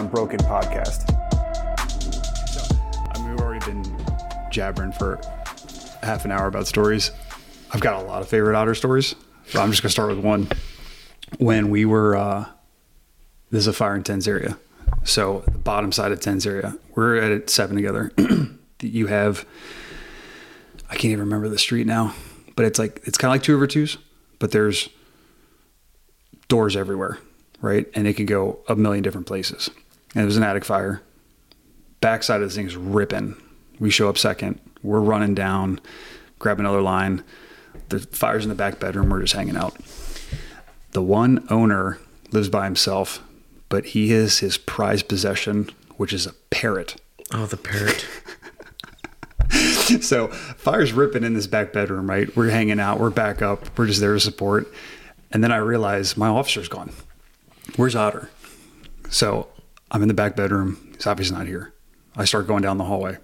Unbroken podcast. So, I mean, we've already been jabbering for half an hour about stories. I've got a lot of favorite otter stories, but I'm just gonna start with one. When we were, uh, this is a fire in Tens area, so the bottom side of Tens area. We're at seven together. you have, I can't even remember the street now, but it's like it's kind of like two over twos, but there's doors everywhere, right? And it could go a million different places. And it was an attic fire. Backside of this thing is ripping. We show up second. We're running down, grab another line. The fire's in the back bedroom. We're just hanging out. The one owner lives by himself, but he has his prized possession, which is a parrot. Oh, the parrot. so fire's ripping in this back bedroom, right? We're hanging out, we're back up, we're just there to support. And then I realize my officer's gone. Where's Otter? So I'm in the back bedroom. He's obviously not here. I start going down the hallway,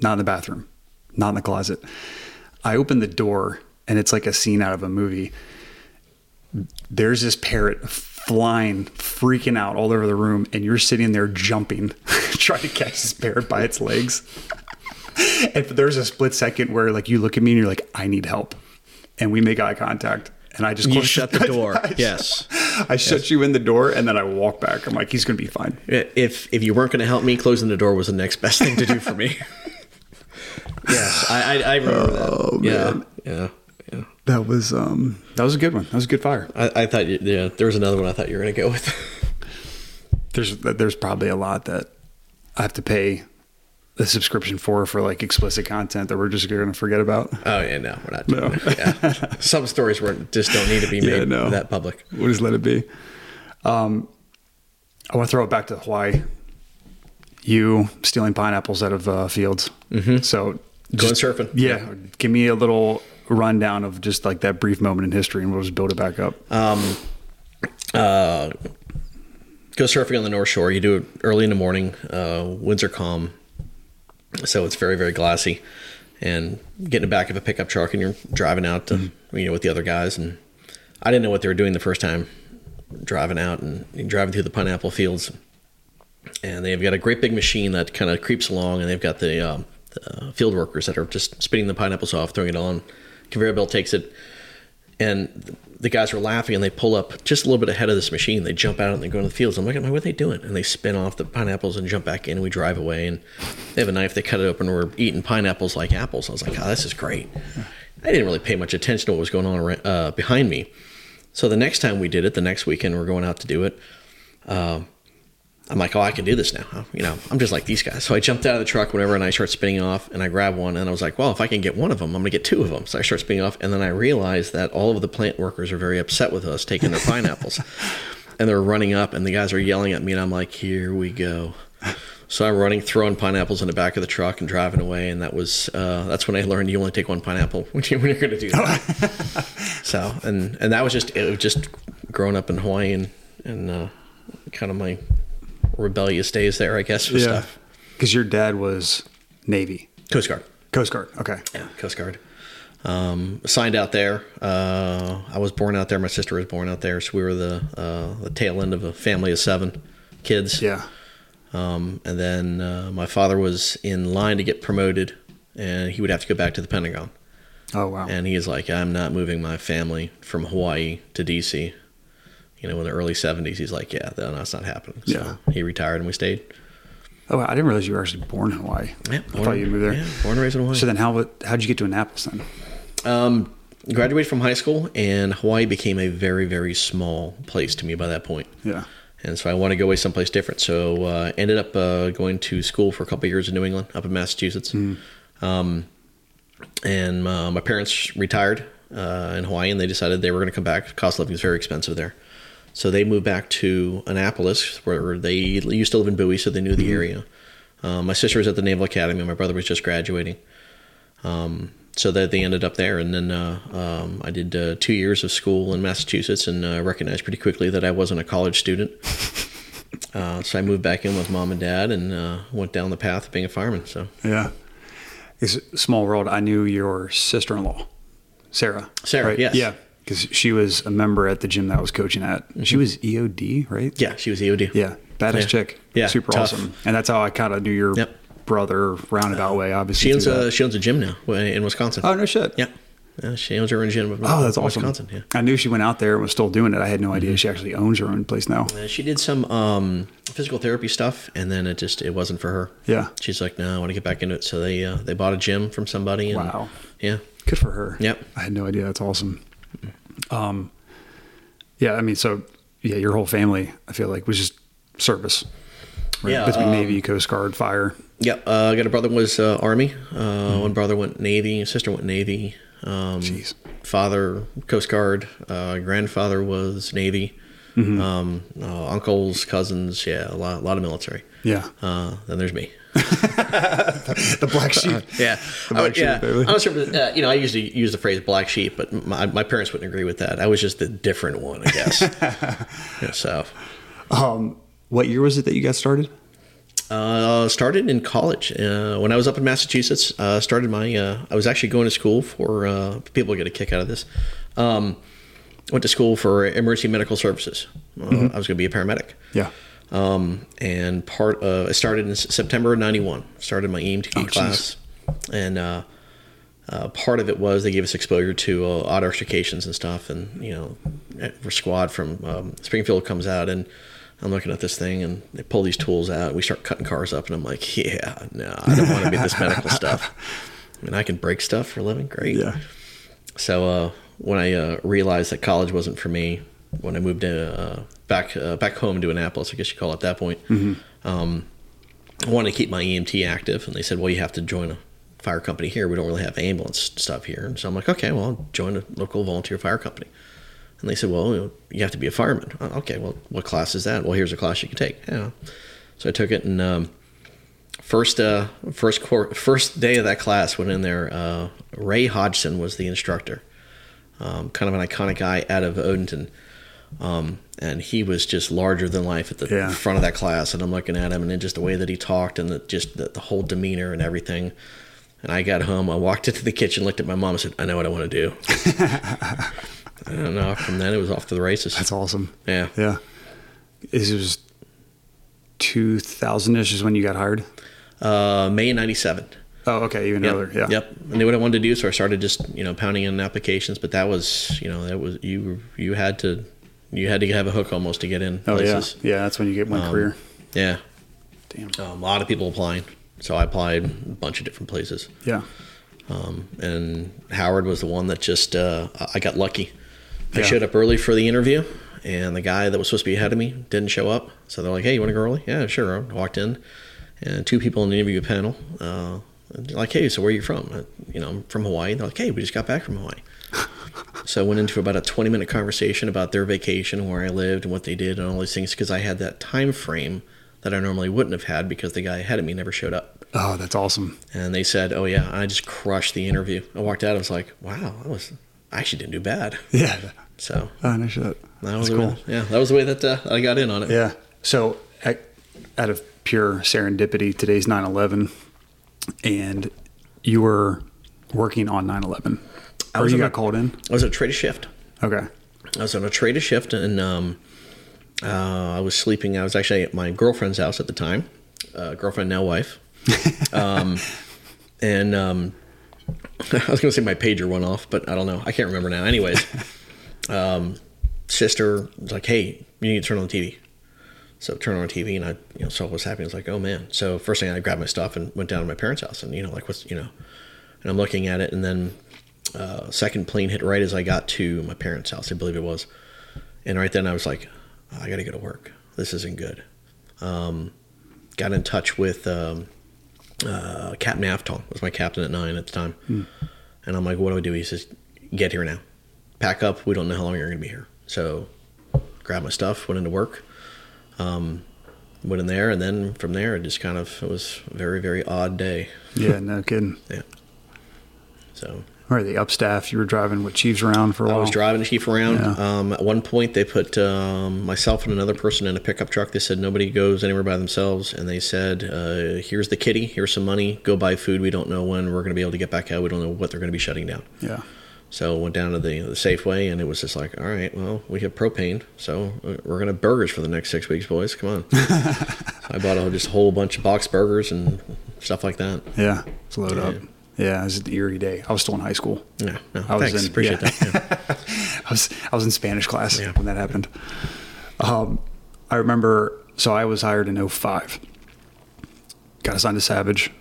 not in the bathroom, not in the closet. I open the door and it's like a scene out of a movie. There's this parrot flying, freaking out all over the room, and you're sitting there jumping, trying to catch this parrot by its legs. and there's a split second where like you look at me and you're like, I need help. And we make eye contact. And I just shut the door. I, yes. I shut you in the door and then I walk back. I'm like, he's gonna be fine. If if you weren't going to help me, closing the door was the next best thing to do for me. yes, I, I, I remember that. Yeah, yeah, yeah. That was um that was a good one. That was a good fire. I, I thought, you, yeah, there was another one I thought you were going to go with. There's there's probably a lot that I have to pay a subscription for for like explicit content that we're just gonna forget about. oh yeah, no, we're not doing that. Yeah. Some stories were just don't need to be Yeah, made no. that public. We'll just let it be. Um, I want to throw it back to Hawaii. You stealing pineapples out of uh, fields. Mm-hmm. So Going just- surfing. Yeah, give me a little rundown of just like that brief moment in history, and we'll just build it back up. Um, uh, go surfing on the North Shore. You do it early in the morning. Uh, winds are calm, so it's very very glassy. And getting the back of a pickup truck and you're driving out to you know with the other guys. And I didn't know what they were doing the first time driving out and driving through the pineapple fields. And they've got a great big machine that kind of creeps along, and they've got the, um, the field workers that are just spinning the pineapples off, throwing it on. Conveyor belt takes it, and the guys were laughing and they pull up just a little bit ahead of this machine. They jump out and they go into the fields. I'm like, what are they doing? And they spin off the pineapples and jump back in. And we drive away and they have a knife. They cut it open. And we're eating pineapples like apples. I was like, oh, this is great. I didn't really pay much attention to what was going on around, uh, behind me. So the next time we did it, the next weekend we're going out to do it. Uh, I'm like, oh, I can do this now. You know, I'm just like these guys. So I jumped out of the truck, whatever, and I start spinning off, and I grab one, and I was like, well, if I can get one of them, I'm gonna get two of them. So I start spinning off, and then I realized that all of the plant workers are very upset with us taking their pineapples, and they're running up, and the guys are yelling at me, and I'm like, here we go. So I'm running, throwing pineapples in the back of the truck and driving away, and that was uh, that's when I learned you only take one pineapple when, you, when you're going to do that. so and and that was just it was just growing up in Hawaii and and uh, kind of my rebellious days there, I guess, for stuff. because your dad was Navy, Coast Guard. Coast Guard. Okay, Yeah, Coast Guard. Um, signed out there. Uh, I was born out there. My sister was born out there, so we were the uh, the tail end of a family of seven kids. yeah, Um, and then uh, my father was in line to get promoted, and he would have to go back to the Pentagon. oh wow, And he is like, I'm not moving my family from Hawaii to DC. You know, in the early 70s, he's like, yeah, no, that's not happening. So Yeah. he retired and we stayed. oh I didn't realize you were actually born in Hawaii. Yeah, I thought you moved there. Yeah, born and raised in Hawaii. So then, how how'd you get to Annapolis then? Um, graduated from high school, and Hawaii became a very, very small place to me by that point. Yeah, And so I wanted to go away someplace different. So uh, ended up uh, going to school for a couple of years in New England, up in Massachusetts. Um, and uh, my parents retired uh, in Hawaii, and they decided they were going to come back. Cost of living is very expensive there. So they moved back to Annapolis, where they used to live in Bowie, so they knew the area. Um, my sister was at the Naval Academy. My brother was just graduating. Um, so that they ended up there, and then uh, um, I did uh, two years of school in Massachusetts, and uh, recognized pretty quickly that I wasn't a college student. Uh, so I moved back in with mom and dad, and uh, went down the path of being a fireman. So yeah. It's a small world. I knew your sister-in-law, Sarah. Sarah, yes. Yeah, because she was a member at the gym that I was coaching at. She was EOD, right? Mm-hmm. Yeah, she was EOD. Yeah, badass Yeah. chick. Yeah, super tough. awesome. And that's how I kind of knew your Yep. brother roundabout way. Obviously, She owns a that. she owns a gym now in Wisconsin. Oh no shit. Yeah. Yeah, she owns her own gym. Oh, that's awesome. Wisconsin, yeah. I knew she went out there and was still doing it. I had no idea Mm-hmm. she actually owns her own place now. Uh, she did some um, physical therapy stuff, and then it just it wasn't for her. Yeah. She's like, no, I want to get back into it. So they uh, they bought a gym from somebody. And, Wow. Yeah. Good for her. Yep. I had no idea. That's awesome. Um, yeah, I mean, so yeah, your whole family, I feel like, was just service. Right? Yeah, Between um, Navy, Coast Guard, Fire. Yeah. Uh, I got a brother was uh, Army. Uh, Mm-hmm. One brother went Navy. Sister went Navy. Um, Jeez. Father Coast Guard. Uh, grandfather was Navy. Mm-hmm. Um, uh, uncles, cousins. Yeah, a lot, a lot of military. Yeah. Uh, then there's me. The black sheep. Yeah, The I black would- sheep, yeah. baby. I'm not sure, but, uh, you know, I usually use the phrase "black sheep," but my, my parents wouldn't agree with that. I was just the different one, I guess. Yeah, so, Um, what year was it that you got started? uh, started in college uh, when I was up in Massachusetts. Uh, started my. Uh, I was actually going to school for uh, people get a kick out of this. Um, went to school for emergency medical services. Uh, Mm-hmm. I was going to be a paramedic. Yeah. Um, and part of I started in September of '91. Started my EMT Oh, class, and uh, uh, part of it was they gave us exposure to uh, auto extrications and stuff. And you know, our squad from um, Springfield comes out, and I'm looking at this thing, and they pull these tools out. We start cutting cars up, and I'm like, yeah, no, I don't want to be this medical stuff. I mean, I can break stuff for a living, great. Yeah. So uh, when I uh, realized that college wasn't for me, when I moved uh, back uh, back home to Annapolis, I guess you call it at that point, um, I wanted to keep my EMT active, and they said, "Well, you have to join a fire company here. We don't really have ambulance stuff here." And so I'm like, "Okay, well, I'll join a local volunteer fire company." And they said, "Well, you, have to be a fireman." "Oh, okay, well, what class is that? Well, here's a class you can take. Yeah. So I took it, and um, first uh, first cour first day of that class went in there. Uh, Ray Hodgson was the instructor, um, kind of an iconic guy out of Odenton. Um, and he was just larger than life at the Yeah. front of that class. And I'm looking at him, and then just the way that he talked, and the, just the, the whole demeanor and everything. And I got home. I walked into the kitchen, looked at my mom, and said, "I know what I want to do." I don't know. From then, it was off to the races. That's awesome. Yeah. Yeah. Is it was 2000 ish is when you got hired? Uh, May '97. Oh, okay. Even Yep. earlier. Yeah. Yep. I knew what I wanted to do, so I started just you know pounding in applications. But that was you know that was you you had to you had to have a hook almost to get in Oh, places. yeah. Yeah. That's when you get one Um, career. Yeah. Damn. Um, a lot of people applying, so I applied a bunch of different places. Yeah. Um, and Howard was the one that just uh, I got lucky. I Yeah. showed up early for the interview, and the guy that was supposed to be ahead of me didn't show up. So they're like, "Hey, you want to go early?" Yeah, sure. I walked in, and two people in the interview panel. Uh, like, "Hey, so where are you from?" Uh, you know, I'm from Hawaii. They're like, "Hey, we just got back from Hawaii." So I went into about a 20 minute conversation about their vacation, where I lived, and what they did, and all these things, because I had that time frame that I normally wouldn't have had because the guy ahead of me never showed up. Oh, that's awesome. And they said, "Oh yeah," I just crushed the interview. I walked out. I was like, "Wow, I was I actually didn't do bad." Yeah. So Oh, no shit. that was cool. cool. Yeah, that was the way that uh, I got in on it. Yeah. So, at, out of pure serendipity, today's 9 11, and you were working on 9 11. Or was you got a- called in? I was at a trade shift. Okay. I was on a trade shift, and um, uh, I was sleeping. I was actually at my girlfriend's house at the time, uh, girlfriend now wife, um, and um, I was going to say my pager went off, but I don't know. I can't remember now. Anyways, um, sister was like, "Hey, you need to turn on the TV." So turn on the TV, and I you know saw what was happening. I was like, "Oh man!" So first thing I grabbed my stuff and went down to my parents' house, and you know like what's you know, and I'm looking at it, and then uh, second plane hit right as I got to my parents' house, I believe it was. And right then I was like, I got to go to work. This isn't good. Um, got in touch with um, uh, Captain Aftong, was my captain at nine at the time. And I'm like, what do I do? He says, get here now. Pack up. We don't know how long you're going to be here. So grabbed my stuff, went into work. Um, went in there, and then from there, it just kind of it was a very, very odd day. Yeah, no kidding. Yeah. So Or the upstaff, you were driving with chiefs around for a while. I was driving chief around. Yeah. Um, at one point, they put um, myself and another person in a pickup truck. They said nobody goes anywhere by themselves, and they said, uh, "Here's the kitty. Here's some money. Go buy food. We don't know when we're going to be able to get back out. We don't know what they're going to be shutting down." Yeah. So went down to the, the Safeway, and it was just like, all right, well, we have propane, so uh, we're gonna have burgers for the next six weeks, boys. Come on. so I bought a, just a whole bunch of box burgers and stuff like that. Yeah, let's load up. Yeah, it was an eerie day. I was still in high school. Yeah, no, I was thanks, in- appreciate yeah. that. Yeah. I was I was in Spanish class Yeah. when that happened. Um, I remember. So I was hired in 05. Got assigned to Savage.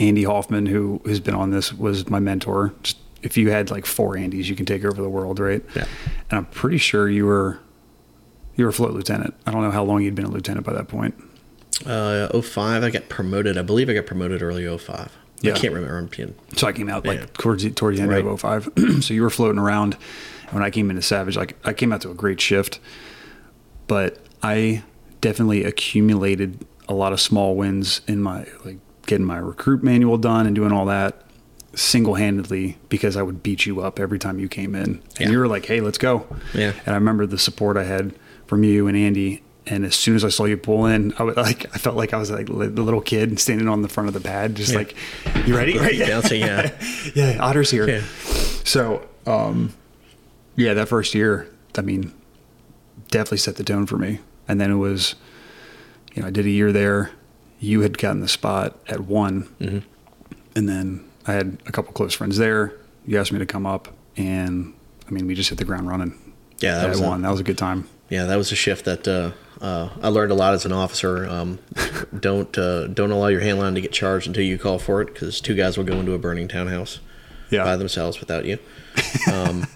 Andy Hoffman, who has been on this, was my mentor. Just, if you had like four Andys, you can take over the world, right? Yeah. And I'm pretty sure you were you were a float lieutenant. I don't know how long you'd been a lieutenant by that point. Uh, 05, I got promoted. I believe I got promoted early 05. Yeah. I can't remember. I'm So I came out like Yeah. towards the, towards the end Right. of 05. so you were floating around. When I came into Savage, like I came out to a great shift, but I definitely accumulated a lot of small wins in my like getting my recruit manual done and doing all that single handedly because I would beat you up every time you came in. And Yeah. you were like, "Hey, let's go." Yeah. And I remember the support I had from you and Andy. And as soon as I saw you pull in, I was like, I felt like I was like li- the little kid standing on the front of the pad, just Yeah. like, "You ready?" Right? bouncing, yeah. yeah, Otter's here. Yeah. So, um, yeah, that first year, I mean, definitely set the tone for me. And then it was, you know, I did a year there. You had gotten the spot at one, Mm-hmm. and then I had a couple close friends there. You asked me to come up, and I mean, we just hit the ground running. Yeah, that at was a- one. that was a good time. yeah, that was a shift that uh, uh, I learned a lot as an officer. Um, don't uh, don't allow your handline to get charged until you call for it, because two guys will go into a burning townhouse Yeah. by themselves without you. Um,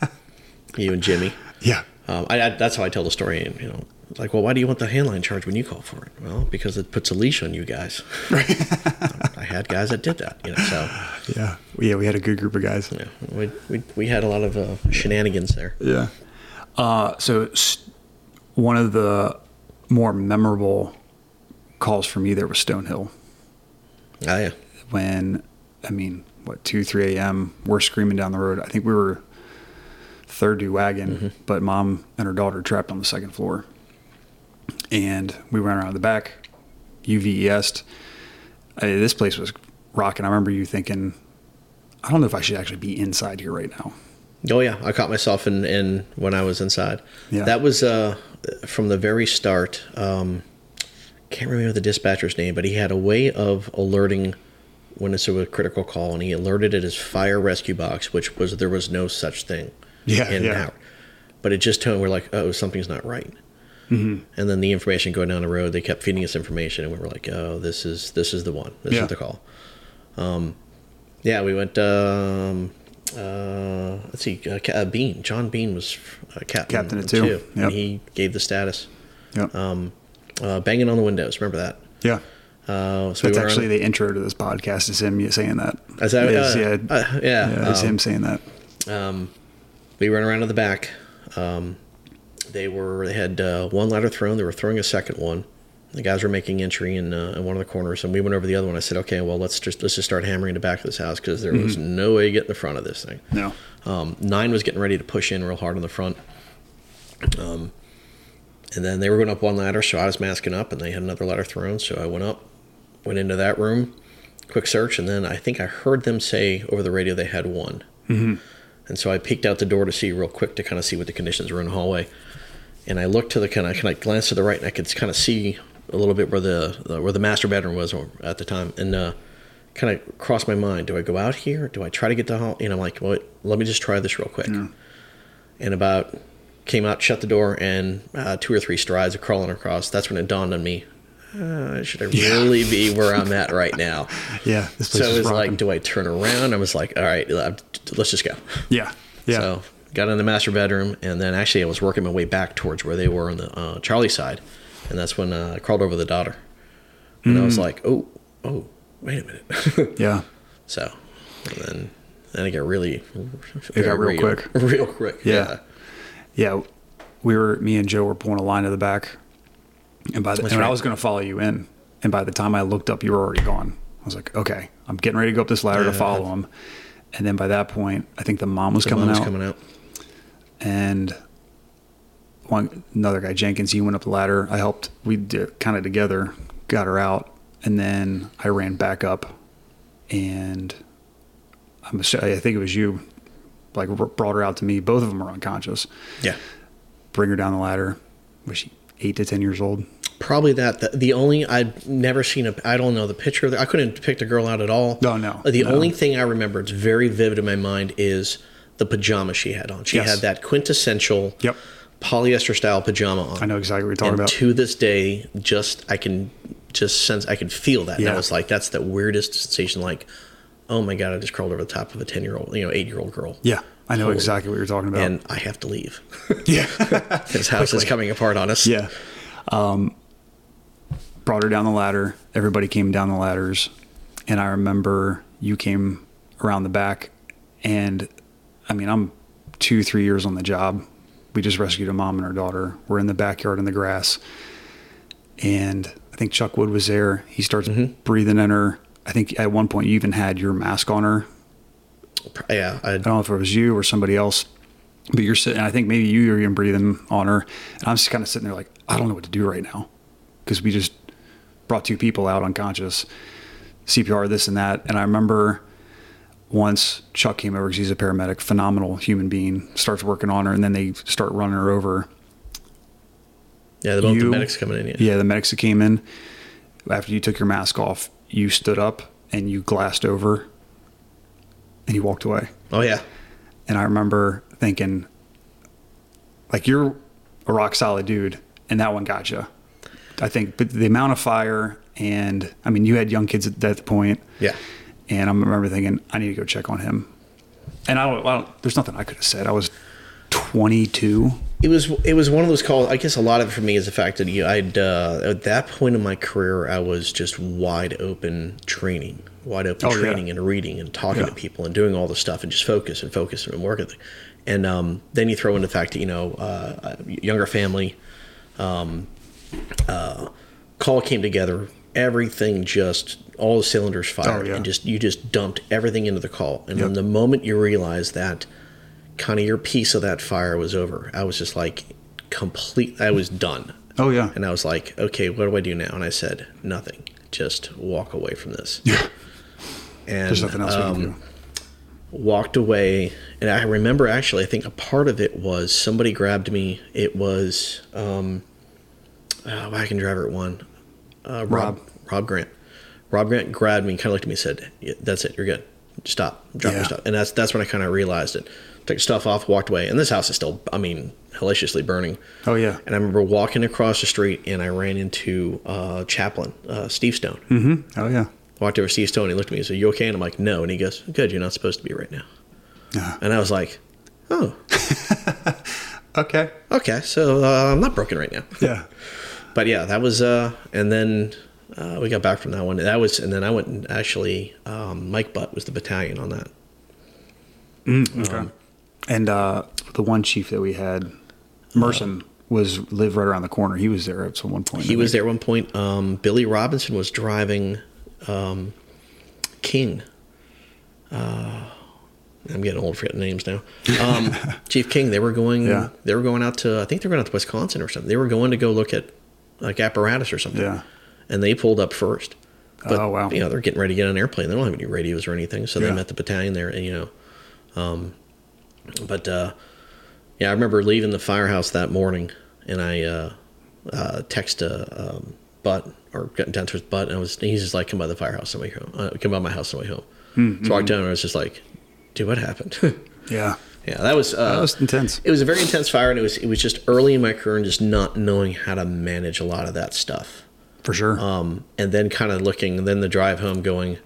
you and Jimmy. Yeah. Um, I, I, that's how I tell the story. And, you know, like, well, why do you want the handline charge when you call for it? Well, because it puts a leash on you guys. I had guys that did that, you know. So Yeah. Yeah. We had a good group of guys. yeah, we we, we had a lot of uh, shenanigans there. Yeah. Uh, so s- one of the more memorable calls for me there was Stonehill Oh yeah, when, I mean, what, 2, 3 a.m., we're screaming down the road. I think we were third due wagon, but mom and her daughter trapped on the second floor. And we ran around the back, UVES'd. I, this place was rocking. I remember you thinking, I don't know if I should actually be inside here right now. oh yeah. I caught myself in, in when I was inside. Yeah. That was uh, from the very start. Um, can't remember the dispatcher's name, but he had a way of alerting when it's a critical call, and he alerted at his fire rescue box, which was there was no such thing. Yeah, in yeah. Howard. But it just told we're like, oh, something's not right. Mm-hmm. And then the information going down the road, they kept feeding us information, and we were like, oh, this is this is the one. This Yeah. is the call. Um, yeah, we went. Um, uh, let's see, uh, uh, Bean, John Bean was uh, captain. Captain at two. Yep. and he gave the status. Yep. Um, uh, banging on the windows. Remember that? yeah. Uh, so That's we actually the intro to this podcast is him saying that. Is that- Is, yeah, uh, yeah, yeah, it's um, him saying that. um, we ran around to the back. Um, they were they had uh, one ladder thrown. They were throwing a second one. The guys were making entry in, uh, in one of the corners, and we went over the other one. I said, "Okay, well, let's just let's just start hammering the back of this house because there was no way to get in the front of this thing." No. Um, nine was getting ready to push in real hard on the front. Um, and then they were going up one ladder, so I was masking up, and they had another ladder thrown. So I went up, went into that room, quick search, and then I think I heard them say over the radio they had one. Mm-hmm. And so I peeked out the door to see real quick to kind of see what the conditions were in the hallway. And I looked to the kind of kind of glanced to the right, and I could kind of see a little bit where the, the where the master bedroom was at the time, and uh, kind of crossed my mind: Do I go out here? Do I try to get the hall? And I'm like, well, let me just try this real quick. And about came out, shut the door, and uh, two or three strides of crawling across. That's when it dawned on me: uh, Should I really be where I'm at right now? Yeah. This place So it was rocking. like, do I turn around? I was like, all right, uh, let's just go. yeah. Yeah. So got in the master bedroom, and then actually I was working my way back towards where they were on the uh, Charlie side, and that's when uh, I crawled over the daughter, and I was Mm. like, oh, oh, wait a minute. yeah. so, and then then it got really, It got real quick. real quick. Yeah. Yeah. We were, me and Joe were pulling a line to the back. And by the That's and I was going to follow you in. And by the time I looked up, you were already gone. I was like, okay, I'm getting ready to go up this ladder to Yeah. follow him. And then by that point, I think the mom was The coming out. coming out. and one another guy Jenkins he went up the ladder I helped we did kind of together got her out and then I ran back up and I'm I think it was you like brought her out to me. Both of them are unconscious. Yeah. Bring her down the ladder. Was she eight to ten years old? Probably that. The, the only I'd never seen a. I don't know the picture. the- I couldn't depict a girl out at all. No, no, The no. only thing I remember, it's very vivid in my mind, is the pajama she had on. She Yes. had that quintessential Yep. Polyester style pajama on. I know exactly what you're talking and about. to this day, just I can just sense I can feel that. And I was like, that's the weirdest sensation. Like, oh my god, I just crawled over the top of a ten year old, you know, eight year old girl. yeah, I know Holy- exactly what you're talking about. And I have to leave. yeah, His house is coming apart on us. yeah. Um, brought her down the ladder. Everybody came down the ladders, and I remember you came around the back, and I mean, I'm two, three years on the job. We just rescued a mom and her daughter. We're in the backyard in the grass, and I think Chuck Wood was there. He starts mm-hmm. breathing in her. I think at one point you even had your mask on her. Yeah. I, I don't know if it was you or somebody else, but you're sitting. I think maybe you were even breathing on her, and I'm just kind of sitting there like I don't know what to do right now because we just brought two people out unconscious, CPR, this and that, and I remember once Chuck came over because he's a paramedic, phenomenal human being, starts working on her, and then they start running her over. yeah. The, both the medics coming in. Yeah. Yeah, the medics that came in after you took your mask off, you stood up and you glassed over, and you walked away. Oh yeah. And I remember thinking, like, you're a rock solid dude, and that one got you. I think, but the amount of fire, and I mean, you had young kids at that point, Yeah. And I remember thinking, I need to go check on him. And I don't, I don't there's nothing I could have said. I was 22. It was it was one of those calls. I guess a lot of it for me is the fact that you, I'd uh, at that point in my career, I was just wide open training, wide open Oh, yeah. training and reading and talking Yeah. to people and doing all this stuff and just focus and focus and work. And um, then you throw in the fact that you know uh, younger family, um, uh, call came together. Everything just all the cylinders fired Oh, yeah. and just you just dumped everything into the call. And then the moment you realize that kind of your piece of that fire was over, I was just like complete. I was done. Oh, yeah. And I was like, okay, what do I do now? And I said, nothing. Just walk away from this. Yeah. And There's nothing else we um, can do. walked away and i remember actually i think a part of it was somebody grabbed me it was um oh, wagon driver at one uh, rob rob grant rob grant grabbed me and kind of looked at me and said "Yeah, that's it you're good stop drop your stuff and that's that's when i kind of realized it took stuff off walked away and this house is still i mean hellaciously burning Oh, yeah. and i remember walking across the street and i ran into uh chaplain uh steve stone Mm-hmm. Oh, yeah. walked over to Steve Stone. He looked at me and said, "You okay?" And I'm like, "No." And he goes, "Good. You're not supposed to be right now." Yeah. And I was like, "Oh, Okay. okay. So uh, I'm not broken right now." Yeah. But yeah, that was. uh And then uh, we got back from that one. That was, and then I went and actually, um, Mike Butt was the battalion on that. Okay. and uh, the one chief that we had, Merson, was lived right around the corner. He was there at some one point. He was there at one point. Um, Billy Robinson was driving um, King. Uh, I'm getting old, forgetting names now. Um, Chief King. They were going. Yeah. They were going out to. I think they were going out to Wisconsin or something. They were going to go look at like apparatus or something. Yeah. And they pulled up first. But, Oh, wow. You know, they're getting ready to get on an airplane. They don't have any radios or anything, so they met the battalion there. And you know, um, but uh, yeah, I remember leaving the firehouse that morning, and I uh, uh, text uh, um, Butt or got down to his butt, and I was he's just like, "Come by the firehouse on the way home. Uh, come by my house on the way home." Mm-hmm. So I walked down, and I was just like, "Dude, what happened?" Yeah. Yeah, that was uh, That was intense. it was a very intense fire, and it was it was just early in my career and just not knowing how to manage a lot of that stuff. For sure. Um, and then kind of looking, and then the drive home, going,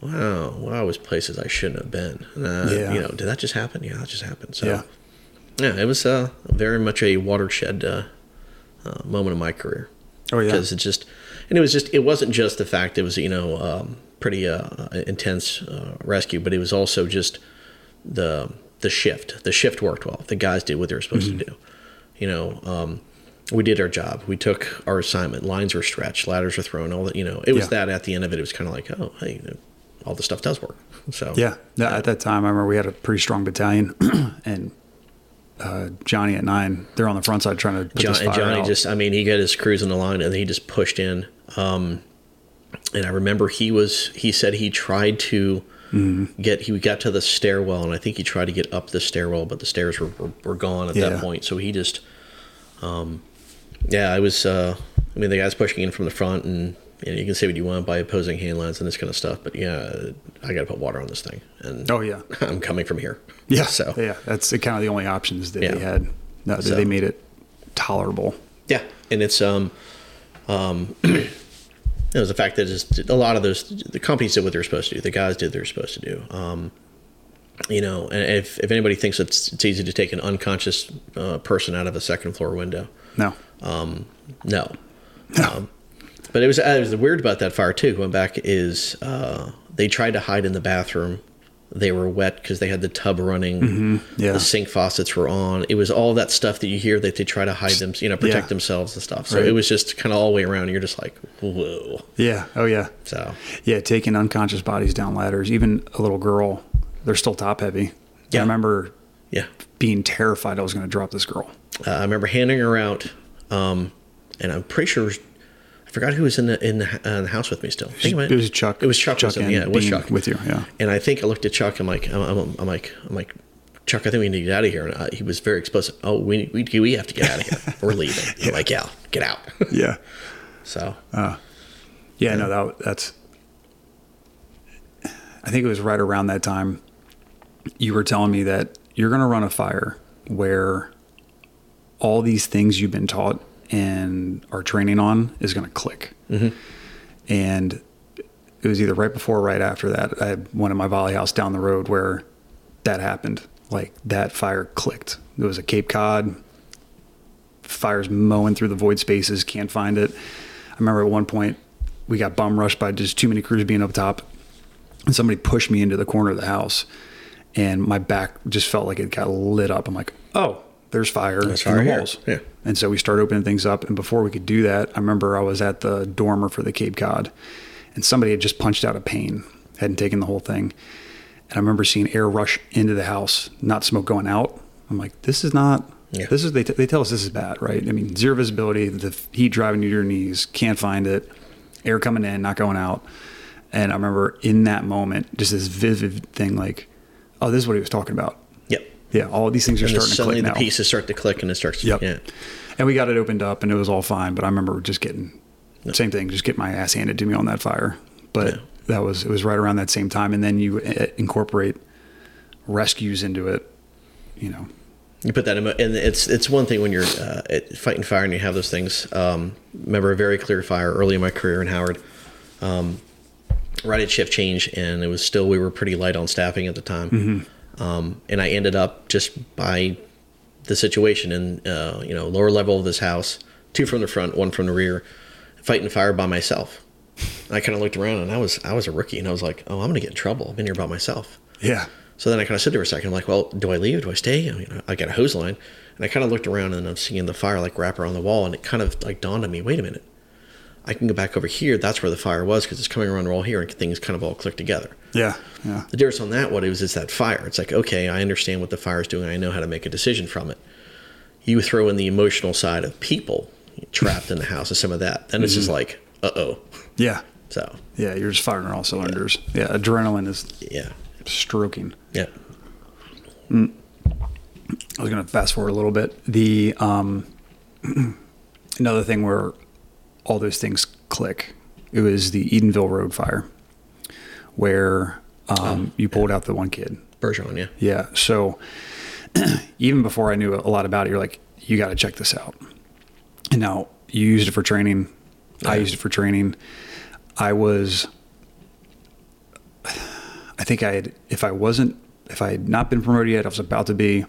"Wow, wow, I was places I shouldn't have been." Uh, Yeah. You know, did that just happen? Yeah, that just happened. So, Yeah. yeah, it was uh, very much a watershed uh, uh, moment in my career. Oh, yeah. because it just, and it was just, it wasn't just the fact it was you know um, pretty uh, intense uh, rescue, but it was also just the the shift. The shift worked well. The guys did what they were supposed Mm-hmm. to do. You know, um, we did our job. We took our assignment. Lines were stretched, ladders were thrown. All that. You know, it was Yeah. that. At the end of it, it was kind of like, oh, hey, all the stuff does work. So Yeah. yeah. At that time, I remember we had a pretty strong battalion, and uh, Johnny at nine, they're on the front side trying to put John, this and fire Johnny out. just, I mean, he got his crews in the line and he just pushed in. Um, and I remember he was, he said he tried to get he got to the stairwell, and I think he tried to get up the stairwell, but the stairs were were, were gone at Yeah. that point. So he just, um, yeah, I was. Uh, I mean, the guy's pushing in from the front, and you, know, you can say what you want by opposing hand lines and this kind of stuff, but yeah, I got to put water on this thing, and Oh yeah, I'm coming from here. yeah. So yeah, that's kind of the only options that Yeah. they had. No, that So- they made it tolerable. Yeah, and it's um, um, it was the fact that just a lot of those the companies did what they were supposed to do. The guys did what they were supposed to do. Um, you know, and if if anybody thinks it's it's easy to take an unconscious uh, person out of a second floor window, No, no. Um, but it was, it was weird about that fire too. Going back is uh, they tried to hide in the bathroom. They were wet because they had the tub running. yeah. The sink faucets were on. It was all that stuff that you hear that they try to hide them, you know, protect Yeah. themselves and stuff. So Right. it was just kind of all the way around. You're just like, whoa. yeah, oh yeah, So yeah. Taking unconscious bodies down ladders, even a little girl, they're still top heavy. Yeah. I remember yeah, being terrified I was going to drop this girl. uh, I remember handing her out, um, and I'm pretty sure I forgot who was in the in the, uh, the house with me still. I think It was Chuck. It was Chuck. Chuck was yeah, it was Dean Chuck with you. Yeah. And I think I looked at Chuck. I'm like, I'm, I'm, I'm like, I'm like, Chuck. I think we need to get out of here. And I, he was very explicit. Oh, we we we have to get out of here. We're leaving. I'm like, yeah, get out. Yeah. so Yeah, no, that that's. I think it was right around that time. You were telling me that you're going to run a fire where all these things you've been taught and are training on is going to click. Mm-hmm. And it was either right before or right after that. I had one at my volley house down the road where that happened. Like that fire clicked. It was a Cape Cod. Fire's mowing through the void spaces, can't find it. I remember at one point we got bum rushed by just too many crews being up top, and somebody pushed me into the corner of the house, and my back just felt like it got lit up. I'm like, oh, there's fire There's in fire the here. walls. Yeah. And so we started opening things up, and before we could do that, I remember I was at the dormer for the Cape Cod, and somebody had just punched out a pane, hadn't taken the whole thing, and I remember seeing air rush into the house, not smoke going out. I'm like, this is not. Yeah. This is they, t- they tell us this is bad, right? I mean, zero visibility, the heat driving you to your knees, can't find it, air coming in, not going out. And I remember in that moment, just this vivid thing, like, oh, this is what he was talking about. Yeah, all these things are And starting to suddenly click the now. pieces start to click and it starts. Yep. Yeah. And we got it opened up, and it was all fine. But I remember just getting same thing, just get my ass handed to me on that fire. But Yeah. that was it was right around that same time, and then you uh, incorporate rescues into it. You know, You put that in, and it's it's one thing when you're uh, fighting fire and you have those things. Um, remember a very clear fire early in my career in Howard, um, right at shift change, and it was still we were pretty light on staffing at the time, um, and I ended up just by the situation in uh, you know lower level of this house, two from the front, one from the rear, fighting fire by myself. I kind of looked around and I was I was a rookie and I was like, oh, I'm gonna get in trouble. I've been here by myself. yeah, So then I kind of stood there for a second. I'm like, well, do I leave? Do I stay? I, mean, I got a hose line, and I kind of looked around and I'm seeing the fire like wrap around the wall, and it kind of like dawned on me. Wait a minute, I can go back over here. That's where the fire was because it's coming around all here, and things kind of all click together. yeah, yeah, The difference on that, what it was, is that fire. It's like, okay, I understand what the fire is doing. I know how to make a decision from it. You throw in the emotional side of people trapped in the house and some of that, then it's just like, uh oh. yeah, So yeah. You're just firing on all cylinders. Yeah, adrenaline is yeah, stroking. yeah, I was going to fast forward a little bit. The um, another thing where all those things click. It was the Edenville Road fire, where um, you pulled out the one kid. Bergeron, yeah, Yeah. So even before I knew a lot about it, you're like, you got to check this out. And now you used it for training. I used it for training. I was, I think I had, if I wasn't, if I had not been promoted yet, I was about to be.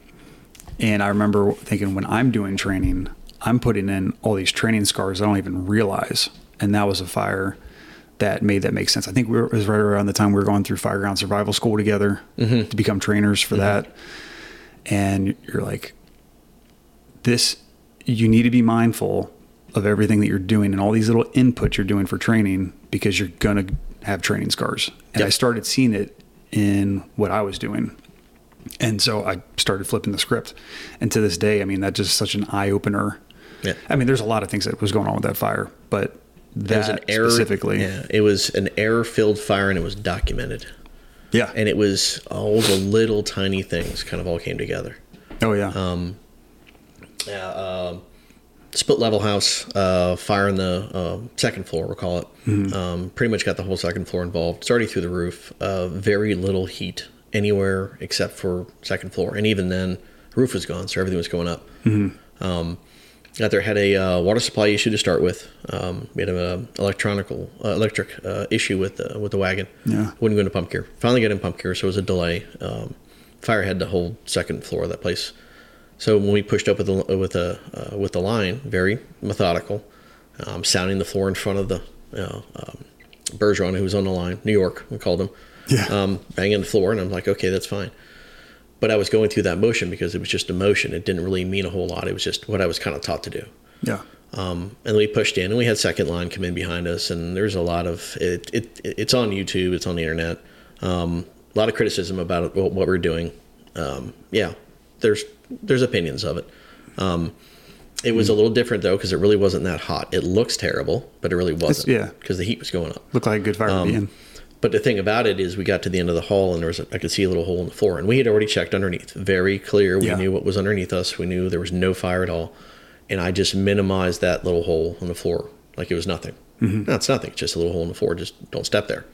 And I remember thinking when I'm doing training, I'm putting in all these training scars I don't even realize. And that was a fire that made that make sense. I think we were, it was right around the time we were going through Fireground Survival School together mm-hmm. to become trainers for that. And you're like, this, you need to be mindful of everything that you're doing and all these little inputs you're doing for training because you're going to have training scars. And Yep. I started seeing it in what I was doing. And so I started flipping the script. And to this day, I mean, that's just such an eye opener. Yeah. I mean, there's a lot of things that was going on with that fire, but It was an error specifically, Yeah, it was an error-filled fire, and it was documented. Yeah. and it was all the little tiny things kind of all came together. oh yeah. Um, Yeah, um, split level house, uh, fire on the uh, second floor, we'll call it. Um, pretty much got the whole second floor involved. It's already through the roof. Uh, very little heat anywhere except for second floor, and even then, roof was gone, so everything was going up. Um, got there had a uh, water supply issue to start with. Um, we had an electronical uh, electric uh, issue with the with the wagon. Yeah. wouldn't go into pump gear. Finally got in pump gear, so it was a delay. Um, fire had the whole second floor of that place. So when we pushed up with the with the uh, with the line, very methodical, um, sounding the floor in front of the um, Bergeron who was on the line, New York, we called him, Yeah. um, banging the floor, and I'm like, okay, that's fine. But I was going through that motion because it was just a motion. It didn't really mean a whole lot. It was just what I was kind of taught to do. yeah. Um, and we pushed in, and we had second line come in behind us, and there's a lot of it. it it's on YouTube, it's on the internet. Um, a lot of criticism about what, what we're doing. Um, yeah, there's there's opinions of it. Um, it was a little different though because it really wasn't that hot. It looks terrible, but it really wasn't. yeah. because the heat was going up. Looked like a good fire to be in. But the thing about it is, we got to the end of the hall, and there was a, I could see a little hole in the floor, and we had already checked underneath. Very clear, we Yeah. knew what was underneath us. We knew there was no fire at all, and I just minimized that little hole in the floor like it was nothing. No, it's nothing. It's just a little hole in the floor. Just don't step there.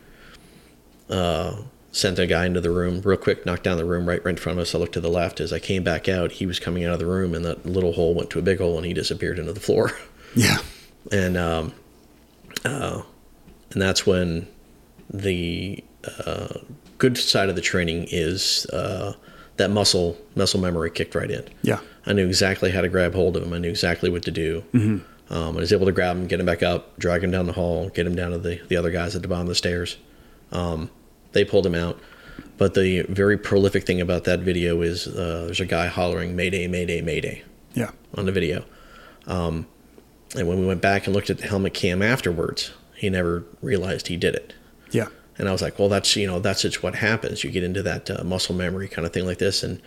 Uh, sent a guy into the room real quick, knocked down the room right, right in front of us. I looked to the left. As I came back out, he was coming out of the room, and that little hole went to a big hole, and he disappeared into the floor. Yeah. and um, uh, and that's when the uh, good side of the training is uh, that muscle muscle memory kicked right in. Yeah. I knew exactly how to grab hold of him. I knew exactly what to do. Um, I was able to grab him, get him back up, drag him down the hall, get him down to the, the other guys at the bottom of the stairs. Um, they pulled him out. But the very prolific thing about that video is uh, there's a guy hollering "Mayday, Mayday, Mayday" Yeah. on the video. Um, and when we went back and looked at the helmet cam afterwards, he never realized he did it. Yeah. And I was like, well, that's you know that's just what happens. You get into that uh, muscle memory kind of thing like this. And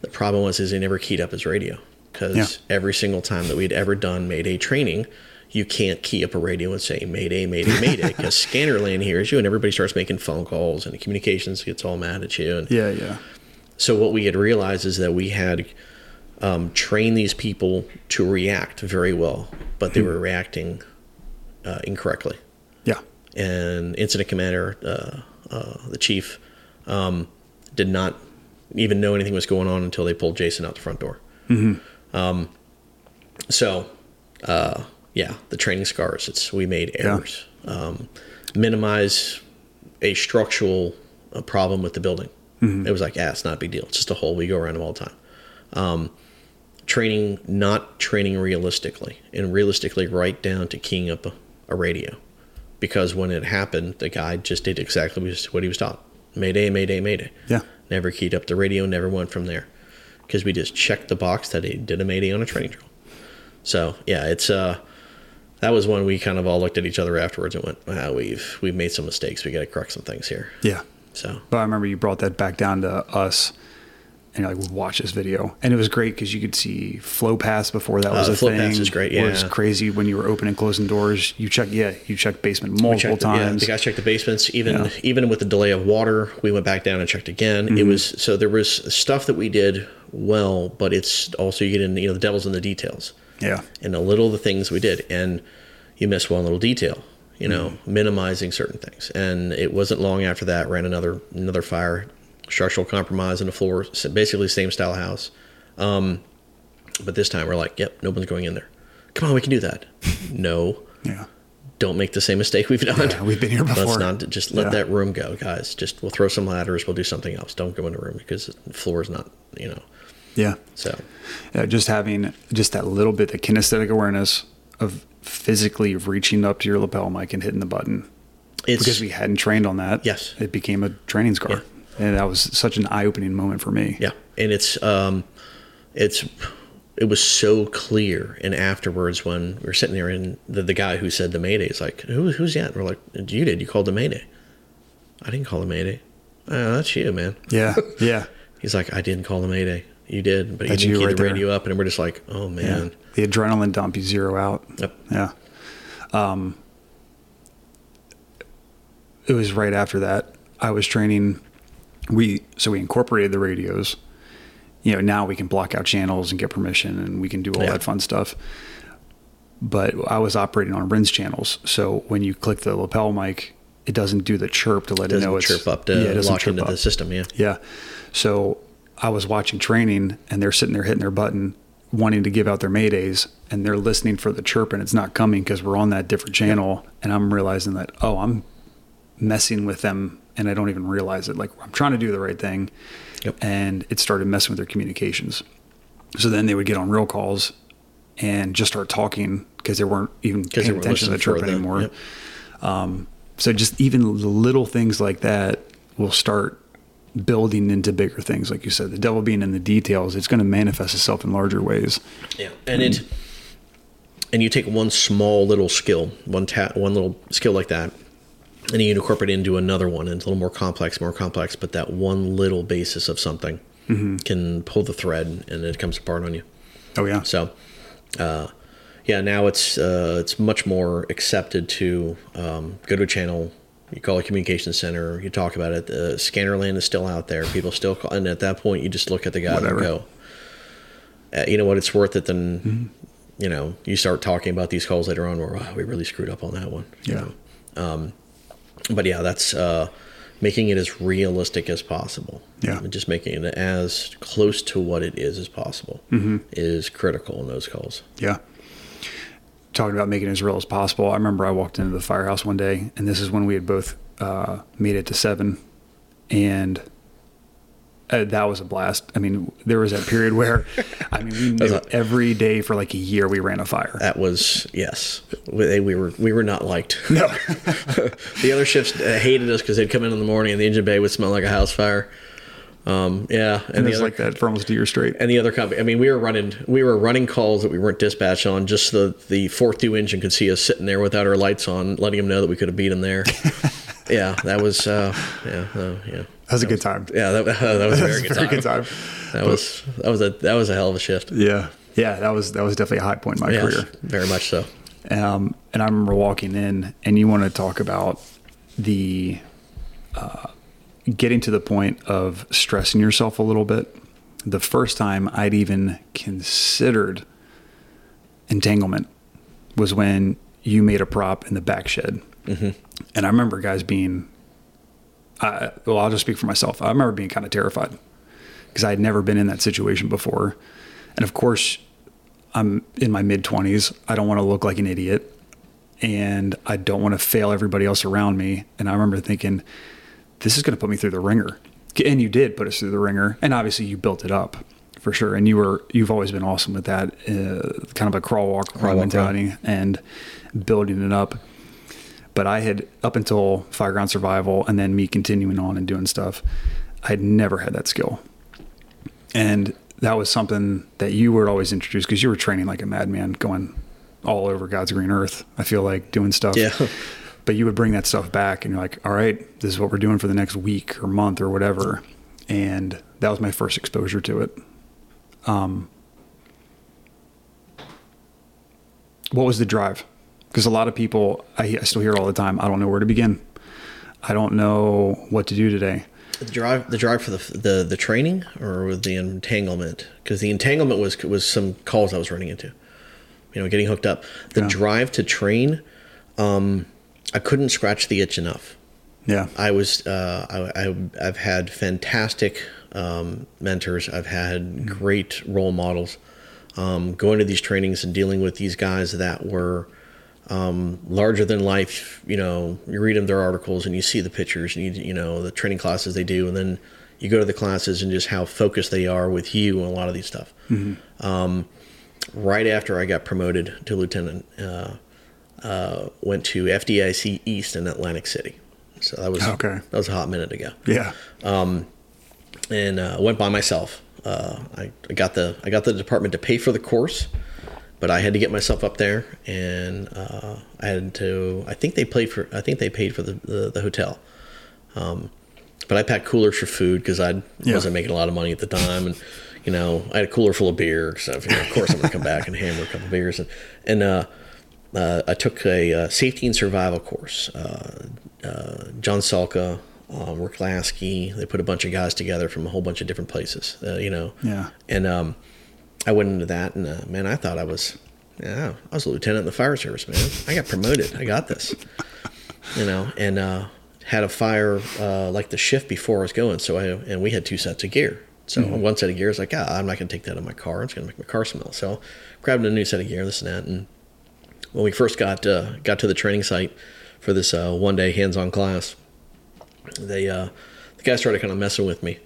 the problem was is he never keyed up his radio because Yeah. every single time that we'd ever done Mayday training, you can't key up a radio and say Mayday, Mayday, Mayday because scanner Scannerland hears you and everybody starts making phone calls and the communications gets all mad at you. And Yeah. Yeah. so what we had realized is that we had um, trained these people to react very well, but they were reacting uh, incorrectly. Yeah. And incident commander, uh, uh, the chief, um, did not even know anything was going on until they pulled Jason out the front door. Um, so, uh, yeah, the training scars. It's we made errors. Um, minimize a structural uh, problem with the building. It was like, yeah, it's not a big deal. It's just a hole. We go around them all the time. Um, training, not training realistically, and realistically, right down to keying up a, a radio, because when it happened, the guy just did exactly what he was taught: Mayday, Mayday, Mayday. Yeah. Never keyed up the radio. Never went from there, because we just checked the box that he did a Mayday on a training drill. So yeah, it's uh, that was when we kind of all looked at each other afterwards and went, "Wow, we've we've made some mistakes. We got to correct some things here." Yeah. So But I remember you brought that back down to us, and you're like, "Watch this video," and it was great because you could see flow pass before that was Uh, a flow thing. pass is great, It was crazy when you were opening and closing doors. You check, yeah, you checked basement multiple checked, yeah, times. the guys checked the basements. Even Yeah. even with the delay of water, we went back down and checked again. Mm-hmm. It was so there was stuff that we did well, but it's also you get in you know the devil's in the details yeah, and the little the things we did, and you miss one little detail. You know, Mm-hmm. minimizing certain things, and it wasn't long after that ran another another fire, structural compromise in the floor, basically same style house. Um, but this time we're like, yep, no one's going in there. Come on, we can do that. no, yeah, don't make the same mistake we've done. Yeah, we've been here before. Let's not just let Yeah. that room go, guys. Just we'll throw some ladders. We'll do something else. Don't go in the room because the floor is not, you know. yeah. So Yeah, just having just that little bit of kinesthetic awareness of physically reaching up to your lapel mic and hitting the button it's because we hadn't trained on that. Yes. it became a training scar, and that was such an eye-opening moment for me. yeah, and it's um, it's it was so clear. And afterwards, when we were sitting there, and the, the guy who said the mayday is like, Who, "Who's that?" And we're like, "You did. You called the mayday." I didn't call the mayday. Oh, that's you, man. yeah, yeah. He's like, I didn't call the mayday. You did, but you That's didn't you key right the there. radio up, and we're just like, oh yeah. man. The adrenaline dump, you zero out. Yep. Yeah. Um, it was right after that. I was training we so we incorporated the radios. You know, now we can block out channels and get permission, and we can do all Yeah. that fun stuff. But I was operating on RINS channels, so when you click the lapel mic, it doesn't do the chirp to let it Doesn't know it's chirp up Yeah, to it doesn't lock chirp into the system. Yeah. Yeah. So I was watching training and they're sitting there hitting their button, wanting to give out their maydays, and they're listening for the chirp and it's not coming because we're on that different channel. And I'm realizing that, oh, I'm messing with them and I don't even realize it. Like I'm trying to do the right thing. Yep. And it started messing with their communications. So then they would get on real calls and just start talking because they weren't even paying weren't attention to the chirp anymore. yep. Um, so just even little things like that will start building into bigger things. Like you said, the devil being in the details, it's going to manifest itself in larger ways. Yeah, and it and you take one small little skill, one ta- one little skill like that, and you incorporate it into another one, and it's a little more complex, more complex. But that one little basis of something can pull the thread, and it comes apart on you. Oh yeah. So, uh, yeah, now it's uh, it's much more accepted to um, go to a channel. You call a communication center. You talk about it. The scanner land is still out there. People still call, and at that point, you just look at the guy Whatever. and go, uh, you know what? It's worth it. Then, you know, you start talking about these calls later on. Where wow, we really screwed up on that one. you Yeah. know. Um, but yeah, that's uh, making it as realistic as possible. Yeah. just making it as close to what it is as possible is critical in those calls. Yeah. Talking about making it as real as possible. I remember I walked into the firehouse one day, and this is when we had both uh, made it to seven, and uh, that was a blast. I mean, there was that period where, I mean, we knew a- every day for like a year we ran a fire. That was yes. We, we were we were not liked. No. the other shifts uh, hated us because they'd come in in the morning and the engine bay would smell like a house fire. Um, yeah, and, and the it's other like that for almost a year straight. and the other company. I mean, we were running we were running calls that we weren't dispatched on. Just so the the fourth due engine could see us sitting there without our lights on, letting them know that we could have beat them there. yeah, that was uh, yeah uh, yeah That was a good time. yeah that, that was a very, good, very time. good time. That was that was a that was a hell of a shift. Yeah. Yeah, that was that was definitely a high point in my Yes, career. very much so. Um, and I remember walking in, and you want to talk about the uh, getting to the point of stressing yourself a little bit. The first time I'd even considered entanglement was when you made a prop in the back shed. And I remember guys being, I, well, I'll just speak for myself. I remember being kind of terrified because I had never been in that situation before. And of course, I'm in my mid 20s. I don't want to look like an idiot and I don't want to fail everybody else around me. And I remember thinking, this is going to put me through the wringer. And you did put us through the wringer. And obviously you built it up for sure. And you were, you've always been awesome with that, uh, kind of a crawl, walk, run mentality and building it up. But I had, up until Fireground Survival and then me continuing on and doing stuff, I had never had that skill. And that was something that you were always introduced because you were training like a madman, going all over God's green earth. I feel like doing stuff. Yeah. But you would bring that stuff back, and you're like, "All right, this is what we're doing for the next week or month or whatever." And that was my first exposure to it. Um, what was the drive? Because a lot of people, I, I still hear it all the time. I don't know where to begin. I don't know what to do today. The drive, the drive for the the, the training or with the entanglement, because the entanglement was was some calls I was running into, you know, getting hooked up. The Yeah. drive to train, um, I couldn't scratch the itch enough. Yeah. I was uh, I, I I've had fantastic um, mentors. I've had great role models. Um, going to these trainings and dealing with these guys that were um, larger than life. You know, you read them their articles and you see the pictures and you you know the training classes they do, and then you go to the classes and just how focused they are with you and a lot of these stuff. Um, right after I got promoted to lieutenant, uh, uh, went to FDIC East in Atlantic City. So that was Okay. That was a hot minute ago Yeah. and uh, went by myself. Uh, I, I got the I got the department to pay for the course, but I had to get myself up there, and uh, I had to. I think they paid for. I think they paid for the the, the hotel. Um, but I packed coolers for food because I Yeah. wasn't making a lot of money at the time, and you know I had a cooler full of beer. So you know, of course I'm gonna come back and hammer a couple beers, and and uh, uh, I took a uh, safety and survival course. Uh, uh, John Salka, um, Rick Lasky. They put a bunch of guys together from a whole bunch of different places, uh, you know. Yeah. And um, I went into that, and uh, man, I thought I was, yeah, I was a lieutenant in the fire service, man. I got promoted. I got this, you know, and uh, had a fire uh, like the shift before I was going. So I and we had two sets of gear. So one set of gear is like, ah, I'm not gonna take that in my car. It's gonna make my car smell. So grabbed a new set of gear, this and that, and when we first got uh, got to the training site for this uh, one day hands-on class, they uh, the guys started kind of messing with me.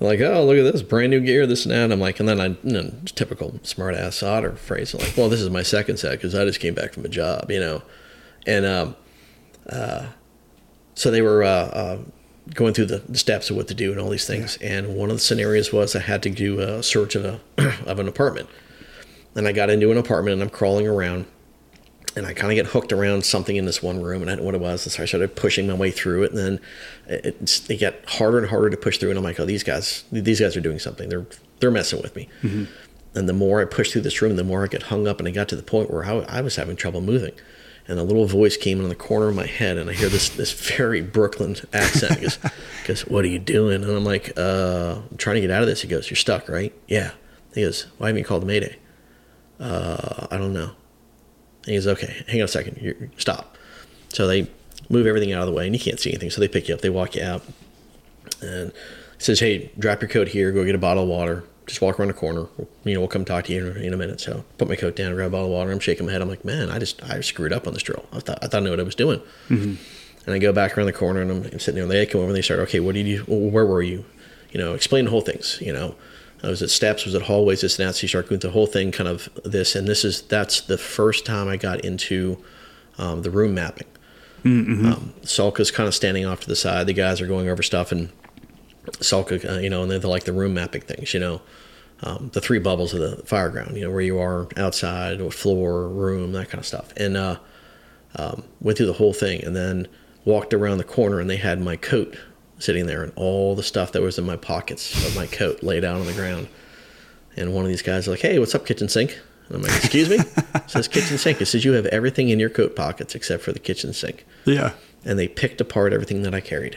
Like, "Oh, look at this brand new gear, this and that." And I'm like, and then I, you know, typical smart ass otter phrase. I'm like, "Well, this is my second set because I just came back from a job, you know," and um, uh, so they were uh, uh, going through the, the steps of what to do and all these things. And one of the scenarios was I had to do a search of a of an apartment, and I got into an apartment and I'm crawling around and I kind of get hooked around something in this one room, and I don't know what it was. And so I started pushing my way through it, and then it, it got harder and harder to push through. And I'm like, oh, these guys, these guys are doing something. They're they're messing with me. And the more I pushed through this room, the more I get hung up, and I got to the point where I, I was having trouble moving. And a little voice came in the corner of my head, and I hear this this very Brooklyn accent. He goes, goes, "What are you doing?" And I'm like, uh, "I'm trying to get out of this." He goes, "You're stuck, right?" Yeah. He goes, "Why haven't you called the Mayday?" Uh, I don't know. And he goes, okay, hang on a second. You're, stop. So they move everything out of the way, and you can't see anything. So they pick you up, they walk you out, and he says, hey, drop your coat here, go get a bottle of water. Just walk around the corner. You know, we'll come talk to you in, in a minute. So put my coat down, grab a bottle of water. I'm shaking my head. I'm like, man, I just I screwed up on this drill. I thought I thought I knew what I was doing. Mm-hmm. And I go back around the corner, and I'm, I'm sitting there. And they come over, and they start, okay, what did you? Where were you? You know, explain the whole things. You know, I was at steps, was at hallways, this and that. So you start going the whole thing, kind of this, and this is that's the first time I got into um, the room mapping. Um, Salka's kind of standing off to the side. The guys are going over stuff, and Salka, uh, you know, and they're like the room mapping things, you know, um, the three bubbles of the fire ground, you know, where you are outside or floor, room, that kind of stuff. And uh, um, went through the whole thing, and then walked around the corner, and they had my coat sitting there, and all the stuff that was in my pockets of my coat laid out on the ground. And one of these guys is like, "Hey, what's up, kitchen sink?" And I'm like, "Excuse me." It says kitchen sink. It says you have everything in your coat pockets except for the kitchen sink. Yeah. And they picked apart everything that I carried.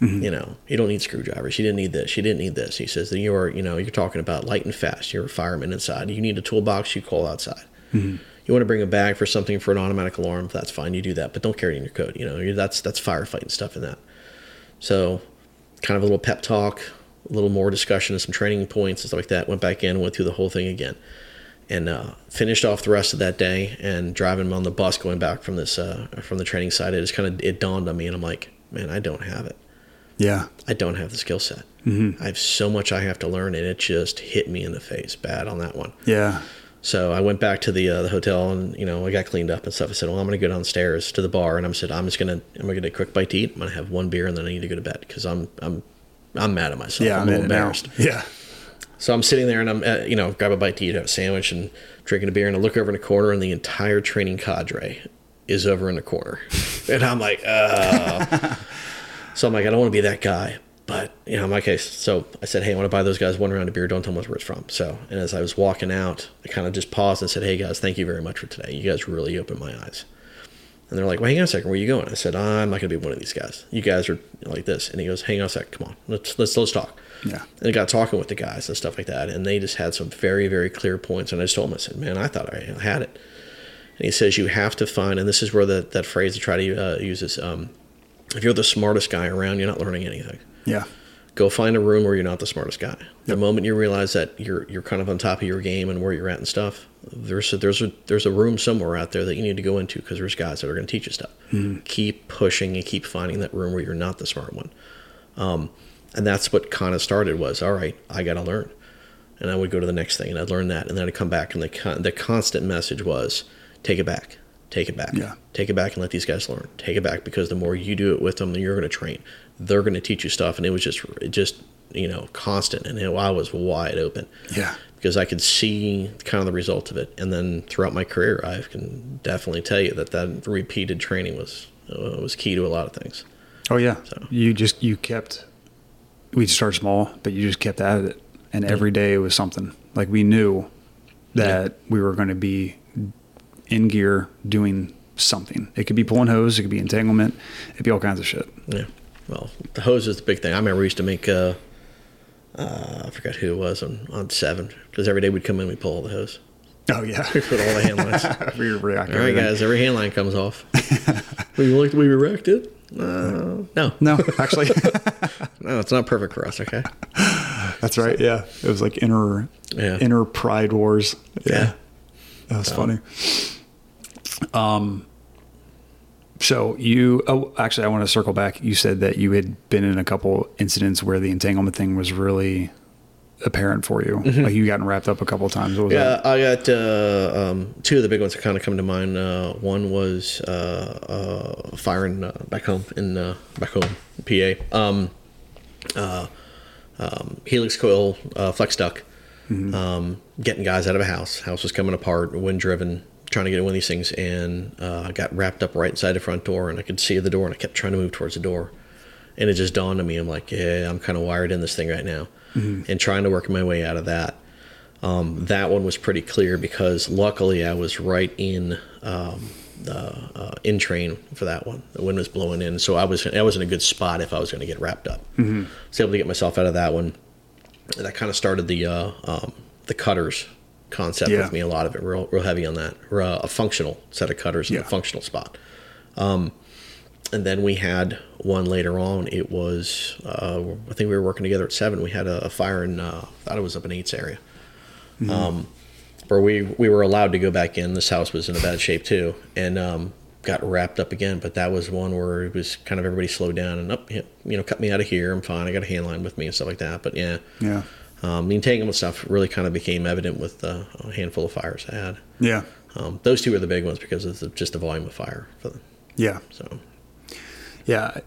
Mm-hmm. You know, you don't need screwdrivers. You didn't need this. You didn't need this. He says that you're, you know, you're talking about light and fast. You're a fireman inside. You need a toolbox. You call outside. Mm-hmm. You want to bring a bag for something for an automatic alarm. That's fine. You do that, but don't carry it in your coat. You know, you- that's that's firefighting stuff in that. So, kind of a little pep talk, a little more discussion of some training points and stuff like that. Went back in, went through the whole thing again, and uh, finished off the rest of that day. And driving on the bus going back from this uh, from the training site, it just kind of it dawned on me, and I'm like, man, I don't have it. Yeah. I don't have the skill set. Mm-hmm. I have so much I have to learn, and it just hit me in the face bad on that one. Yeah. So I went back to the uh, the hotel, and you know I got cleaned up and stuff. I said, "Well, I'm going to go downstairs to the bar," and I said, "I'm just going to I'm to get a quick bite to eat. I'm going to have one beer, and then I need to go to bed because I'm I'm I'm mad at myself. Yeah. I'm a and embarrassed." Yeah. So I'm sitting there, and I'm uh, you know grab a bite to eat, have a sandwich, and drinking a beer, and I look over in the corner, and the entire training cadre is over in the corner, and I'm like, uh so I'm like, I don't want to be that guy. But you know, in my case, so I said, "Hey, I want to buy those guys one round of beer. Don't tell them where it's from." So, and as I was walking out, I kind of just paused and said, "Hey guys, thank you very much for today. You guys really opened my eyes." And they're like, "Well, hang on a second. Where are you going?" I said, "I'm not going to be one of these guys. You guys are like this." And he goes, "Hang on a second. Come on. Let's let's let's talk." Yeah. And I got talking with the guys and stuff like that, and they just had some very very clear points. And I just told them, I said, "Man, I thought I had it." And he says, "You have to find," and this is where that that phrase I try to uh, use is, um, "If you're the smartest guy around, you're not learning anything." Yeah. go find a room where you're not the smartest guy. The moment you realize that you're you're kind of on top of your game and where you're at and stuff, there's a, there's a there's a room somewhere out there that you need to go into because there's guys that are going to teach you stuff. Keep pushing and keep finding that room where you're not the smart one. Um, and that's what kind of started was all right. I got to learn, and I would go to the next thing and I'd learn that, and then I'd come back and the con- the constant message was take it back, take it back, Yeah. take it back and let these guys learn. Take it back because the more you do it with them, then you're going to train. They're going to teach you stuff, and it was just just you know constant, and it, I was wide open Yeah. because I could see kind of the result of it. And then throughout my career, I can definitely tell you that that repeated training was uh, was key to a lot of things. Oh yeah. So- You just you kept. We started small, but you just kept at it, and every day it was something. Like we knew that we were going to be in gear doing something. It could be pulling hose, it could be entanglement, it could be all kinds of shit. Yeah, well, the hose is the big thing. I remember we used to make. Uh, uh, I forgot who it was on, on seven because every day we'd come in, we'd pull all the hose, Oh yeah. we put all the hand lines. we all right, guys, every hand line comes off. we like we wrecked it? Uh, no, No, actually, no, it's not perfect for us. Okay. that's right. Yeah, it was like inner Yeah. inner pride wars. Yeah, Yeah. that was funny. Um. So you, oh, actually, I want to circle back. You said that you had been in a couple incidents where the entanglement thing was really apparent for you. Like you gotten wrapped up a couple times. What was Yeah, I got uh, um, two of the big ones that kind of come to mind. Uh, one was uh, uh, firing uh, back home in uh, back home, PA. Um, uh, um, helix coil uh, flex duct. Um, getting guys out of a house. House was coming apart, wind driven. Trying to get in one of these things, and uh, I got wrapped up right inside the front door, and I could see the door, and I kept trying to move towards the door, and it just dawned on me. I'm like, yeah, I'm kind of wired in this thing right now, and trying to work my way out of that um, that one was pretty clear because luckily I was right in um, the uh, in train for that one. The wind was blowing in, so I was I was in a good spot if I was going to get wrapped up. Mm-hmm. Was able to get myself out of that one. And that kind of started the uh, um, the cutters concept Yeah. with me. A lot of it, real real heavy on that. Or, uh, a functional set of cutters in Yeah. a functional spot. Um, and then we had one later on. It was uh, I think we were working together at seven. We had a, a fire in uh, I thought it was up in Eights area um, where we we were allowed to go back in. This house was in a bad shape too, and um, got wrapped up again. But that was one where it was kind of everybody slowed down and up, you know, cut me out of here. I'm fine. I got a hand line with me and stuff like that. But yeah, Yeah. Um, the entanglement stuff really kind of became evident with uh, a handful of fires I had. Yeah. Um, those two were the big ones because of the, just the volume of fire. For them. Yeah. So Yeah.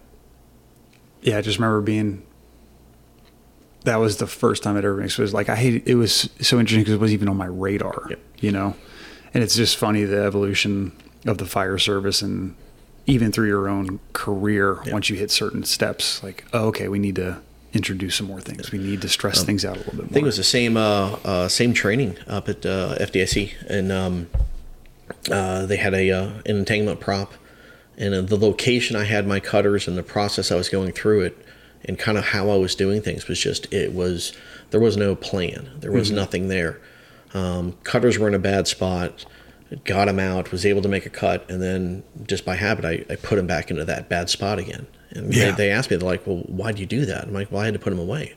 Yeah, I just remember being. That was the first time I'd ever been exposed. Like I hate it was so interesting because it wasn't even on my radar. Yep. You know, and it's just funny the evolution of the fire service and even through your own career Yeah. once you hit certain steps. Like, oh, okay, we need to introduce some more things. We need to stress things out a little bit more. Um, I think it was the same uh, uh, same training up at uh, FDIC, and um, uh, they had a uh, an entanglement prop, and uh, the location I had my cutters and the process I was going through it, and kind of how I was doing things was just it was there was no plan, there was nothing there. Um, cutters were in a bad spot. Got them out, was able to make a cut, and then just by habit, I, I put them back into that bad spot again. And Yeah. they, they asked me, they're like, "Well, why'd you do that?" I'm like, "Well, I had to put them away."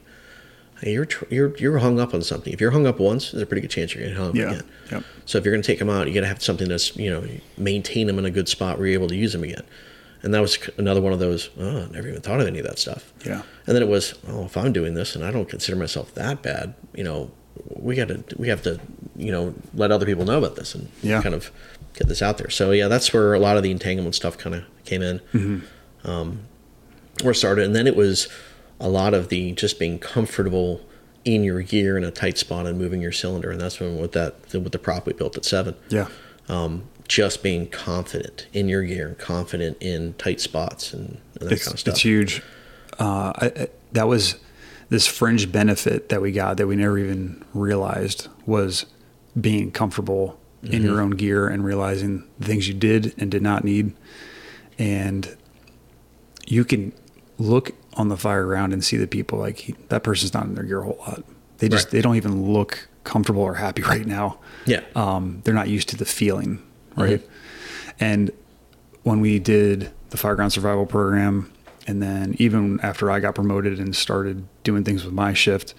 Hey, you're tr- you're you're hung up on something. If you're hung up once, there's a pretty good chance you're going to hung up Yeah. again. Yep. So if you're going to take them out, you got to have something that's you know maintain them in a good spot where you're able to use them again. And that was another one of those. Oh, I never even thought of any of that stuff. Yeah. And then it was, oh, if I'm doing this and I don't consider myself that bad, you know, we got to we have to you know let other people know about this and Yeah. kind of get this out there. So yeah, that's where a lot of the entanglement stuff kind of came in Mm-hmm. um, where started. And then it was a lot of the just being comfortable in your gear in a tight spot and moving your cylinder. And that's when with that with the prop we built at seven. Yeah. Um, just being confident in your gear and confident in tight spots and, and that it's, kind of stuff. It's huge. Uh, I, I, that was this fringe benefit that we got that we never even realized was being comfortable in Mm-hmm. your own gear and realizing the things you did and did not need. And you can look on the fire ground and see the people like he, that person's not in their gear a whole lot. They just Right. they don't even look comfortable or happy right now. Yeah. Um, they're not used to the feeling, right? And when we did the Fireground Survival Program, and then even after I got promoted and started doing things with my shift,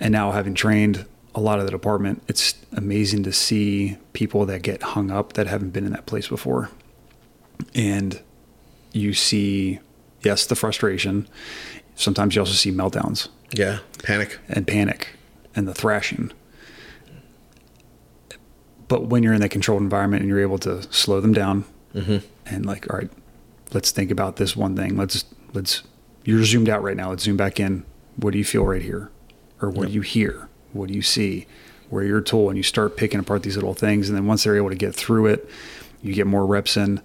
and now having trained a lot of the department, it's amazing to see people that get hung up that haven't been in that place before. And you see, yes, the frustration. Sometimes you also see meltdowns yeah. Panic. and panic and the thrashing. But when you're in that controlled environment and you're able to slow them down mm-hmm. and like, all right, let's think about this one thing. Let's let's you're zoomed out right now. Let's zoom back in. What do you feel right here? Or what do you hear? What do you see? Where your tool and you start picking apart these little things and then once they're able to get through it, you get more reps in.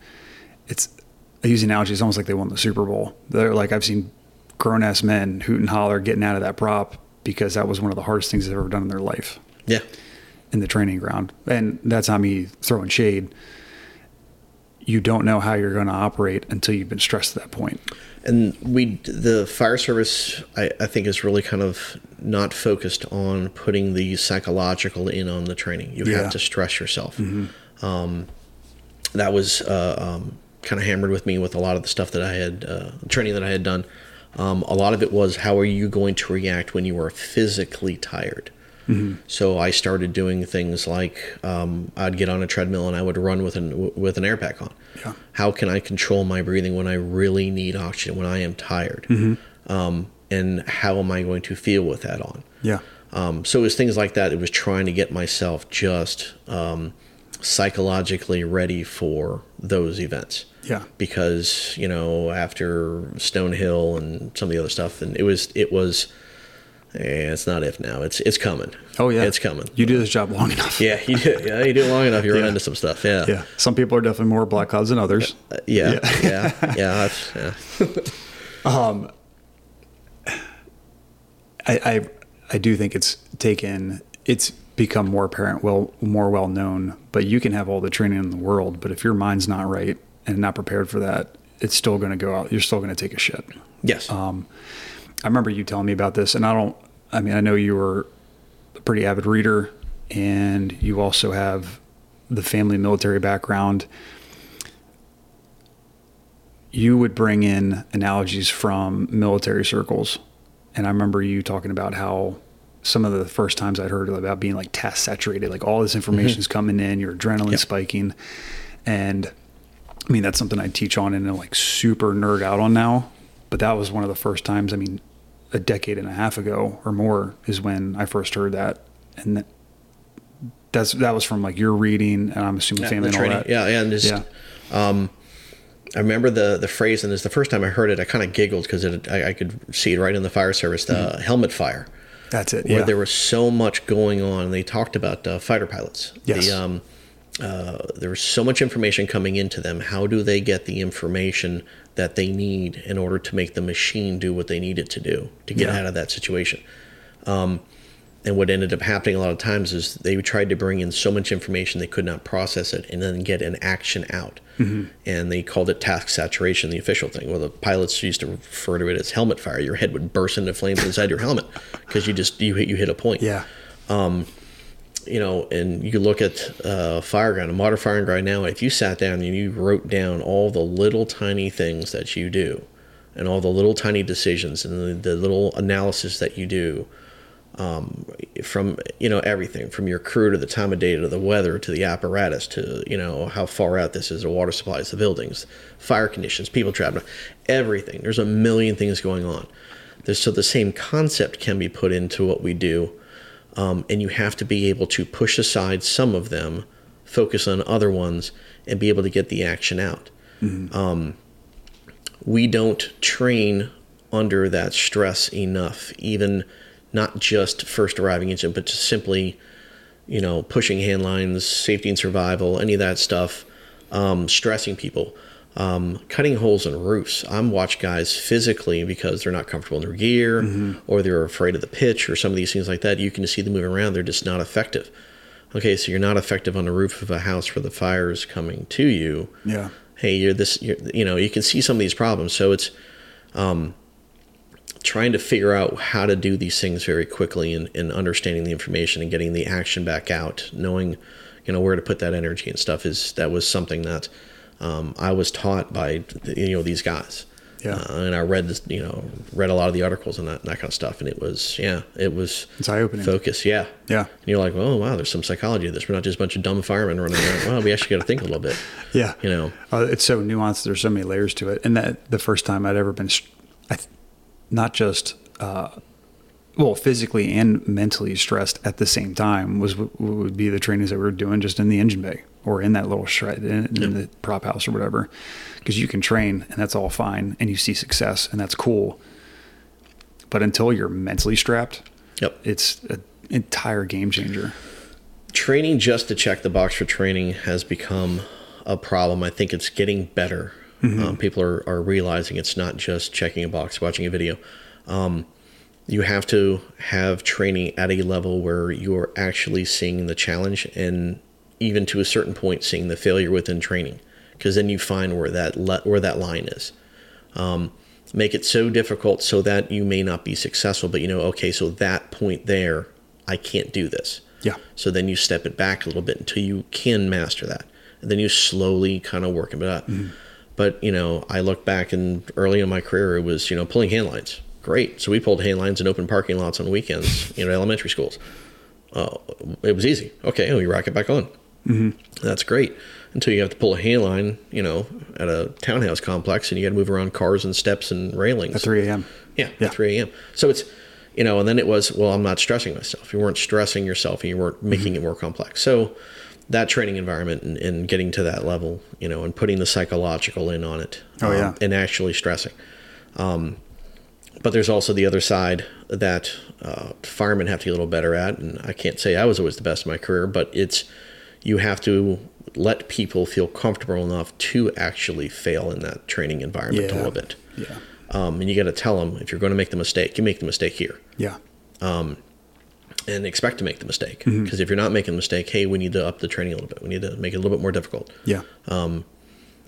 It's I use the analogy, it's almost like they won the Super Bowl. They're like I've seen grown ass men hoot and holler getting out of that prop because that was one of the hardest things they've ever done in their life Yeah. in the training ground. And that's not me throwing shade. you don't know how you're going to operate until you've been stressed to that point. And we, the fire service, I, I think is really kind of not focused on putting the psychological in on the training. You Yeah. have to stress yourself. Um, that was uh, um, kind of hammered with me with a lot of the stuff that I had, uh, training that I had done. Um, a lot of it was how are you going to react when you are physically tired? So I started doing things like um, I'd get on a treadmill and I would run with an with an air pack on. Yeah. How can I control my breathing when I really need oxygen when I am tired? Um, and how am I going to feel with that on? Yeah. Um, so it was things like that. It was trying to get myself just um, psychologically ready for those events. Yeah. Because you know after Stonehill and some of the other stuff, and it was it was. eh, it's not if now. It's it's coming. Oh yeah. it's coming. You do this job long enough. Yeah, you do. Yeah, you do it long enough, you run into some stuff. Yeah, Yeah. Some people are definitely more black clouds than others. Uh, yeah, Yeah. yeah, yeah. that's, yeah. I, I I do think it's taken it's become more apparent, well more well known, but you can have all the training in the world, but if your mind's not right and not prepared for that, it's still gonna go out. You're still gonna take a shit. Yes. Um, I remember you telling me about this, and I don't. I mean, I know you were a pretty avid reader, and you also have the family military background. You would bring in analogies from military circles, and I remember you talking about how some of the first times I'd heard about being like task saturated, like all this information's coming in, your adrenaline Yep. spiking, and I mean, that's something I teach on and like super nerd out on now. But that was one of the first times, I mean, a decade and a half ago or more is when I first heard that. And that, that's, that was from like your reading and I'm assuming Yeah, family and all that. Yeah, and just Yeah. I remember the the phrase, and it's the first time I heard it. I kind of giggled because it I, I could see it right in the fire service, the helmet fire, That's it. where Mm-hmm. Yeah. there was so much going on. And they talked about uh, fighter pilots. Yes. The, um, uh, there so much information coming into them. How do they get the information that they need in order to make the machine do what they need it to do to get Yeah. out of that situation? Um, and what ended up happening a lot of times is they tried to bring in so much information they could not process it and then get an action out. And they called it task saturation, the official thing. Well, the pilots used to refer to it as helmet fire. Your head would burst into flames inside your helmet because you just you hit you hit a point yeah. You know, and you look at uh, fire ground, a modern fire ground now, if you sat down and you wrote down all the little tiny things that you do and all the little tiny decisions and the, the little analysis that you do um, from, you know, everything from your crew to the time of day to the weather to the apparatus to, you know, how far out this is, the water supplies, the buildings, fire conditions, people trapped, everything. There's a million things going on. There's, so the same concept can be put into what we do um, and you have to be able to push aside some of them, focus on other ones, and be able to get the action out. Um, we don't train under that stress enough, even not just first arriving into, but just simply, you know, pushing hand lines, safety and survival, any of that stuff, um, stressing people. Um, cutting holes in roofs. I'm watch guys physically because they're not comfortable in their gear or they're afraid of the pitch or some of these things like that. You can see them moving around. They're just not effective. Okay, so you're not effective on the roof of a house where the fire is coming to you. Yeah. Hey, you're this. You're, you know, you can see some of these problems. So it's um, trying to figure out how to do these things very quickly and, and understanding the information and getting the action back out, knowing, you know, where to put that energy and stuff is that was something that um, I was taught by you know these guys. Yeah. Uh, and I read this, you know, read a lot of the articles and that, that kind of stuff, and it was, yeah, it was It's eye-opening. focus, yeah, Yeah. And you're like, oh wow, there's some psychology to this. We're not just a bunch of dumb firemen running around. Well, we actually got to think a little bit, Yeah. you know. Uh, it's so nuanced. There's so many layers to it. And that the first time I'd ever been, I, th- not just, uh, well, physically and mentally stressed at the same time was what would be the trainings that we were doing just in the engine bay or in that little shred in, in the prop house or whatever. Because you can train and that's all fine and you see success and that's cool. But until you're mentally strapped, Yep. it's an entire game changer. training just to check the box for training has become a problem. I think it's getting better. Um, people are, are realizing it's not just checking a box, watching a video. Um, you have to have training at a level where you are actually seeing the challenge and even to a certain point seeing the failure within training because then you find where that le- where that line is. Um, make it so difficult so that you may not be successful, but you know, okay, so that point there, I can't do this. Yeah. So then you step it back a little bit until you can master that, and then you slowly kind of work it up. But you know, I look back and early in my career, it was you know pulling hand lines. Great. So we pulled hand lines in open parking lots on weekends, you know, elementary schools. Uh, it was easy. Okay, we rack it back on. Mm-hmm. That's great. Until you have to pull a hand line, you know, at a townhouse complex, and you got to move around cars and steps and railings At 3 a.m. yeah, Yeah. at 3 a.m. So it's, you know, and then it was, well, I'm not stressing myself. You weren't stressing yourself and you weren't making Mm-hmm. it more complex. So that training environment and, and getting to that level, you know, and putting the psychological in on it. Oh, um, yeah. And actually stressing. Um, but there's also the other side that uh, firemen have to get a little better at. And I can't say I was always the best in my career, but it's, you have to let people feel comfortable enough to actually fail in that training environment a little bit. Yeah. Um, and you got to tell them if you're going to make the mistake, you make the mistake here Yeah. and expect to make the mistake. Mm-hmm. Because if you're not making the mistake, hey, we need to up the training a little bit. We need to make it a little bit more difficult. Yeah.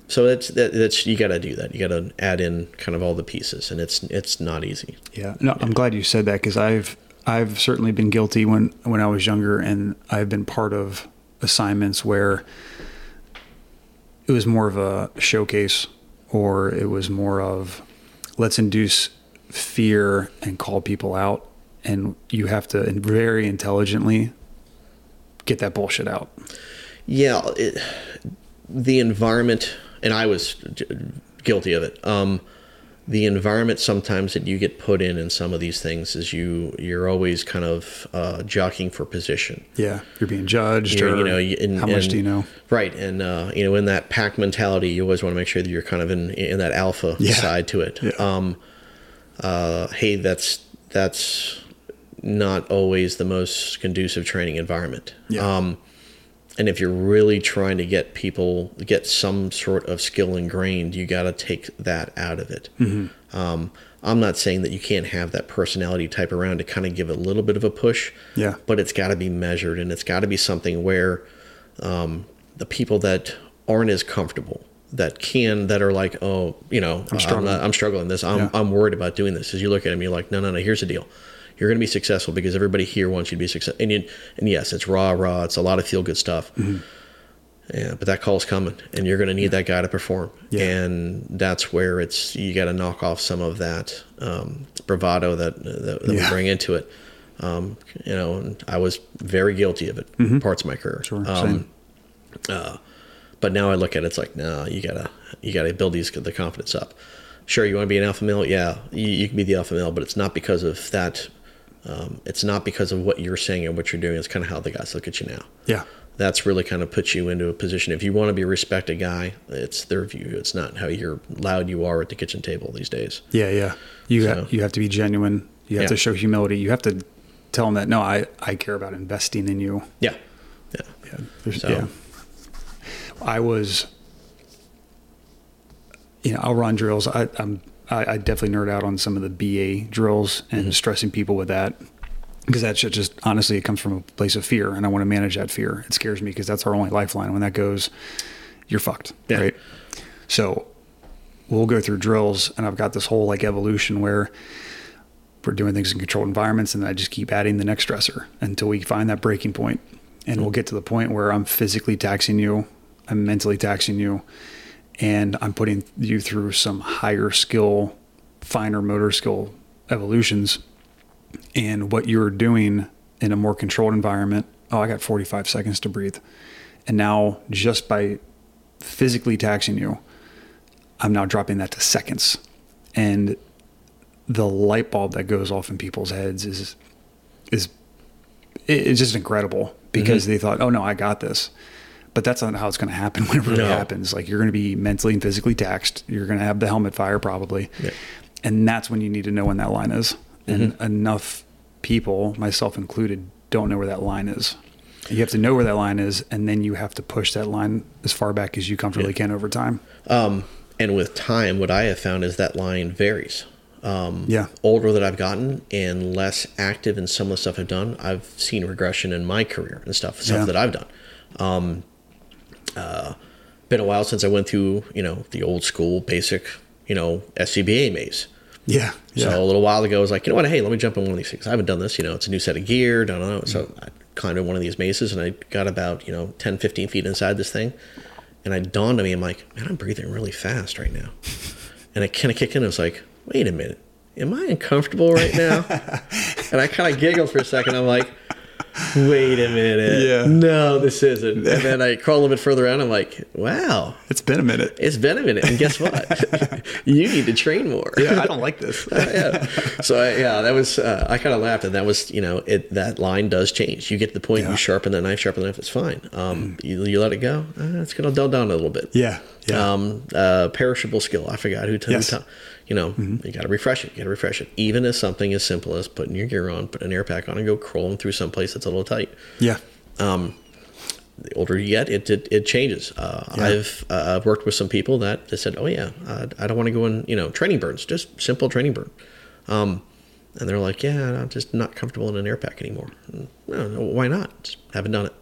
So that's that, that's you got to do that. You got to add in kind of all the pieces, and it's it's not easy. Yeah, no, I'm glad you said that because I've I've certainly been guilty when when I was younger, and I've been part of assignments where it was more of a showcase, or it was more of let's induce fear and call people out, and you have to very intelligently get that bullshit out. Yeah, it, the environment, and I was guilty of it. Um, the environment sometimes that you get put in in some of these things is you you're always kind of uh, jockeying for position. Yeah, you're being judged, You're- or you know, and- how much and- do you know? Right, and uh, you know, in that pack mentality, you always want to make sure that you're kind of in in that alpha Yeah. side to it. Yeah. Um, uh, hey, that's that's not always the most conducive training environment. Yeah. Um, and if you're really trying to get people get some sort of skill ingrained, you got to take that out of it. Mm-hmm. Um, I'm not saying that you can't have that personality type around to kind of give a little bit of a push. Yeah. But it's got to be measured, and it's got to be something where um, the people that aren't as comfortable, that can, that are like, oh, you know, I'm struggling. not, I'm struggling this. I'm, Yeah. I'm worried about doing this. As you look at them, you're like, no, no, no. Here's the deal. You're going to be successful because everybody here wants you to be successful. And, you, and yes, it's raw, raw. It's a lot of feel good stuff. Mm-hmm. Yeah, but that call's coming, and you're going to need that guy to perform. Yeah. And that's where it's you got to knock off some of that um, bravado that that, that Yeah. we bring into it. Um, you know, and I was very guilty of it parts of my career. Mm-hmm. Sure, Um, same. but now I look at it, it's like, no, you gotta you gotta build these the confidence up. Sure, you want to be an alpha male, yeah, you, you can be the alpha male, but it's not because of that. Um, it's not because of what you're saying and what you're doing. It's kind of how the guys look at you now. Yeah, That's really kind of puts you into a position. If you want to be a respected guy, it's their view. It's not how you're loud you are at the kitchen table these days. Yeah, yeah. You So- have, you have to be genuine. You have Yeah. to show humility. You have to tell them that no, I I care about investing in you. Yeah, yeah, Yeah, So- yeah. I was, you know, I'll run drills. I, I'm I, I definitely nerd out on some of the BA drills and Mm-hmm. stressing people with that because that shit just honestly it comes from a place of fear, and I want to manage that fear. It scares me because that's our only lifeline. When that goes, you're fucked. Yeah. Right. So we'll go through drills, and I've got this whole like evolution where we're doing things in controlled environments, and I just keep adding the next stressor until we find that breaking point. And we'll get to the point where I'm physically taxing you, I'm mentally taxing you, and I'm putting you through some higher skill, finer motor skill evolutions. And what you're doing in a more controlled environment, oh, I got 45 seconds to breathe. And now, just by physically taxing you, I'm now dropping that to seconds. And the light bulb that goes off in people's heads is is it- it's just incredible because mm-hmm. they thought, oh no, I got this. But that's not how it's going to happen when it really No. happens. Like you're going to be mentally and physically taxed. You're going to have the helmet fire probably, Yeah. and that's when you need to know when that line is. And enough people, myself included, don't know where that line is. You have to know where that line is, and then you have to push that line as far back as you comfortably can over time. Um, and with time, what I have found is that line varies. Um, Yeah. Older that I've gotten and less active in some of the stuff I've done, I've seen regression in my career and stuff, stuff Yeah. that I've done. Um, uh, been a while since I went through, you know, the old school basic, you know, SCBA maze. Yeah. Yeah. So a little while ago, I was like, you know what? Hey, let me jump in one of these things. I haven't done this. You know, it's a new set of gear. Don't know. So I climbed in one of these mazes and I got about, you know, 10, 15 feet inside this thing. And it dawned on me, I'm like, man, I'm breathing really fast right now. And it kind of kicked in. I was like, wait a minute. Am I uncomfortable right now? and I kind of giggled for a second. I'm like, wait a minute. Yeah. No, this isn't. And then I crawl a little bit further out. I'm like, wow, it's been a minute. it's been a minute. And guess what? you need to train more. Yeah, I don't like this. yeah. So I, yeah, that was uh, I kind of laughed, and that was you know it that line does change. You get to the point Yeah. you sharpen the knife, sharpen the knife. It's fine. Um, you, you let it go. Uh, it's gonna dull down a little bit. Yeah. Yeah. Um, uh, perishable skill. I forgot who. T- Yes. who ta- you know, you got to refresh it. You got to refresh it. Even as something as simple as putting your gear on, put an air pack on, and go crawling through some place that's a little tight yeah. the older you get, it it, it changes. Uh, Yeah. I've uh, I've worked with some people that they said, "Oh yeah, uh, I don't want to go in, you know, training burns, just simple training burn," um, and they're like, "Yeah, I'm just not comfortable in an air pack anymore." And, "No, no, why not? Just haven't done it.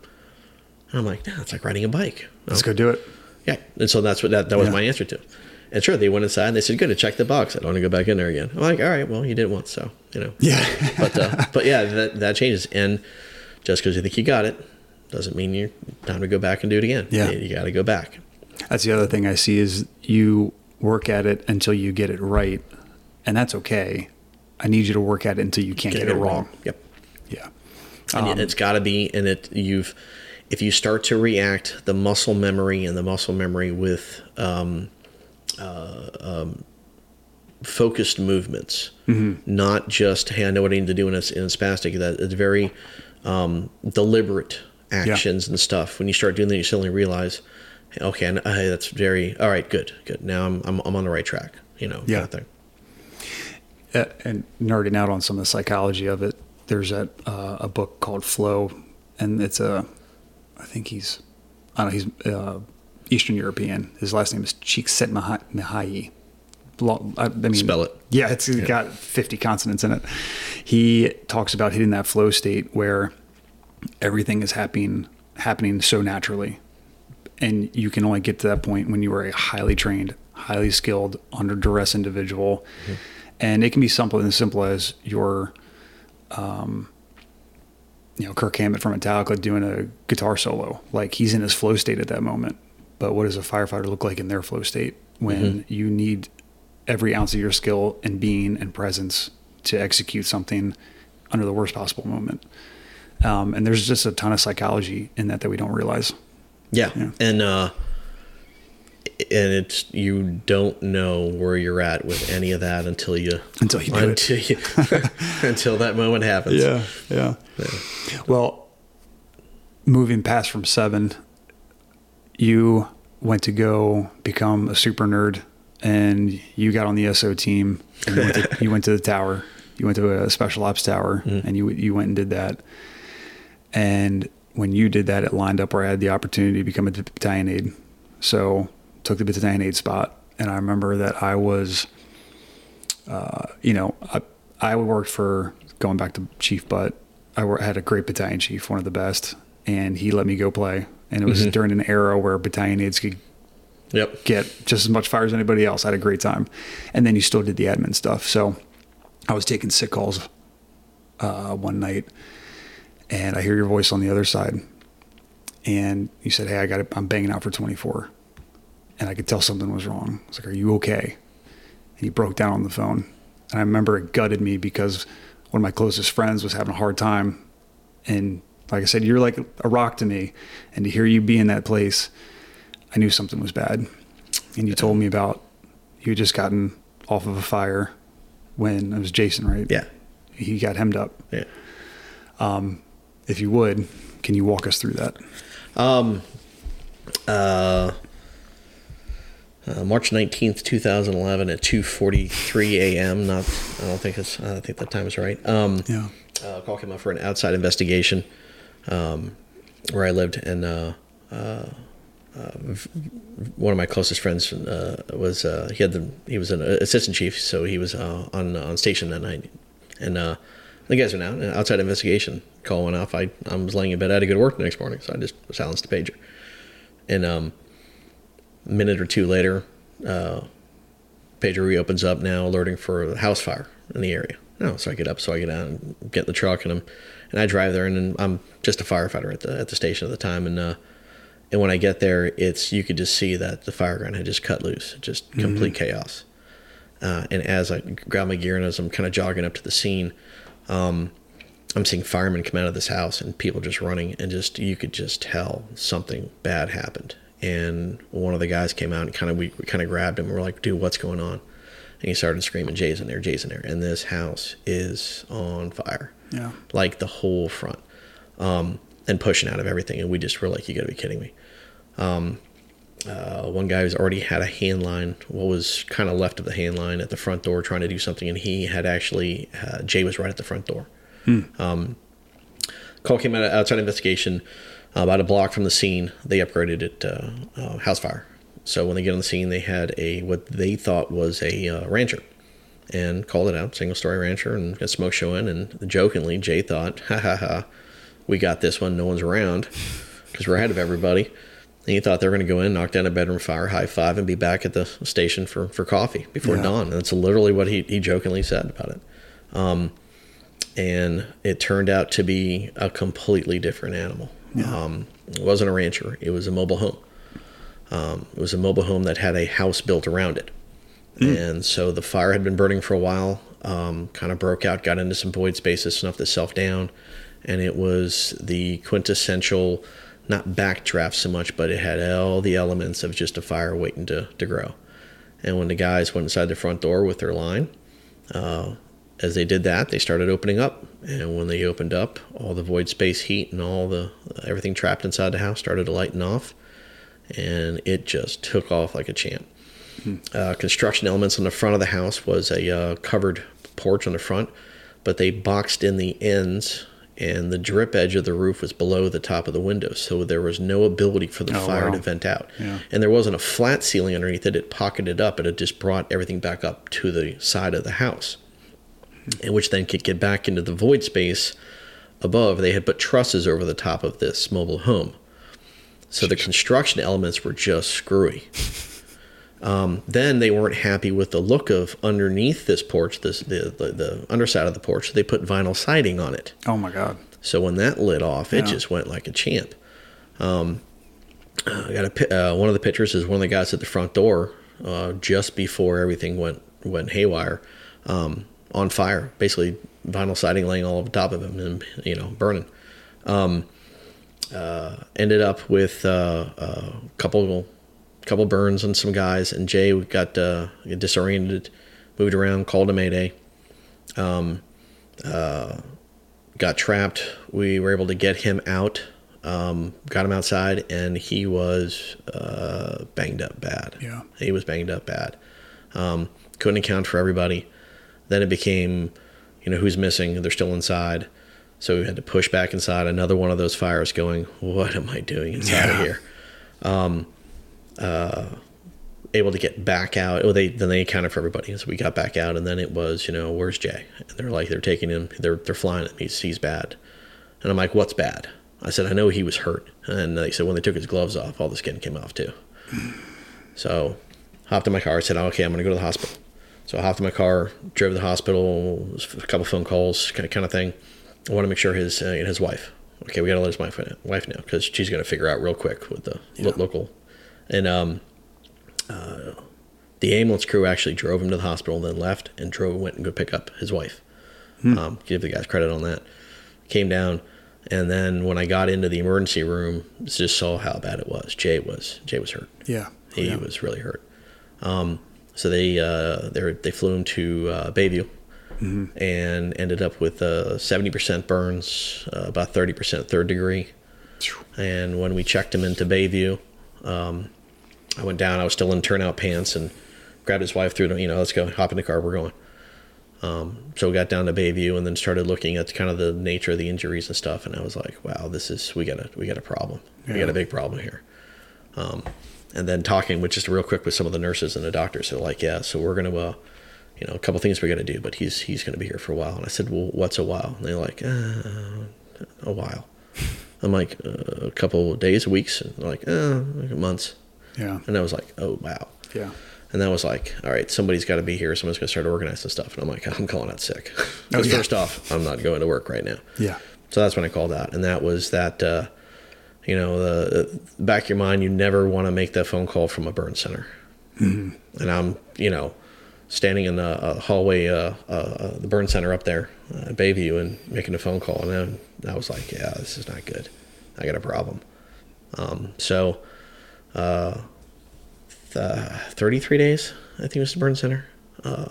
And I'm like, "Yeah, it's like riding a bike." Let's go do it. Yeah, and so that's what that, that was Yeah. my answer to. it. And sure, they went inside and they said, "Good, to check the box. I don't want to go back in there again." I'm like, "All right, well, you did it once, so you know." Yeah. but uh, but yeah, that that changes. And just because you think you got it, doesn't mean you're time to go back and do it again. Yeah. you, got to go back. That's the other thing I see is you work at it until you get it right, and that's okay. I need you to work at it until you can't get, it wrong. Yep. Yeah. And Um, it's got to be, and it you've if you start to react the muscle memory and the muscle memory with um, uh, um, focused movements, Mm-hmm. not just hey I know what I need to do in a, in a spastic. That it's very um, deliberate actions and stuff. When you start doing that, you suddenly realize, okay, and, uh, that's very all right. Good, good. Now I'm I'm, I'm on the right track. You know, Yeah. kind of thing. uh, and nerding out on some of the psychology of it, there's a uh, a book called Flow, and it's a, I think he's, I don't know, he's uh, Eastern European. His last name is Csikszentmihalyi. I mean, Spell it. Yeah, it's got 50 consonants in it. He talks about hitting that flow state where everything is happening happening so naturally, and you can only get to that point when you are a highly trained, highly skilled, under duress individual. And it can be something as simple as your, um, you know, Kirk Hammett from Metallica doing a guitar solo. Like he's in his flow state at that moment. But what does a firefighter look like in their flow state when you need every ounce of your skill and being and presence to execute something under the worst possible moment? Um, and there's just a ton of psychology in that that we don't realize. Yeah. Yeah. And uh and it's you don't know where you're at with any of that until you Until you do it. until you until that moment happens. Yeah. Yeah. Well, moving past from seven, you went to go become a super nerd, and you got on the SO team. And you, went to, you went to the tower. You went to a special ops tower, and you you went and did that. And when you did that, it lined up where I had the opportunity to become a battalion aide. So took the battalion aide spot, and I remember that I was uh, you know, I, I worked for going back to Chief Butt. I had a great battalion chief, one of the best, and he let me go play. And it was during an era where battalion aides could Yep. get just as much fire as anybody else. I had a great time. And then you still did the admin stuff. So I was taking sick calls uh, one night, and I hear your voice on the other side, and you said, "Hey, I got it. I'm banging out for 24," and I could tell something was wrong. I was like, "Are you okay?" And he broke down on the phone, and I remember it gutted me because one of my closest friends was having a hard time, and like I said, you're like a rock to me, and to hear you be in that place, I knew something was bad. And you told me about you had just gotten off of a fire when it was Jason, right? Yeah. He got hemmed up. Yeah. If you would, can you walk us through that? Um uh uh, March nineteenth, two thousand eleven, at two forty three a.m. Not, I don't think it's. I think that time is right. Um, Yeah. uh, call came up for an outside investigation um, where I lived, and uh, uh, uh, one of my closest friends uh, was uh, he had the he was an assistant chief, so he was uh, on on station that night, and the guys went out. Outside investigation call went off. I I was laying in bed. I had to go to work the next morning, so I just silenced the pager, and um, a minute or two later, pager reopens up now, alerting for a house fire in the area. No, so I get up, so I get out and get in the truck, and I'm and I drive there, and then I'm just a firefighter at the at the station at the time, and uh, and when I get there, it's you could just see that the fire ground had just cut loose, just complete chaos. Uh, and as I grab my gear and as I'm kind of jogging up to the scene, um, I'm seeing firemen come out of this house and people just running, and just you could just tell something bad happened. And one of the guys came out and kind of we, we kind of grabbed him. And we're like, "Dude, what's going on?" And he started screaming, "Jay's in there! Jay's in there!" And this house is on fire, Yeah. like the whole front, um, and pushing out of everything. And we just were like, "You got to be kidding me!" Um, uh, one guy who's already had a hand line, what was kind of left of the hand line at the front door, trying to do something, and he had actually uh, Jay was right at the front door. Um, call came out outside investigation uh, about a block from the scene. They upgraded it uh, uh, house fire. So when they get on the scene, they had a what they thought was a uh, rancher, and called it out single story rancher and got smoke showing. And jokingly, Jay thought, "Ha ha ha, we got this one. No one's around because we're ahead of everybody." And he thought they were going to go in, knock down a bedroom fire, high five, and be back at the station for, for coffee before Yeah. dawn. And that's literally what he, he jokingly said about it. Um, and it turned out to be a completely different animal. Um, it wasn't a rancher, it was a mobile home. Um, it was a mobile home that had a house built around it. And so the fire had been burning for a while, um, kind of broke out, got into some void spaces, snuffed itself down. And it was the quintessential, not backdraft so much, but it had all the elements of just a fire waiting to, to grow. And when the guys went inside the front door with their line, uh, as they did that, they started opening up. And when they opened up, all the void space heat and all the everything trapped inside the house started to lighten off, and it just took off like a champ. Uh, construction elements on the front of the house was a uh, covered porch on the front, but they boxed in the ends, and the drip edge of the roof was below the top of the windows, so there was no ability for the Oh, fire wow. to vent out. Yeah. And there wasn't a flat ceiling underneath it; it pocketed up, and it just brought everything back up to the side of the house and which then could get back into the void space above. They had put trusses over the top of this mobile home. So the construction elements were just screwy. Um, then they weren't happy with the look of underneath this porch, this the, the, the underside of the porch. They put vinyl siding on it. Oh my God. So when that lit off, it Yeah. just went like a champ. Um, I got a uh, one of the pictures is one of the guys at the front door uh, just before everything went went haywire, um, on fire, basically vinyl siding laying all over top of him and you know burning. Um, uh, ended up with uh, a couple couple burns on some guys, and Jay got uh, disoriented, moved around, called a mayday got trapped. We were able to get him out, um, got him outside, and he was uh, banged up bad. Yeah. He was banged up bad. Um, couldn't account for everybody. Then it became, you know, who's missing? They're still inside. So we had to push back inside. Another one of those fires going, what am I doing inside of Yeah. here? Um, uh, able to get back out. Oh, they then they accounted for everybody. So we got back out, and then it was, you know, where's Jay? And they're like, they're taking him. They're they're flying him. He's he's bad. And I'm like, what's bad? I said, I know he was hurt. And they said when they took his gloves off, all the skin came off too. So, hopped in my car. I said, okay, I'm gonna go to the hospital. So I hopped in my car, drove to the hospital. A couple phone calls, kind of kind of thing. I want to make sure his uh, his wife. Okay, we got to let his wife wife know because she's gonna figure out real quick with the lo- local. And um, the ambulance crew actually drove him to the hospital, and then left and drove went and go pick up his wife. Um, give the guys credit on that. Came down, and then when I got into the emergency room, just saw how bad it was. Jay was Jay was hurt. Yeah. He yeah. was really hurt. Um, so they uh, they they flew him to uh, Bayview. And ended up with uh, 70% burns, uh, about 30% third degree. And when we checked him into Bayview, um, I went down. I was still in turnout pants and grabbed his wife through. The, you know, let's go. Hop in the car. We're going. Um, so we got down to Bayview and then started looking at kind of the nature of the injuries and stuff. And I was like, wow, this is we got a we got a problem. We got a big problem here. Um, and then talking with just real quick with some of the nurses and the doctors. They're like, yeah, so we're gonna. Uh, you know, a couple things we're gonna do, but he's he's going to be here for a while. And I said, well, what's a while? And they're like, uh, a while. I'm like, uh, a couple days, weeks, and they're like, uh, like months. Yeah. And I was like, oh wow. Yeah. And that was like, all right, somebody's got to be here. Someone's going to start organizing stuff. And I'm like, I'm calling out sick. Oh, yeah. first off, I'm not going to work right now. Yeah. So that's when I called out, and that was that. Uh, you know, the, the back of your mind, you never want to make that phone call from a burn center. And I'm, you know, standing in the uh, hallway, uh, uh, the burn center up there uh, at Bayview, and making a phone call, and then I was like, yeah, this is not good. I got a problem. Um, so, uh, th- 33 days, I think it was the burn center. Uh,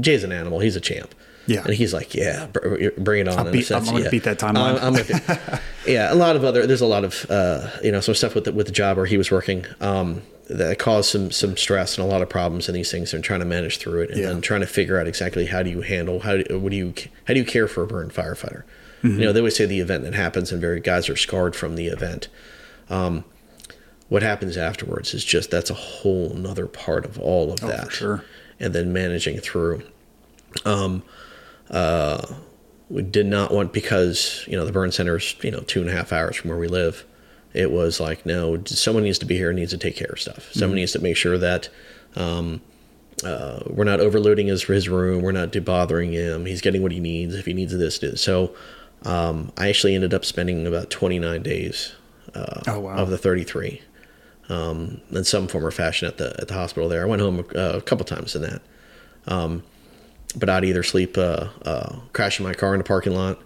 Jay's an animal. He's a champ. Yeah. And he's like, yeah, br- bring it on. I'll in a beat- sense, I'm gonna yeah. beat that timeline. I'm- I'm yeah, a lot of other. There's a lot of uh, you know some stuff with the, with the job where he was working um, that caused some some stress and a lot of problems in these things and trying to manage through it and Yeah. then trying to figure out exactly how do you handle how do, what do you how do you care for a burn firefighter. You know, they always say the event that happens and very guys are scarred from the event. Um, what happens afterwards is just that's a whole nother part of all of Oh, that sure. and then managing through um uh we did not want because you know the burn center is you know two and a half hours from where we live it was like no someone needs to be here and needs to take care of stuff someone needs to make sure that um uh, we're not overloading his his room. We're not bothering him. He's getting what he needs. If he needs this, this. so um, I actually ended up spending about 29 days uh, Oh, wow. of the 33 um, in some form or fashion at the at the hospital. There, I went home uh, a couple times in that, um, but I'd either sleep, uh, uh, crash in my car in the parking lot,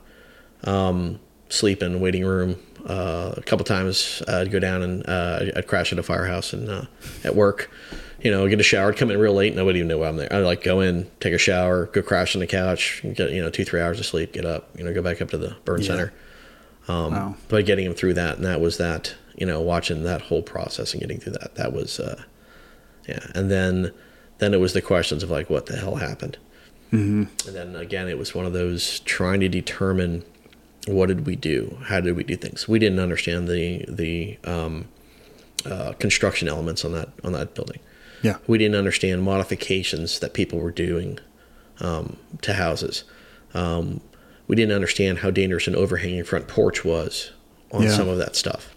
um, sleep in the waiting room. Uh, a couple times I'd go down and uh, I'd crash at a firehouse and uh, at work, you know, get a shower, I'd come in real late, nobody even knew I'm there. I'd like go in, take a shower, go crash on the couch, get you know two three hours of sleep, get up, you know, go back up to the burn Yeah. center. Um, Wow. But getting him through that, and that was that, you know, watching that whole process and getting through that, that was, uh, yeah. And then, then it was the questions of like, what the hell happened? Mm-hmm. And then again, it was one of those trying to determine what did we do, how did we do things. We didn't understand the the um, uh, construction elements on that on that building. Yeah. We didn't understand modifications that people were doing um, to houses. Um, we didn't understand how dangerous an overhanging front porch was on Yeah. some of that stuff.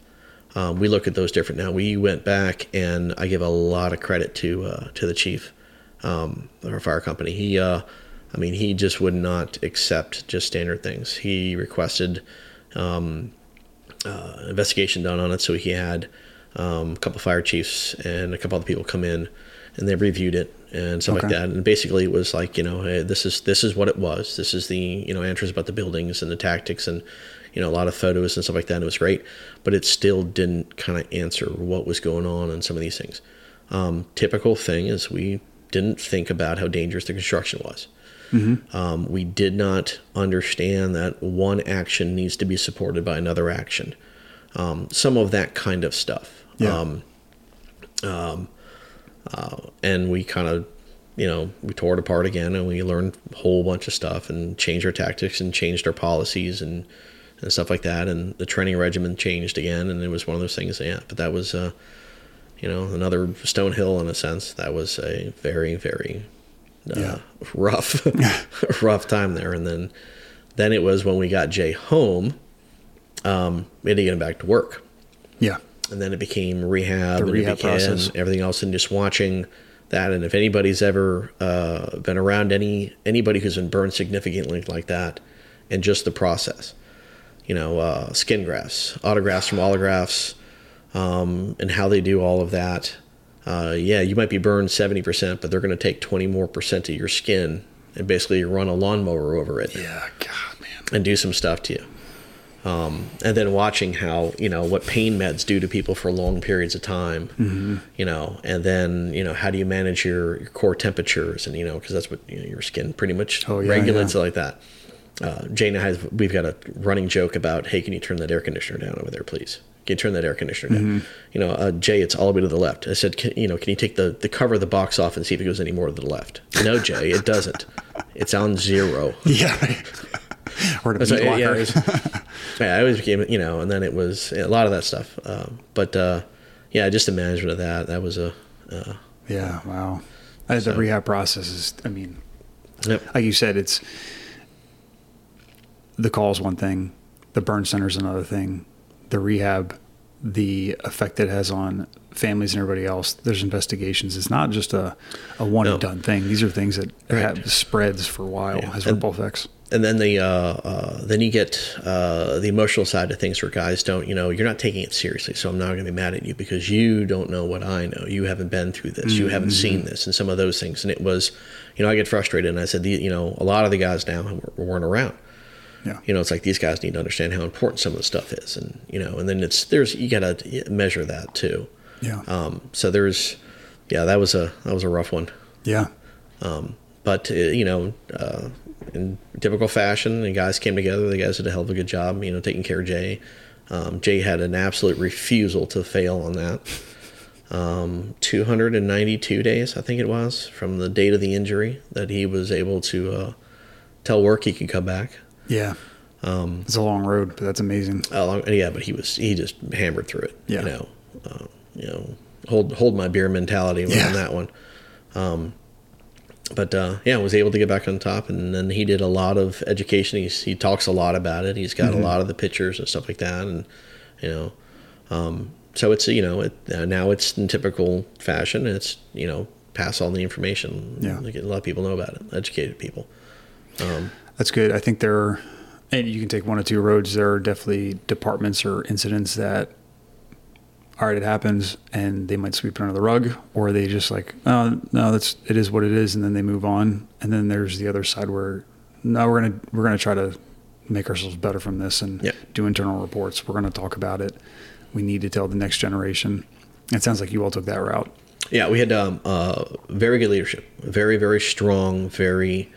Um, we look at those different now. We went back, and I give a lot of credit to uh, to the chief um, of our fire company. He, uh, I mean, he just would not accept just standard things. He requested um, uh, investigation done on it, so he had um, a couple fire chiefs and a couple other people come in, and they reviewed it and stuff like that. And basically, it was like, you know, hey, this is this is what it was. This is the you know answers about the buildings and the tactics and you know a lot of photos and stuff like that. And it was great, but it still didn't kind of answer what was going on and some of these things. Um, typical thing is we didn't think about how dangerous the construction was. Um, we did not understand that one action needs to be supported by another action. Um, some of that kind of stuff. Yeah. Um, um, uh, and we kind of, you know, we tore it apart again and we learned a whole bunch of stuff and changed our tactics and changed our policies and, and stuff like that. And the training regimen changed again. And it was one of those things. Yeah. But that was, uh, you know, another stone hill in a sense. That was a very, very uh, Yeah. rough, rough time there. And then, then it was when we got Jay home, um, we had to get him back to work Yeah. and then it became rehab, The and rehab became process. everything else, and just watching that. And if anybody's ever uh, been around any anybody who's been burned significantly like that, and just the process, you know, uh, skin grafts, autografts from allografts, um, and how they do all of that. Uh, yeah, you might be burned seventy percent, but they're going to take twenty more percent of your skin and basically run a lawnmower over it Yeah. God, man. and do some stuff to you. Um, and then watching how you know what pain meds do to people for long periods of time, Mm-hmm. you know, and then you know how do you manage your, your core temperatures and you know because that's what you know, your skin pretty much Oh, yeah, regulates yeah. like that. Uh, Jane and I have, we've got a running joke about hey can you turn that air conditioner down over there please can you turn that air conditioner down Mm-hmm. you know uh, Jay it's all the way to the left I said can, you know can you take the, the cover of the box off and see if it goes any more to the left no Jay it doesn't it's on zero Yeah. or the so, meat yeah, was- yeah, I always became, you know, and then it was a lot of that stuff. Um, but uh, yeah, just the management of that, that was a, uh, Yeah, wow. As the rehab process is, I mean, yep. like you said, it's the call is one thing, the burn center is another thing, the rehab, the effect it has on families and everybody else, there's investigations. It's not just a, a one and done thing. These are things that Right. have spreads for a while, has And- ripple effects. and then the uh, uh, then you get uh, the emotional side of things where guys don't you know you're not taking it seriously so i'm not going to be mad at you because you don't know what i know you haven't been through this you haven't seen this and some of those things and it was you know i get frustrated and i said the, you know a lot of the guys now weren't around Yeah. you know it's like these guys need to understand how important some of the stuff is and you know and then it's there's you got to measure that too Yeah. um, so there's yeah that was a that was a rough one yeah. but uh, you know, uh, in typical fashion, the guys came together. The guys did a hell of a good job, you know, taking care of Jay. Um, Jay had an absolute refusal to fail on that. Um, 292 days, I think it was, from the date of the injury that he was able to uh, tell work he could come back. Yeah. Um, It's a long road, but that's amazing. Yeah, but he was he just hammered through it. Yeah. You know, uh, you know, hold hold my beer mentality Yeah. on that one. Um, but uh, yeah, was able to get back on top, and then he did a lot of education. He's, he talks a lot about it. He's got Mm-hmm. a lot of the pictures and stuff like that, and you know, um, so it's you know it, uh, now it's in typical fashion. It's you know pass all the information. Yeah. Like, a lot of people know about it. Educated people. Um, That's good. I think there are, and you can take one or two roads. There are definitely departments or incidents that, all right, it happens, and they might sweep it under the rug, or they just like, oh no, that's it is what it is, and then they move on. And then there's the other side where, no, we're gonna we're gonna try to make ourselves better from this and Yeah. do internal reports. We're gonna talk about it. We need to tell the next generation. It sounds like you all took that route. Yeah, we had um, uh, very good leadership, very very strong, very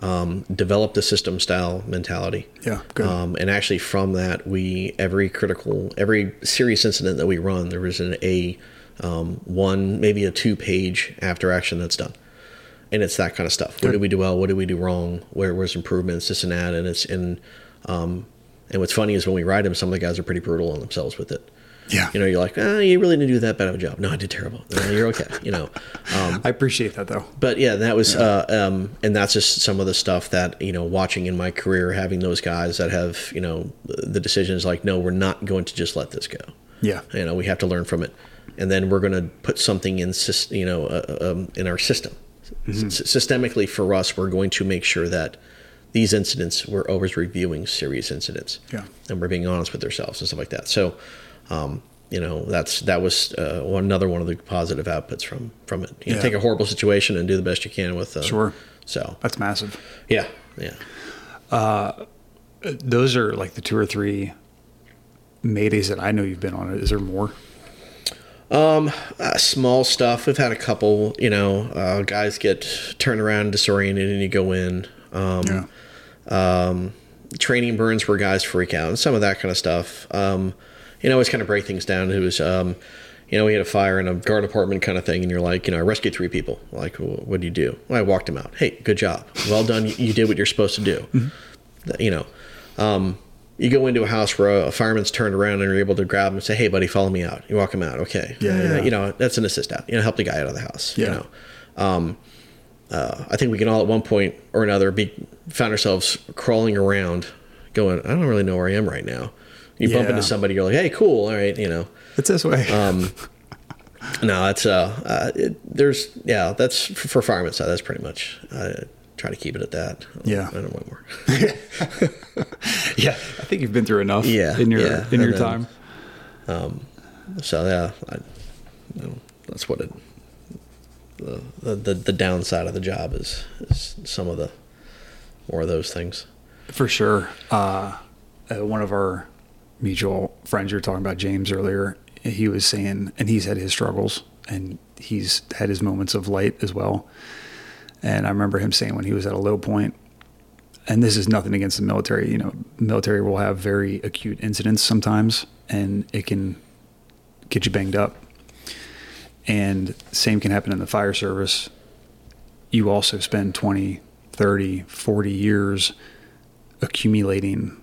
um, developed a system style mentality. Yeah, good. Um, and actually, from that, we every critical, every serious incident that we run, there was an a um, one, maybe a two page after action that's done, and it's that kind of stuff. What Good. did we do well? What did we do wrong? Where was improvements? This and that, and it's in. Um, and what's funny is when we write them, some of the guys are pretty brutal on themselves with it. Yeah. You know, you're like, oh, you really didn't do that bad of a job. No, I did terrible. No, you're okay. You know, um, I appreciate that though. but yeah, that was, uh, um, and that's just some of the stuff that you know, watching in my career, having those guys that have you know the decisions like, no, we're not going to just let this go. Yeah. You know, we have to learn from it, and then we're going to put something in, you know, uh, um, in our system. S- systemically for us, we're going to make sure that these incidents we're always reviewing serious incidents Yeah. and we're being honest with ourselves and stuff like that. So, um, you know, that's that was uh, another one of the positive outputs from from it. You know, Yeah. take a horrible situation and do the best you can with. Uh, Sure. So That's massive. yeah, yeah. Those are like the two or three Maydays that I know you've been on. Is there more? Uh, small stuff. We've had a couple. You know, uh, guys get turned around, disoriented, and you go in. Um, Yeah. training burns where guys freak out and some of that kind of stuff. Um, you know, always kind of break things down. It was, um, you know, we had a fire in a guard apartment kind of thing, and you're like, you know, I rescued three people. Like, "Wh- what do you do? Well, I walked them out. Hey, good job. Well done. You, you did what you're supposed to do. Th- You know, um, you go into a house where a fireman's turned around and you're able to grab him and say, hey, buddy, follow me out. You walk him out. Okay. Yeah, Uh, yeah. You know, that's an assist out. You know, help the guy out of the house. You Yeah. know, um, uh, I think we can all at one point or another be found ourselves crawling around, going, I don't really know where I am right now. You bump into somebody, you're like, hey, cool, all right, you know. It's this way. Um, no, it's uh, uh it, there's yeah, that's for fireman side. That's pretty much. I try to keep it at that. Yeah. I don't want more. yeah. I think you've been through enough Yeah, in your yeah. in your And then- time. So yeah, I, you know, that's what it. The, the the the downside of the job is is some of the more of those things. For sure. Uh, uh, one of our mutual friends you were talking about, James, earlier, he was saying, and he's had his struggles and he's had his moments of light as well. And I remember him saying when he was at a low point, and this is nothing against the military, you know, military will have very acute incidents sometimes and it can get you banged up. And same can happen in the fire service. You also spend 20, 30, 40 years accumulating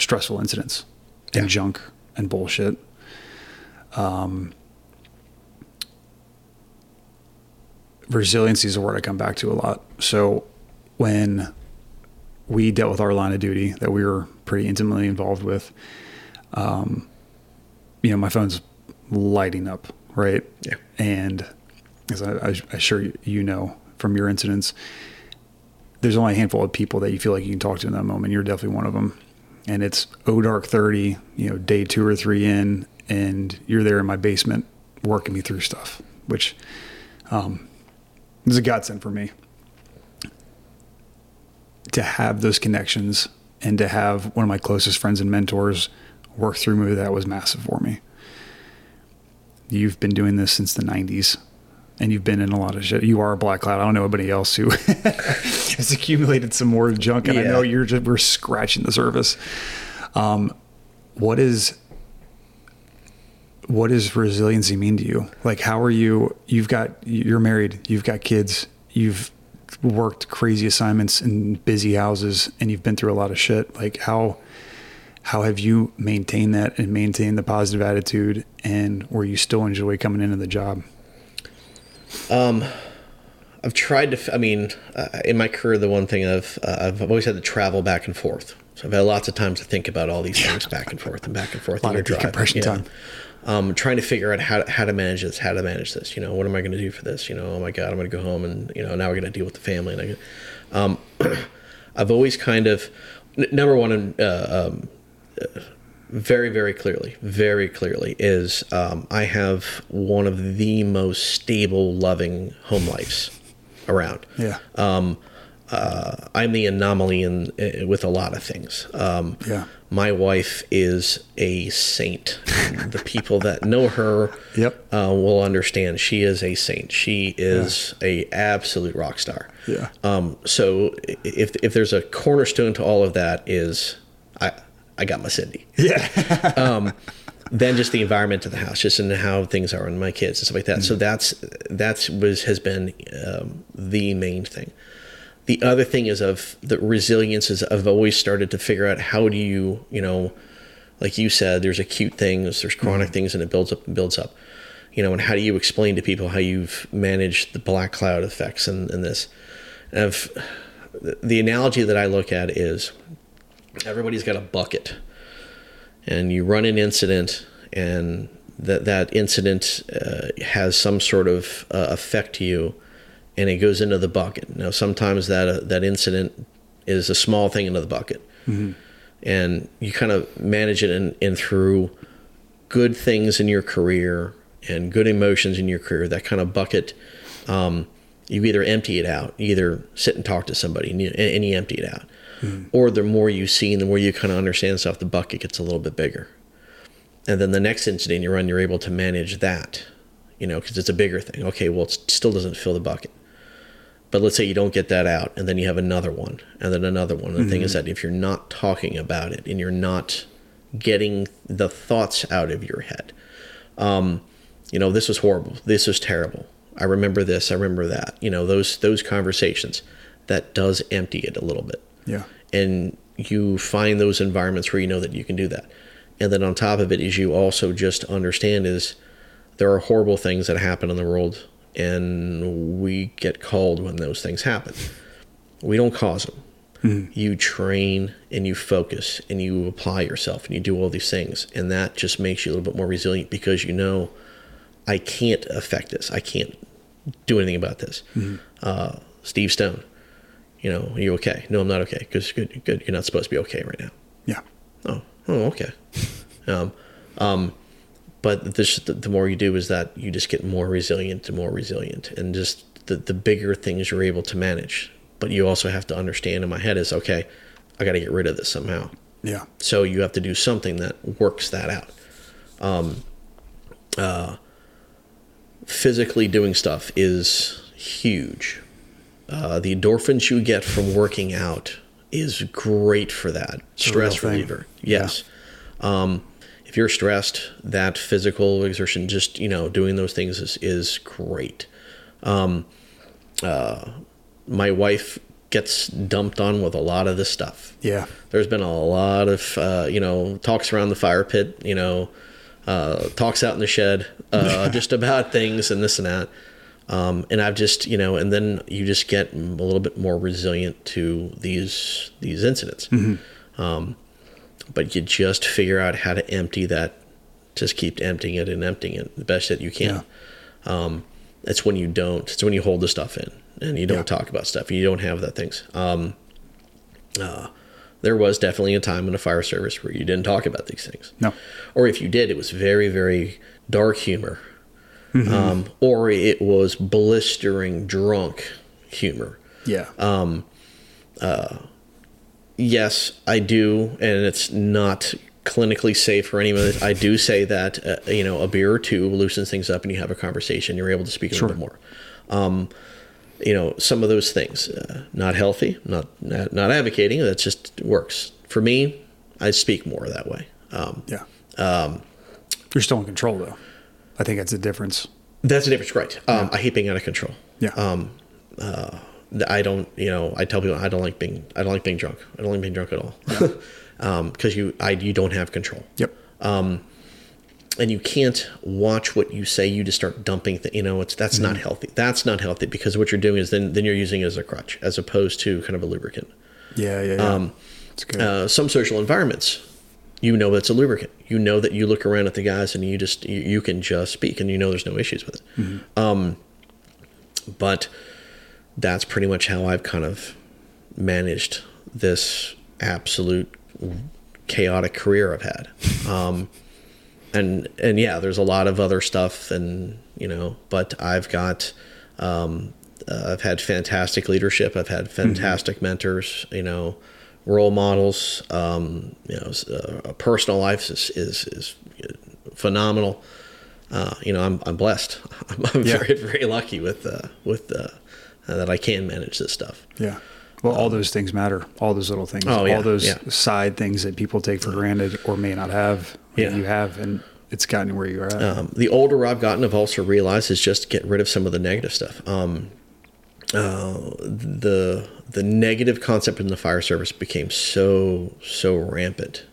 stressful incidents and Yeah. junk and bullshit. Um, resiliency is a word I come back to a lot. So when we dealt with our line of duty that we were pretty intimately involved with, um, you know, my phone's lighting up, right? Yeah. And as I, I, I sure you know from your incidents, there's only a handful of people that you feel like you can talk to in that moment. You're definitely one of them. And it's O Dark 30, you know, day two or three in, and you're there in my basement working me through stuff, which um, is a godsend for me. To have those connections and to have one of my closest friends and mentors work through me, that was massive for me. You've been doing this since the 90s and you've been in a lot of shit. You are a black cloud. I don't know anybody else who has accumulated some more junk, and I know you're just we're scratching the surface. Um, what is what does resiliency mean to you? Like, how are you? You've got you're married, you've got kids, you've worked crazy assignments in busy houses, and you've been through a lot of shit. Like, how how have you maintained that and maintained the positive attitude, and where you still enjoy coming into the job? I've tried to. I mean, uh, in my career, the one thing I've uh, I've always had to travel back and forth. So I've had lots of times to think about all these things back and forth and back and forth. Lot in of decompression time. Um, trying to figure out how how to manage this, how to manage this. You know, what am I going to do for this? You know, oh my god, I'm going to go home and you know now we're going to deal with the family. And I, um, I've always kind of n- number one, uh, um, uh, very very clearly, very clearly is um, I have one of the most stable, loving home lives around Yeah. um, uh, I'm the anomaly in, uh, with a lot of things. Um, Yeah. My wife is a saint. the people that know her Yep. uh, will understand. She is a saint. She is a absolute rock star. Yeah. Um, so if if there's a cornerstone to all of that is I got my Cindy Yeah. Um, than just the environment of the house, just in how things are and my kids and stuff like that. So mm-hmm. that's that's was has been um, the main thing. The other thing is of the resilience is I've always started to figure out how do you you know, like you said, there's acute things, there's chronic mm-hmm. things, and it builds up and builds up. You know, and how do you explain to people how you've managed the black cloud effects and, and this? And I've, the analogy that I look at is everybody's got a bucket and you run an incident and that that incident uh, has some sort of uh, effect to you and it goes into the bucket. Now sometimes that uh, that incident is a small thing into the bucket. And you kind of manage it in, in through good things in your career and good emotions in your career that kind of bucket um, you either empty it out you either sit and talk to somebody and you, and you empty it out or the more you see and the more you kind of understand stuff the bucket gets a little bit bigger. And then the next incident you run you're able to manage that you know because it's a bigger thing. Okay well it still doesn't fill the bucket. But let's say you don't get that out and then you have another one and then another one. The thing is that if you're not talking about it and you're not getting the thoughts out of your head um, you know this was horrible. This was terrible. I remember this. I remember that. You know those those conversations that does empty it a little bit yeah. and you find those environments where you know that you can do that. And then on top of it is you also just understand is there are horrible things that happen in the world and we get called when those things happen. We don't cause them you train and you focus and you apply yourself and you do all these things and that just makes you a little bit more resilient because you know i can't affect this. I can't do anything about this. Uh, steve stone you know, are you okay? No, I'm not okay. Because good, good. You're not supposed to be okay right now. Yeah. Oh, oh, okay. um, um, but this, the, the more you do, is that you just get more resilient and more resilient, and just the the bigger things you're able to manage. But you also have to understand. In my head is okay. I got to get rid of this somehow. Yeah. So you have to do something that works that out. Um, uh, physically doing stuff is huge. Uh, the endorphins you get from working out is great for that. Stress reliever. Yes. Um, if you're stressed, that physical exertion, just you know, doing those things is is great. Um, uh, my wife gets dumped on with a lot of this stuff Yeah. there's been a lot of uh, you know talks around the fire pit you know uh, talks out in the shed uh, just about things and this and that um, and i've just you know and then you just get a little bit more resilient to these these incidents um, but you just figure out how to empty that just keep emptying it and emptying it the best that you can. Um, it's when you don't. It's when you hold the stuff in and you don't Yeah. talk about stuff. You don't have that things. Um, uh, there was definitely a time in the fire service where you didn't talk about these things No. or if you did, it was very, very dark humor, um, or it was blistering drunk humor. Yeah. Um, uh, Yes, I do, and it's not clinically safe for anyone. I do say that uh, you know a beer or two loosens things up, and you have a conversation. You're able to speak a Sure. little bit more. Um, you know, some of those things uh, not healthy, not, not not advocating. That just works for me. I speak more that way. Um, yeah. Um, You're still in control, though. I think that's the difference. That's the difference, right? Um, I hate being out of control. Yeah. Um, uh, I don't, you know, I tell people I don't like being, I don't like being drunk. I don't like being drunk at all, because you, I, you don't have control, yep. and you can't watch what you say. You just start dumping, th- you know, it's that's not healthy. That's not healthy because what you're doing is then then you're using it as a crutch as opposed to kind of a lubricant. yeah. Yeah. Yeah. good. Uh, some social environments, you know that's a lubricant. You know that you look around at the guys and you just you, you can just speak and you know there's no issues with it. Um, but that's pretty much how I've kind of managed this absolute chaotic career I've had. Um, and and yeah, there's a lot of other stuff, and you know, but I've got. Um, uh, I've had fantastic leadership. I've had fantastic mentors. You know, role models. Um, you know, uh, a personal life is is, is phenomenal. Uh, you know, I'm I'm blessed. I'm, I'm Yeah. very very lucky with uh, with uh, that I can manage this stuff. yeah. Well, all those things matter. All those little things. Oh, yeah, all those yeah. side things that people take for granted or may not have. that Yeah. You have, and it's gotten where you are at. Um, the older I've gotten, I've also realized is just to get rid of some of the negative stuff. Um, uh, the the negative concept in the fire service became so so rampant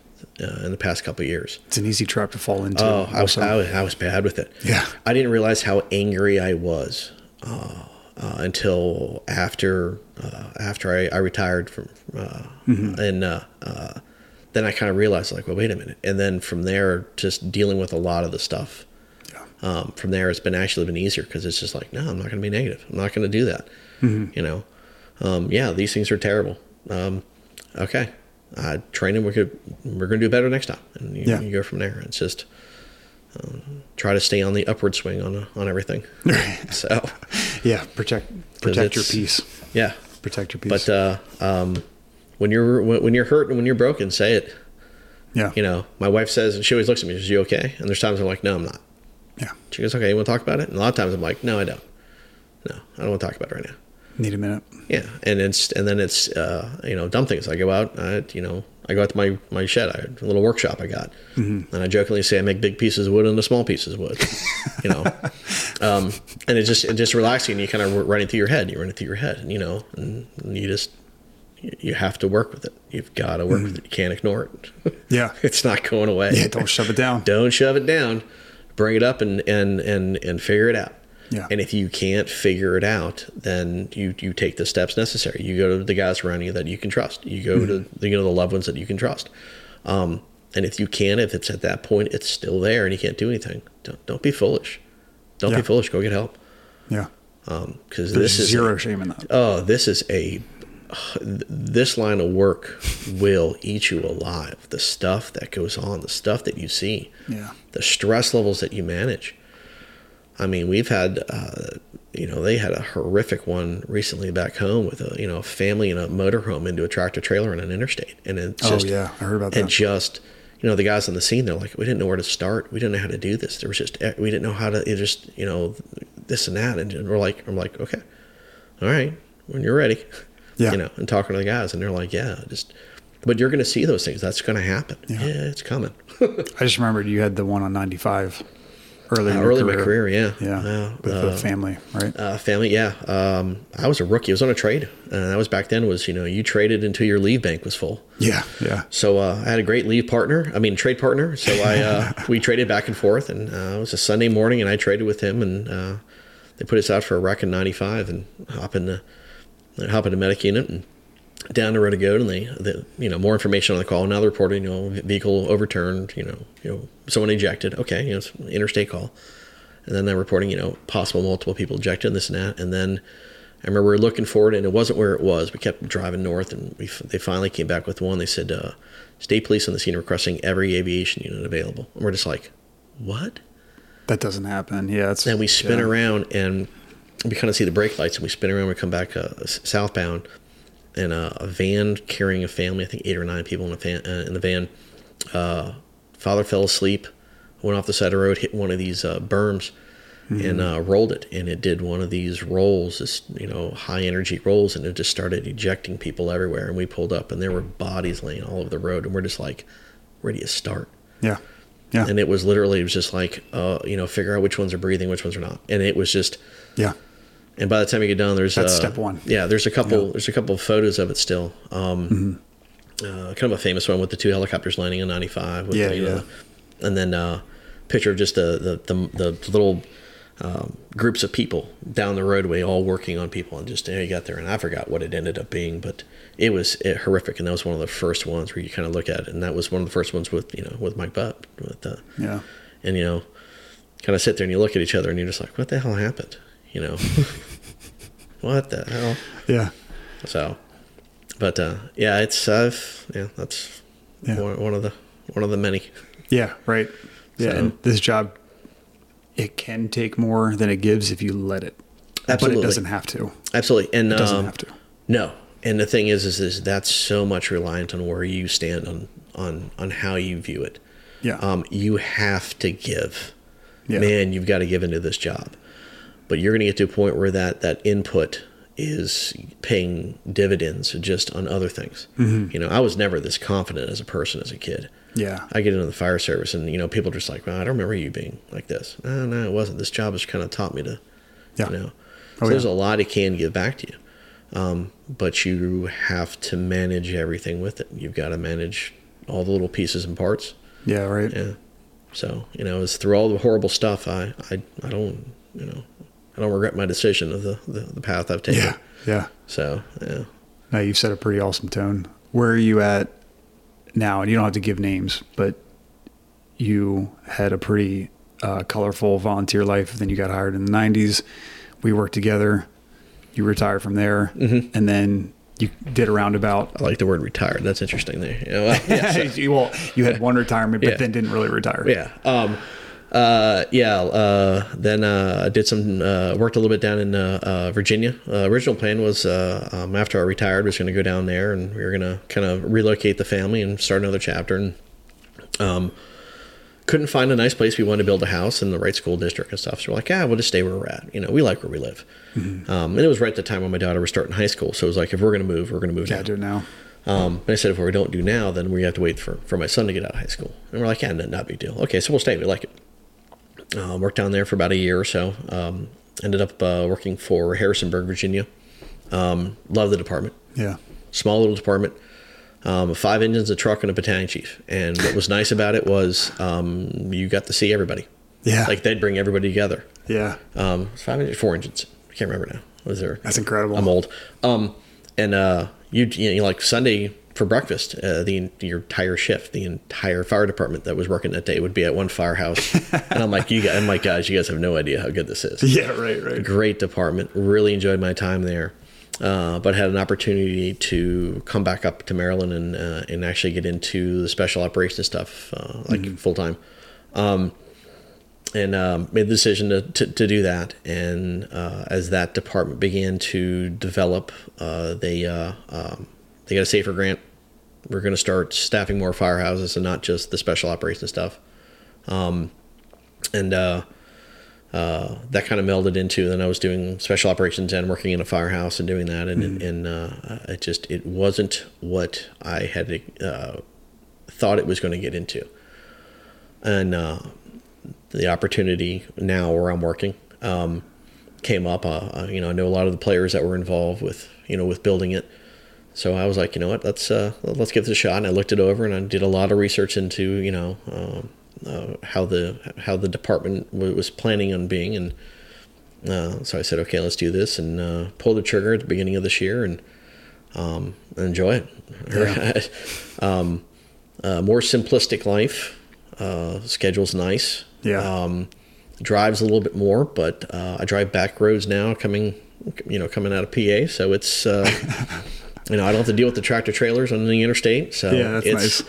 uh, in the past couple of years. it's an easy trap to fall into. Oh, I was. I was I was bad with it. Yeah. I didn't realize how angry I was uh, uh, until after uh, after I, I retired from, uh, and uh, uh, then I kind of realized like, well, wait a minute, and then from there, just dealing with a lot of the stuff. Yeah. Um, from there, it's been actually been easier because it's just like, no, I'm not going to be negative. I'm not going to do that. You know, um, yeah, these things are terrible. Um, okay, uh, training, we could, we're going to do better next time, and you, Yeah. you go from there. It's just try to stay on the upward swing on on everything. so yeah. Protect protect your peace. yeah, Protect your peace. but uh, um, when you're when, when you're hurt and when you're broken, say it. yeah. You know, my wife says, and she always looks at me. She says, "You okay?" And there's times I'm like, "No, I'm not." Yeah. She goes, "Okay, you want to talk about it?" And a lot of times I'm like, "No, I don't. No, I don't want to talk about it right now." Need a minute. Yeah, and it's and then it's uh, you know dumb things. I go out, I, you know, I go out to my my shed, I, a little workshop I got, and I jokingly say I make big pieces of wood into small pieces of wood, you know, um, and it just it just relaxing. You kind of run it through your head. You run it through your head, and you know, and, you just you you have to work with it. You've got to work with it. You can't ignore it. Yeah. it's not going away. Yeah. Don't shove it down. Don't shove it down. Bring it up and and and and figure it out. Yeah. And if you can't figure it out, then you you take the steps necessary. You go to the guys around you that you can trust. You go to the, you know the loved ones that you can trust. Um, and if you can, if it's at that point, it's still there, and you can't do anything. Don't don't be foolish. Don't Yeah. be foolish. Go get help. Yeah. Because There's this is zero shame in that. oh, this is a this line of work will eat you alive. The stuff that goes on, the stuff that you see Yeah. the stress levels that you manage. I mean, we've had, uh, you know, they had a horrific one recently back home with a, you know, a family in a motorhome into a tractor trailer on an interstate, and it's Oh, just, yeah. I heard about that. and just, you know, the guys on the scene, they're like, we didn't know where to start, we didn't know how to do this. There was just, eh, we didn't know how to, it just, you know, this and that, and we're like, I'm like, okay, all right, when you're ready, Yeah. you know, and talking to the guys, and they're like, yeah, just, but you're going to see those things. That's going to happen. Yeah. Yeah, it's coming. I just remembered you had the one on 95 early in Uh, early in career. my career, yeah, Yeah. With uh, the family, right? uh, family, yeah. Um, I was a rookie. I was on a trade, and that was back then. Was you know you traded until your leave bank was full. yeah. Yeah. So uh, I had a great leave partner. I mean trade partner. So I uh, we traded back and forth, and uh, it was a Sunday morning, and I traded with him, and uh, they put us out for a wreck in '95, and hop in the hop in the medic unit, and down the road to go, and they, the you know more information on the call. Now they're reporting, you know, vehicle overturned, you know, you know, someone ejected. Okay, you know, it's an interstate call, and then they're reporting, you know, possible multiple people ejected, this and that, and then. I remember we were looking for it, and it wasn't where it was. We kept driving north, and we, they finally came back with one. They said, uh, "State police on the scene requesting every aviation unit available." And we're just like, "What?" That doesn't happen. Yeah. It's, And we spin yeah. around, and we kind of see the brake lights, and we spin around. We come back uh, southbound, and uh, a van carrying a family, I think eight or nine people in a. Uh, in the van, uh, father fell asleep, went off the side of the road, hit one of these uh, berms, and uh, rolled it. And it did one of these rolls, this you know high energy rolls, and it just started ejecting people everywhere. And we pulled up, and there were bodies laying all over the road, and we're just like, where do you start? Yeah. Yeah. And it was literally it was just like, uh, you know, figure out which ones are breathing, which ones are not, and it was just. yeah. And by the time you get done, there's That's uh, step one. Yeah, there's a couple. Yeah. Mm-hmm. There's a couple of photos of it still. Um, uh, kind of a famous one with the two helicopters landing in '95. Yeah, you yeah. know, and then uh, picture of just the the the, the little um, groups of people down the roadway all working on people, and just you, know, you got there, and I forgot what it ended up being, but it was it, horrific, and that was one of the first ones where you kind of look at it, and that was one of the first ones with you know with Mike Butt with uh, Yeah. and you know kind of sit there and you look at each other and you're just like what the hell happened you know what the hell Yeah. so but uh yeah it's i've yeah that's Yeah. one, one of the one of the many Yeah. Right. Yeah. So- and this job, it can take more than it gives if you let it. Absolutely. But it doesn't have to. absolutely and It doesn't um, have to. no and the thing is, is is that's so much reliant on where you stand on on on how you view it Yeah. um you have to give Yeah. man you've got to give into this job but you're going to get to a point where that that input is paying dividends just on other things Mm-hmm. you know i was never this confident as a person as a kid yeah. i get into the fire service and you know people are just like well i don't remember you being like this no no it wasn't this job has kind of taught me to Yeah. you know Oh, there's yeah. a lot it can give back to you um, but you have to manage everything with it you've got to manage all the little pieces and parts Yeah. Right. yeah. So you know, it's through all the horrible stuff. I I, I don't you know I don't regret my decision of the the, the path I've taken. Yeah. Yeah. So yeah. No, you've set a pretty awesome tone. Where are you at now? And you don't have to give names, but you had a pretty uh, colorful volunteer life. Then you got hired in the 90s. We worked together. You retired from there. Mm-hmm. And then you did a roundabout. I like the word retired. That's interesting there. You well, yeah, so- you, well, you had one retirement, but Yeah. then didn't really retire. yeah. Um, uh, yeah. Uh, then uh, I did some uh, worked a little bit down in uh, uh, Virginia. Uh, original plan was uh, um, after I retired, was going to go down there and we were going to kind of relocate the family and start another chapter. And um, couldn't find a nice place. We wanted to build a house in the right school district and stuff. So we're like, yeah, we'll just stay where we're at. You know, we like where we live. Um, and it was right at the time when my daughter was starting high school. So it was like, if we're going to move, we're going to move Yeah, now. do it now. Um, but I said, if we don't do now, then we have to wait for, for my son to get out of high school. And we're like, yeah, no, not a big deal. Okay, so we'll stay. We like it. Uh, worked down there for about a year or so. Um, ended up uh, working for Harrisonburg, Virginia. Um, love the department. Yeah. Small little department. Um, five engines, a truck, and a battalion chief. And what was nice about it was um, you got to see everybody. Yeah. Like they'd bring everybody together. Yeah. Um, five engines, four engines. I can't remember now. Was there? That's incredible. I'm old. Um, and uh, you, you know, like Sunday for breakfast, uh, the your entire shift, the entire fire department that was working that day would be at one firehouse. and I'm like, you guys, I'm like, guys, you guys have no idea how good this is. Yeah, right, right. Great department. Really enjoyed my time there. Uh, but had an opportunity to come back up to Maryland and uh, and actually get into the special operations stuff uh, like full time. Um, and um, made the decision to, to, to do that. And uh, as that department began to develop, uh, they uh, um, they got a SAFER grant. We're going to start staffing more firehouses and not just the special operations stuff. Um, and uh, uh, that kind of melded into. Then I was doing special operations and working in a firehouse and doing that, and and uh, it just it wasn't what I had uh, thought it was going to get into. And uh, the opportunity now where I'm working um, came up. Uh, uh, you know, I know a lot of the players that were involved with you know with building it. So I was like, you know what, let's uh, let's give this a shot. And I looked it over and I did a lot of research into you know um, uh, how the how the department w- was planning on being, and uh, so I said, okay, let's do this, and uh, pulled the trigger at the beginning of this year, and um, enjoy it. um, uh, more simplistic life. Uh, schedule's nice. Yeah. Um, drives a little bit more, but uh, I drive back roads now, coming, you know, coming out of PA. So it's, uh, you know, I don't have to deal with the tractor trailers on the interstate. So Yeah, that's it's, nice.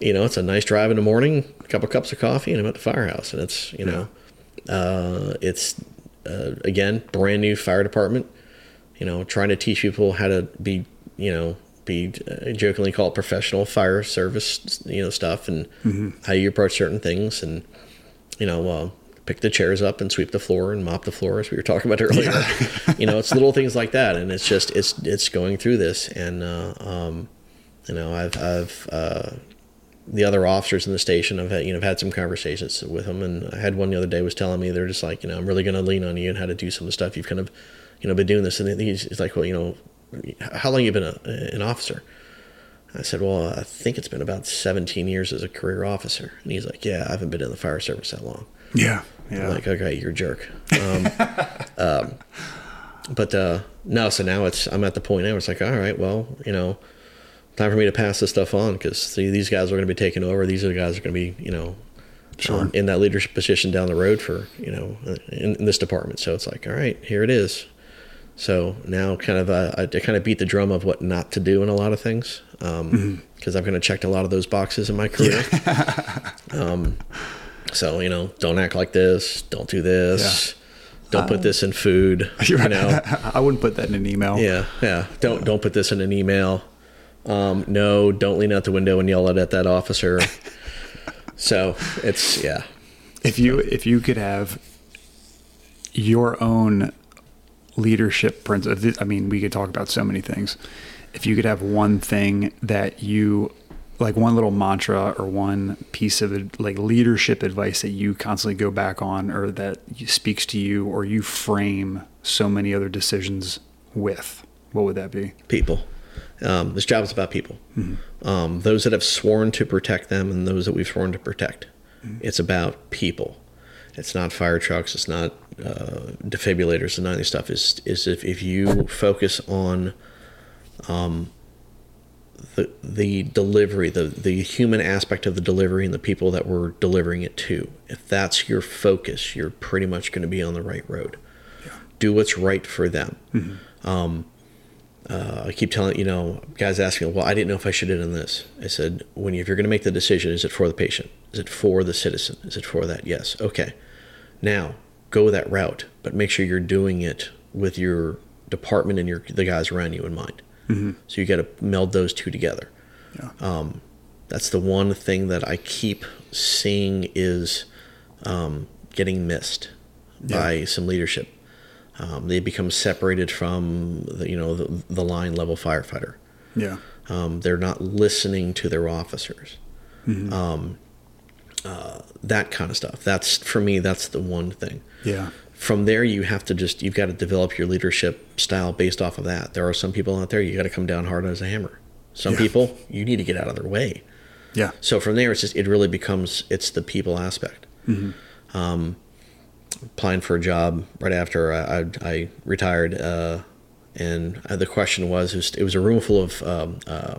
you know, it's a nice drive in the morning, a couple cups of coffee, and I'm at the firehouse, and it's, you know, uh, it's uh, again brand new fire department. You know, trying to teach people how to be, you know, be uh, jokingly called professional fire service, you know, stuff, and how you approach certain things, and you know, uh, pick the chairs up and sweep the floor and mop the floor, as we were talking about earlier. you know, it's little things like that, and it's just it's it's going through this, and uh, um, you know, I've I've uh, the other officers in the station. I've had you know I've had some conversations with them, and I had one the other day was telling me they're just like you know I'm really going to lean on you and how to do some of the stuff you've kind of you know been doing this, and he's, he's like well you know how long you been a, an officer. I said, well, I think it's been about 17 years as a career officer. And he's like, yeah, I haven't been in the fire service that long. Yeah. I'm Yeah. like, okay, you're a jerk. Um, um, but uh, no, so now it's I'm at the point now where it's like, all right, well, you know, time for me to pass this stuff on because see these guys are going to be taking over. These are the guys that are going to be, you know, Sure. um, in that leadership position down the road for you know uh, in, in this department. So it's like, all right, here it is. So now, kind of, uh, I, I kind of beat the drum of what not to do in a lot of things because um, I've kind of checked a lot of those boxes in my career. um, so you know, don't act like this. Don't do this. Don't put this in food. You know, I wouldn't put that in an email. yeah, yeah. Don't don't put this in an email. Um, no, don't lean out the window and yell it at that officer. so it's yeah, If you if you could have your own leadership principle, I mean, we could talk about so many things. If you could have one thing that you like one little mantra or one piece of like leadership advice that you constantly go back on or that speaks to you or you frame so many other decisions with, what would that be? people. Um, this job is about people. Um, those that have sworn to protect them and those that we've sworn to protect. It's about people. It's not fire trucks. It's not uh, defibrillators and none of this stuff. Is is if, if you focus on um, the the delivery, the the human aspect of the delivery, and the people that we're delivering it to. If that's your focus, you're pretty much going to be on the right road. Do what's right for them. Um, uh, I keep telling you know guys ask me, well, I didn't know if I should have done this. I said, when you, if you're going to make the decision, is it for the patient? Is it for the citizen? Is it for that? Yes. Okay. Now go that route, but make sure you're doing it with your department and your the guys around you in mind. So you got to meld those two together. Um, that's the one thing that I keep seeing is um, getting missed by some leadership. Um, they become separated from the, you know the, the line level firefighter. Yeah. Um, they're not listening to their officers. Um, uh, that kind of stuff. That's for me. That's the one thing. Yeah. From there, you have to just you've got to develop your leadership style based off of that. There are some people out there you got to come down hard as a hammer. Some Yeah. people you need to get out of their way. Yeah. So from there, it's just it really becomes it's the people aspect. Um, applying for a job right after I, I, I retired, uh, and uh, the question was, it was it was a room full of um, uh,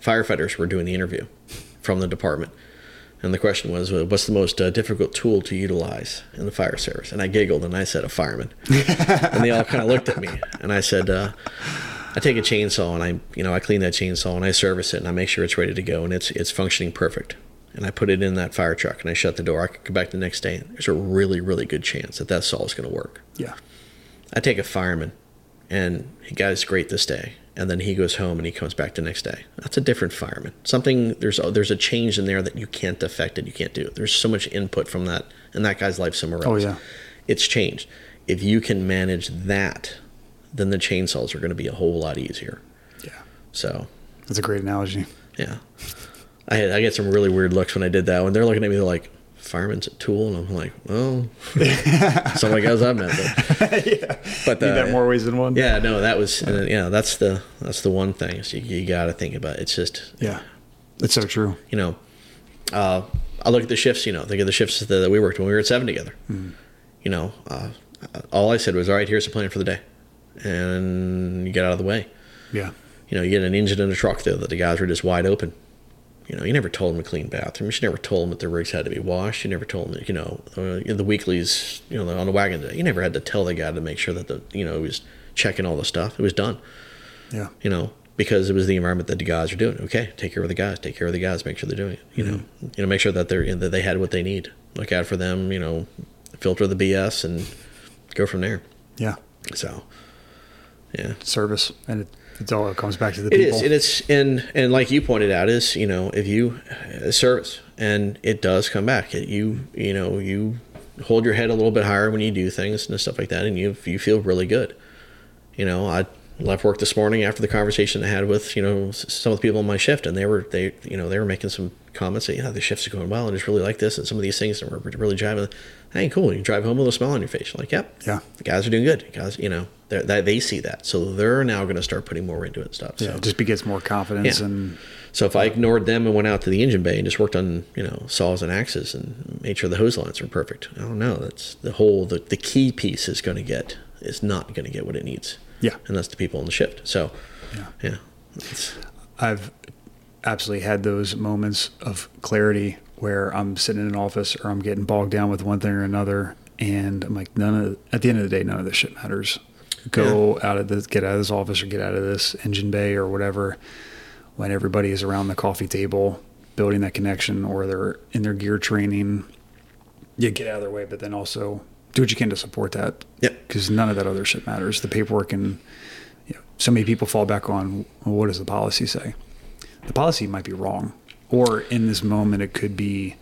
firefighters were doing the interview from the department, and the question was, uh, what's the most uh, difficult tool to utilize in the fire service? And I giggled and I said, a fireman, and they all kind of looked at me, and I said. Uh, I take a chainsaw and I, you know, I clean that chainsaw and I service it and I make sure it's ready to go and it's it's functioning perfect. And I put it in that fire truck and I shut the door. I could come back the next day and there's a really really good chance that that saw is going to work. Yeah. I take a fireman and he got guy's great this day and then he goes home and he comes back the next day. That's a different fireman. Something there's there's a change in there that you can't affect and you can't do. There's so much input from that and that guy's life somewhere oh, else. Oh, yeah. It's changed. If you can manage that, then the chainsaws are going to be a whole lot easier. Yeah. So, That's a great analogy. yeah. I I get some really weird looks when I did that one. They're looking at me they're like, "Fireman's a tool," and I'm like, "Well, some of the guys I've met." But, yeah. but uh, that more ways than one. yeah, no, that was and, uh, yeah. That's the that's the one thing is you, you got to think about. It's just Yeah. It's so true. you know, uh, I look at the shifts. You know, think of the shifts that, that we worked when we were at seven together. You know, uh, all I said was, "All right, here's the plan for the day," and you get out of the way. Yeah. You know, you get an engine in a truck though that the guys were just wide open. You know, you never told them to clean bathrooms. You never told them that their rigs had to be washed. You never told them that, you know, uh, the weeklies, you know, on the wagon day. You never had to tell the guy to make sure that the, you know, he was checking all the stuff. It was done. Yeah. You know, because it was the environment that the guys are doing. Okay, take care of the guys. Take care of the guys. Make sure they're doing it. You know, you know, make sure that they're that they had what they need. Look out for them. You know, filter the BS and go from there. Yeah. So, yeah. Service. And it, it's all it comes back to the It people. is, and it's and and like you pointed out, is you know if you service and it does come back. It, you you know you hold your head a little bit higher when you do things and stuff like that, and you you feel really good. You know, I left work this morning after the conversation I had with you know some of the people on my shift, and they were they you know they were making some comments that yeah the shifts are going well and it's really like this and some of these things that were really driving. Hey, cool! You drive home with a smile on your face. You're like, yep, Yeah. the guys are doing good. Guys, you know, that they see that, so they're now going to start putting more into it and stuff. yeah. so It just begets more confidence Yeah. and so if I ignored them and went out to the engine bay and just worked on, you know, saws and axes and made sure the hose lines were perfect, I don't know. That's the whole the, the key piece is going to get is not going to get what it needs. Yeah. and that's the people on the shift. So, Yeah. yeah, I've absolutely had those moments of clarity where I'm sitting in an office or I'm getting bogged down with one thing or another, and I'm like, none of at the end of the day, none of this shit matters. Go out of this, get out of this office, or get out of this engine bay or whatever. When everybody is around the coffee table, building that connection, or they're in their gear training, you get out of their way, but then also do what you can to support that. Yep. Because none of that other shit matters. The paperwork and you know, so many people fall back on well, what does the policy say? The policy might be wrong, or in this moment, it could be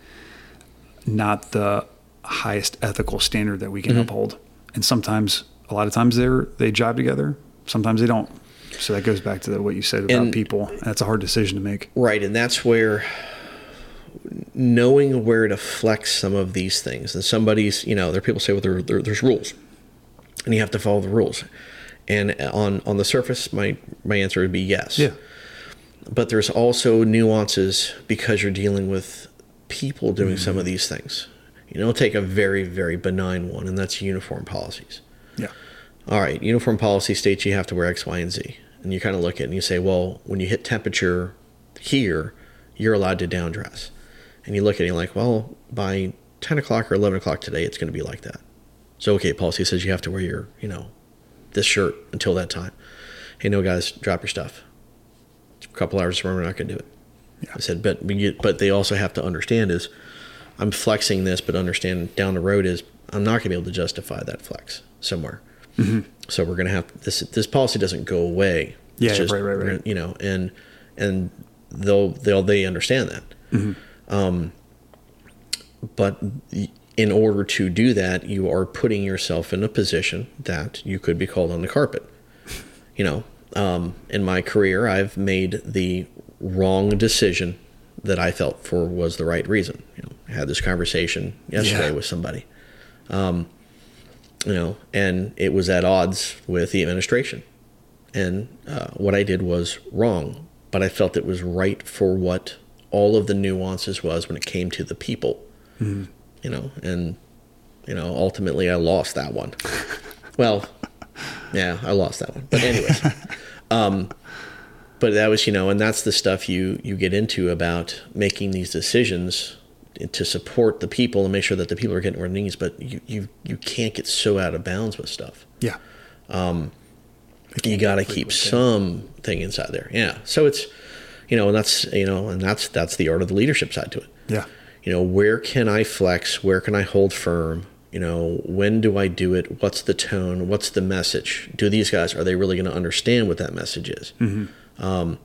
not the highest ethical standard that we can mm-hmm. uphold. And sometimes, a lot of times, they're they jive together. Sometimes they don't. So that goes back to the, what you said about And- people. That's a hard decision to make. right, and that's where knowing where to flex some of these things. And somebody's, you know, there are people say, well, there, there, there's rules, and you have to follow the rules. And on on the surface, my my answer would be yes. Yeah. but there's also nuances because you're dealing with people doing some of these things. You know, take a very, very benign one, and that's uniform policies. Yeah. All right, uniform policy states you have to wear X, Y, and Z. And you kind of look at it and you say, well, when you hit temperature here, you're allowed to down dress. And you look at it and you're like, well, by 10 o'clock or 11 o'clock today, it's going to be like that. So, okay, policy says you have to wear your, you know, this shirt until that time. Hey, no, guys, drop your stuff. A couple hours tomorrow, we're not going to do it. I said, but but they also have to understand is I'm flexing this, but understand down the road is I'm not going to be able to justify that flex somewhere. So we're going to have this. This policy doesn't go away. Yeah, It's right, right, right. gonna- You know, and and they'll they'll they understand that. Mm-hmm. Um, but in order to do that, you are putting yourself in a position that you could be called on the carpet. You know, um, in my career, I've made the wrong decision that I felt for was the right reason. You know, I had this conversation yesterday Yeah. with somebody, um, you know, and it was at odds with the administration. And uh, what I did was wrong, but I felt it was right for what all of the nuances was when it came to the people. You know, and you know, ultimately I lost that one. well, yeah, I lost that one. But anyways, um, but that was you know, and that's the stuff you you get into about making these decisions to support the people and make sure that the people are getting where their needs. But you you you can't get so out of bounds with stuff Yeah. you got to keep something inside there. Yeah. So it's, you know, and that's you know, and that's that's the art of the leadership side to it. Yeah. You know, where can I flex? Where can I hold firm? You know, when do I do it? What's the tone? What's the message? Do these guys are they really going to understand what that message is? Um,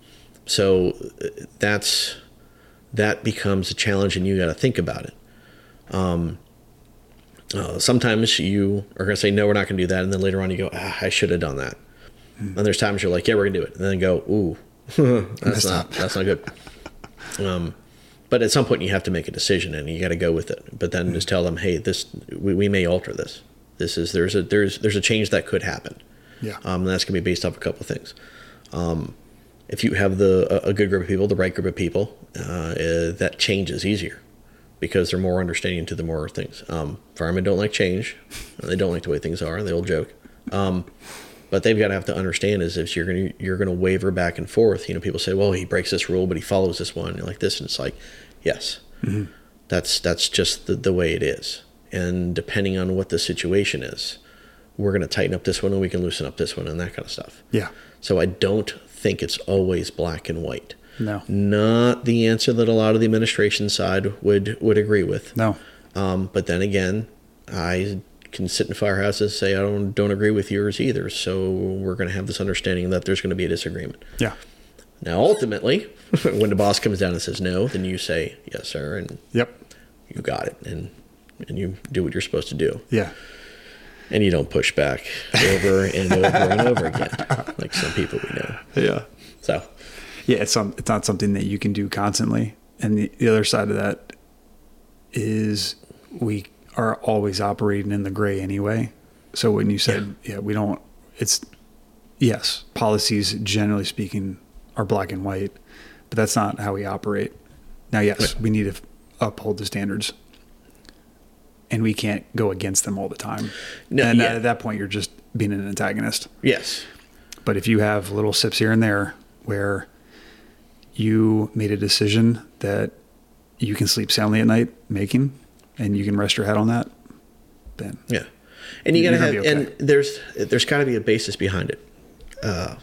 so uh, that's that becomes a challenge, and you got to think about it. Um, uh, sometimes you are going to say, no, we're not going to do that. And then later on you go, ah, I should have done that. And there's times you're like, yeah, we're going to do it. And then go, ooh, that's not, that's not good. Um, but at some point you have to make a decision and you got to go with it. But then just tell them, hey, this, we, we may alter this. This is, there's a, there's, there's a change that could happen. Yeah. Um, and that's going to be based off a couple of things. Um, if you have the a, good group of people, the right group of people, uh, uh, that change is easier because they're more understanding to the more things. Um, firemen don't like change; they don't like the way things are. The old joke. Um, But they've got to have to understand is if you're going to you're going to waver back and forth. You know, people say, well, he breaks this rule, but he follows this one, like this, and it's like, yes, that's that's just the, the way it is. And depending on what the situation is, we're going to tighten up this one, and we can loosen up this one, and that kind of stuff. Yeah. So I don't think it's always black and white. No. Not the answer that a lot of the administration side would would agree with. No. Um, but then again, I can sit in firehouses and say I don't don't agree with yours either. So we're going to have this understanding that there's going to be a disagreement. Yeah. Now, ultimately, when the boss comes down and says no, then you say yes, sir, and Yep. you got it, and and you do what you're supposed to do, Yeah. And you don't push back over and over and over again like some people we know. Yeah. So Yeah, it's some it's not something that you can do constantly. And the, the other side of that is we are always operating in the gray anyway. So when you said, yeah, we don't it's yes, policies generally speaking are black and white, but that's not how we operate. Now, yes, we need to uphold the standards. And we can't go against them all the time. No, and yeah. at that point you're just being an antagonist. yes, But if you have little sips here and there where you made a decision that you can sleep soundly at night making and you can rest your head on that, then Yeah, and you gotta have, okay. and there's there's got to be a basis behind it. Uh,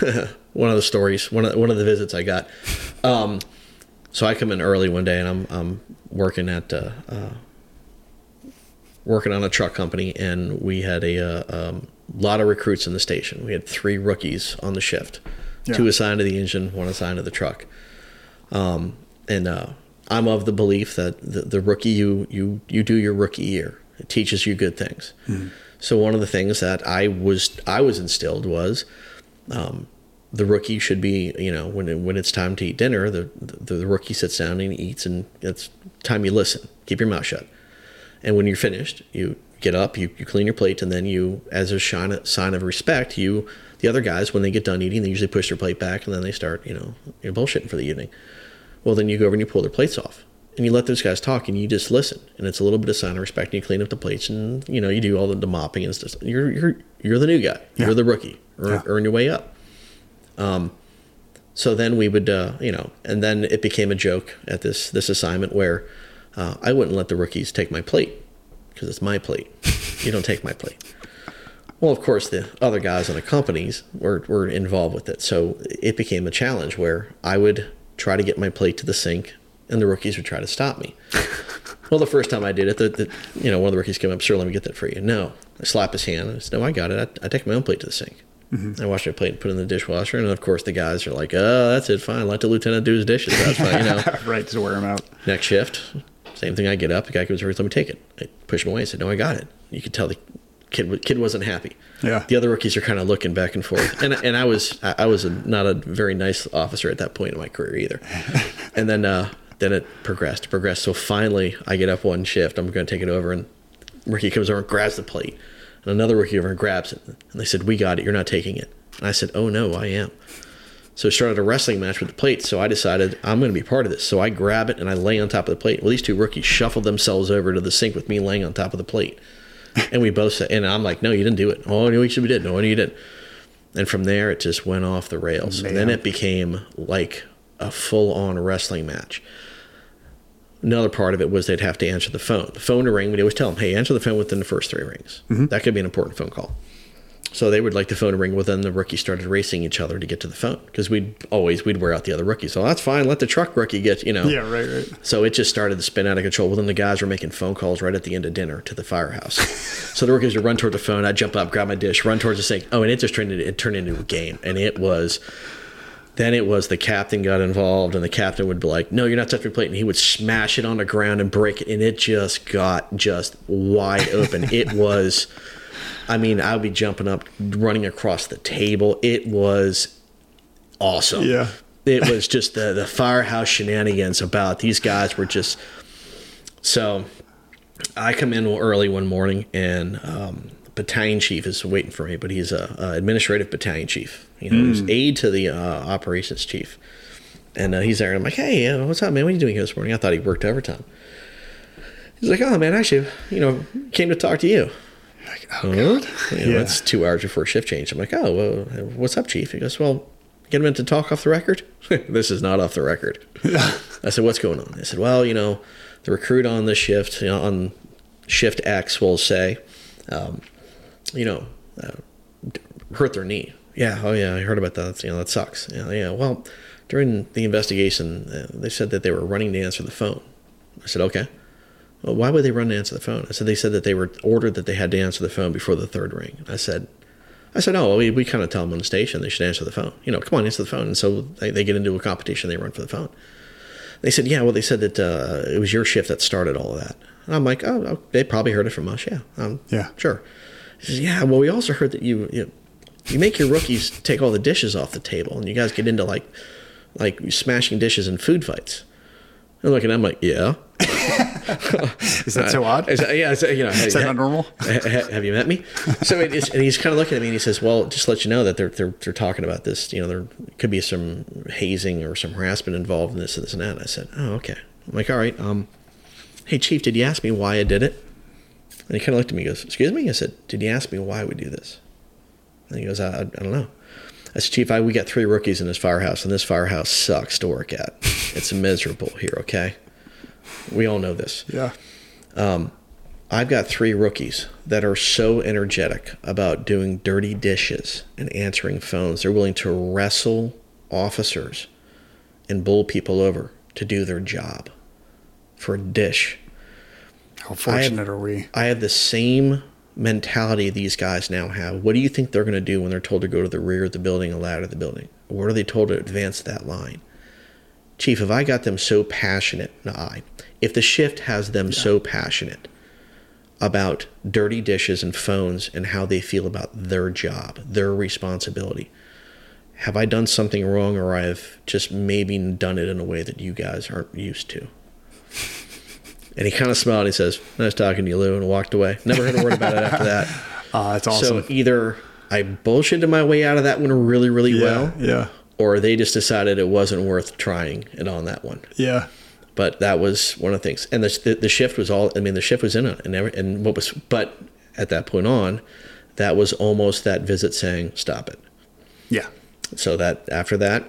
one of the stories, one of one of the visits I got. Um, so I come in early one day, and I'm I'm working at uh, uh, working on a truck company, and we had a uh, um, lot of recruits in the station. We had three rookies on the shift, Yeah. two assigned to the engine, one assigned to the truck. Um, and uh, I'm of the belief that the, the rookie you you you do your rookie year. It teaches you good things. So one of the things that I was I was instilled was um, the rookie should be you know when it, when it's time to eat dinner the, the the rookie sits down and eats and it's time you listen keep your mouth shut and when you're finished you get up you, you clean your plate and then you as a sign, sign of respect you the other guys when they get done eating they usually push their plate back and then they start you know you're bullshitting for the evening. Well then you go over and you pull their plates off and you let those guys talk and you just listen and it's a little bit of sign of respect and you clean up the plates and you know you do all the, the mopping and stuff. You're you're you're the new guy. Yeah. you're the rookie. Or, Yeah. earn your way up. Um, so then we would, uh, you know, and then it became a joke at this this assignment where uh, I wouldn't let the rookies take my plate because it's my plate. you don't take my plate. Well, of course, the other guys on the companies were, were involved with it. So it became a challenge where I would try to get my plate to the sink and the rookies would try to stop me. well, the first time I did it, the, the, you know, one of the rookies came up, sir, let me get that for you. No. I slap his hand. I said, no, I got it. I, I take my own plate to the sink. I wash my plate and put it in the dishwasher. And of course, the guys are like, oh, that's it. Fine. Let the lieutenant do his dishes. That's fine. You know, right to wear them out. next shift, same thing. I get up. The guy comes over, let me take it. I push him away. I said, no, I got it. You could tell the kid kid wasn't happy. Yeah. The other rookies are kind of looking back and forth, and and I was I was a, not a very nice officer at that point in my career either. and then uh, then it progressed, progressed. So finally, I get up one shift. I'm going to take it over, and rookie comes over and grabs the plate, and another rookie over and grabs it, and they said, "We got it. You're not taking it." And I said, "Oh no, I am." So it started a wrestling match with the plate. So I decided I'm going to be part of this. So I grab it and I lay on top of the plate. Well, these two rookies shuffled themselves over to the sink with me laying on top of the plate. And we both said, and I'm like, no, you didn't do it. Oh, no, you should be did. No, you didn't. And from there, it just went off the rails. And then it became like a full on wrestling match. Another part of it was they'd have to answer the phone. The phone to ring, we'd always tell them, hey, answer the phone within the first three rings. Mm-hmm. That could be an important phone call. So they would like the phone to ring. Well, then the rookies started racing each other to get to the phone because we'd always we'd wear out the other rookies. So that's fine. Let the truck rookie get you know. Yeah, right, right. So it just started to spin out of control. Well, then the guys were making phone calls right at the end of dinner to the firehouse. so the rookies would run toward the phone. I'd jump up, grab my dish, run towards the sink. Oh, and it just turned into, it turned into a game. And it was, then it was the captain got involved, and the captain would be like, "No, you're not touching my plate," and he would smash it on the ground and break it, and it just got just wide open. it was, I mean, I would be jumping up, running across the table. It was awesome. Yeah. it was just the the firehouse shenanigans about these guys were just so i come in early one morning and um, battalion chief is waiting for me but he's a, a administrative battalion chief. You know he's aide to the uh, operations chief. And uh, he's there and i'm like hey uh, what's up man? What are you doing here this morning? I thought he worked overtime. He's like oh man actually you know came to talk to you Like, oh, Huh? God. You know, Yeah. It's two hours before shift change. I'm like, oh, well, what's up, chief? He goes, well, get him in to talk off the record. this is not off the record. I said, what's going on? They said, well, you know, the recruit on the shift, you know, on shift X will say, um, you know, uh, hurt their knee. Yeah, oh yeah, I heard about that. You know, that sucks. Yeah, yeah. Well, during the investigation, uh, they said that they were running to answer the phone. I said, okay. Well, why would they run to answer the phone? I said they said that they were ordered that they had to answer the phone before the third ring. I said, I said, no, we, we kind of tell them on the station they should answer the phone. You know, come on, answer the phone. And so they, they get into a competition, they run for the phone. They said, yeah, well, they said that uh, it was your shift that started all of that. And I'm like, oh, oh, they probably heard it from us. Yeah, um, Yeah. sure. He says, yeah, well, we also heard that you, you you make your rookies take all the dishes off the table, and you guys get into like like smashing dishes and food fights. And looking, I'm like, yeah. Is that so odd? Is that- yeah, it's, you know, Is that not normal? Ha- ha- Have you met me? So it is, and he's kind of looking at me and he says, "Well, just to let you know that they're they're they're talking about this. You know, there could be some hazing or some harassment involved in this and this and that." And I said, "Oh, okay." I'm like, "All right. Um, hey, chief, did you ask me why I did it?" And he kind of looked at me. and goes, "Excuse me?" I said, "Did you ask me why we do this?" And he goes, "I, I, I don't know." I said, "Chief, I, we got three rookies in this firehouse, and this firehouse sucks to work at. It's miserable here. Okay, we all know this." Yeah. Um, I've got three rookies that are so energetic about doing dirty dishes and answering phones. They're willing to wrestle officers and bull people over to do their job for a dish. How fortunate are we? I have the same mentality these guys now have. What do you think they're going to do when they're told to go to the rear of the building and out of the building? What are they told to advance that line? Chief, if I got them so passionate, no, I, if the shift has them so passionate about dirty dishes and phones and how they feel about their job, their responsibility, have I done something wrong or I've just maybe done it in a way that you guys aren't used to? And he kind of smiled. He says, "Nice talking to you, Lou," and walked away. Never heard a word about it after that. Uh, that's awesome. So either I bullshitted my way out of that one really, really yeah. well, Yeah. or they just decided it wasn't worth trying it on that one. Yeah. But that was one of the things, and the the, the shift was all. I mean, the shift was in it, and every, and what was. But at that point on, that was almost that visit saying, "Stop it." Yeah. So that after that,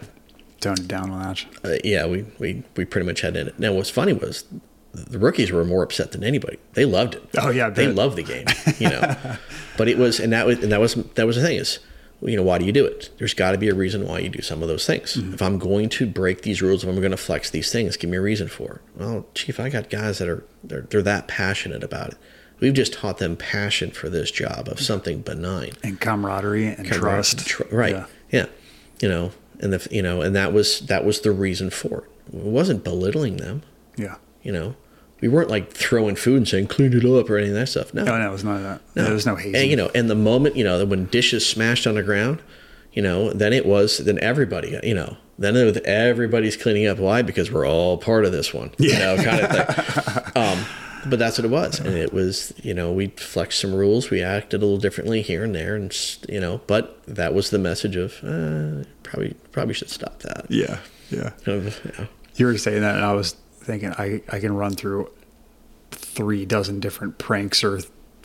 Tone it down a notch. uh, yeah, we, we we pretty much had in it. Now, what's funny was the rookies were more upset than anybody. They loved it. Oh, yeah, they loved the game. You know, but it was, and that was, and that was that was the thing is, you know, why do you do it? There's got to be a reason why you do some of those things. Mm-hmm. If I'm going to break these rules, if I'm going to flex these things, give me a reason for it. Well, chief, I got guys that are they're they're that passionate about it. We've just taught them passion for this job of something benign And camaraderie and trust. Tr- right Yeah. yeah. you know and the you know and that was that was the reason for it it wasn't belittling them Yeah. you know we weren't like throwing food and saying clean it up or any of that stuff. No. No, no, it was none of that. There was no hazing. and you know and the moment you know when dishes smashed on the ground you know then it was then everybody you know then it was everybody's cleaning up. Why? Because we're all part of this one you know kind of thing. Um but that's what it was. And it was you know we flexed some rules. We acted a little differently here and there and you know but that was the message of uh, probably probably should stop that. Yeah. Yeah. Of, you know, You were saying that, and I was thinking I, I can run through three dozen different pranks or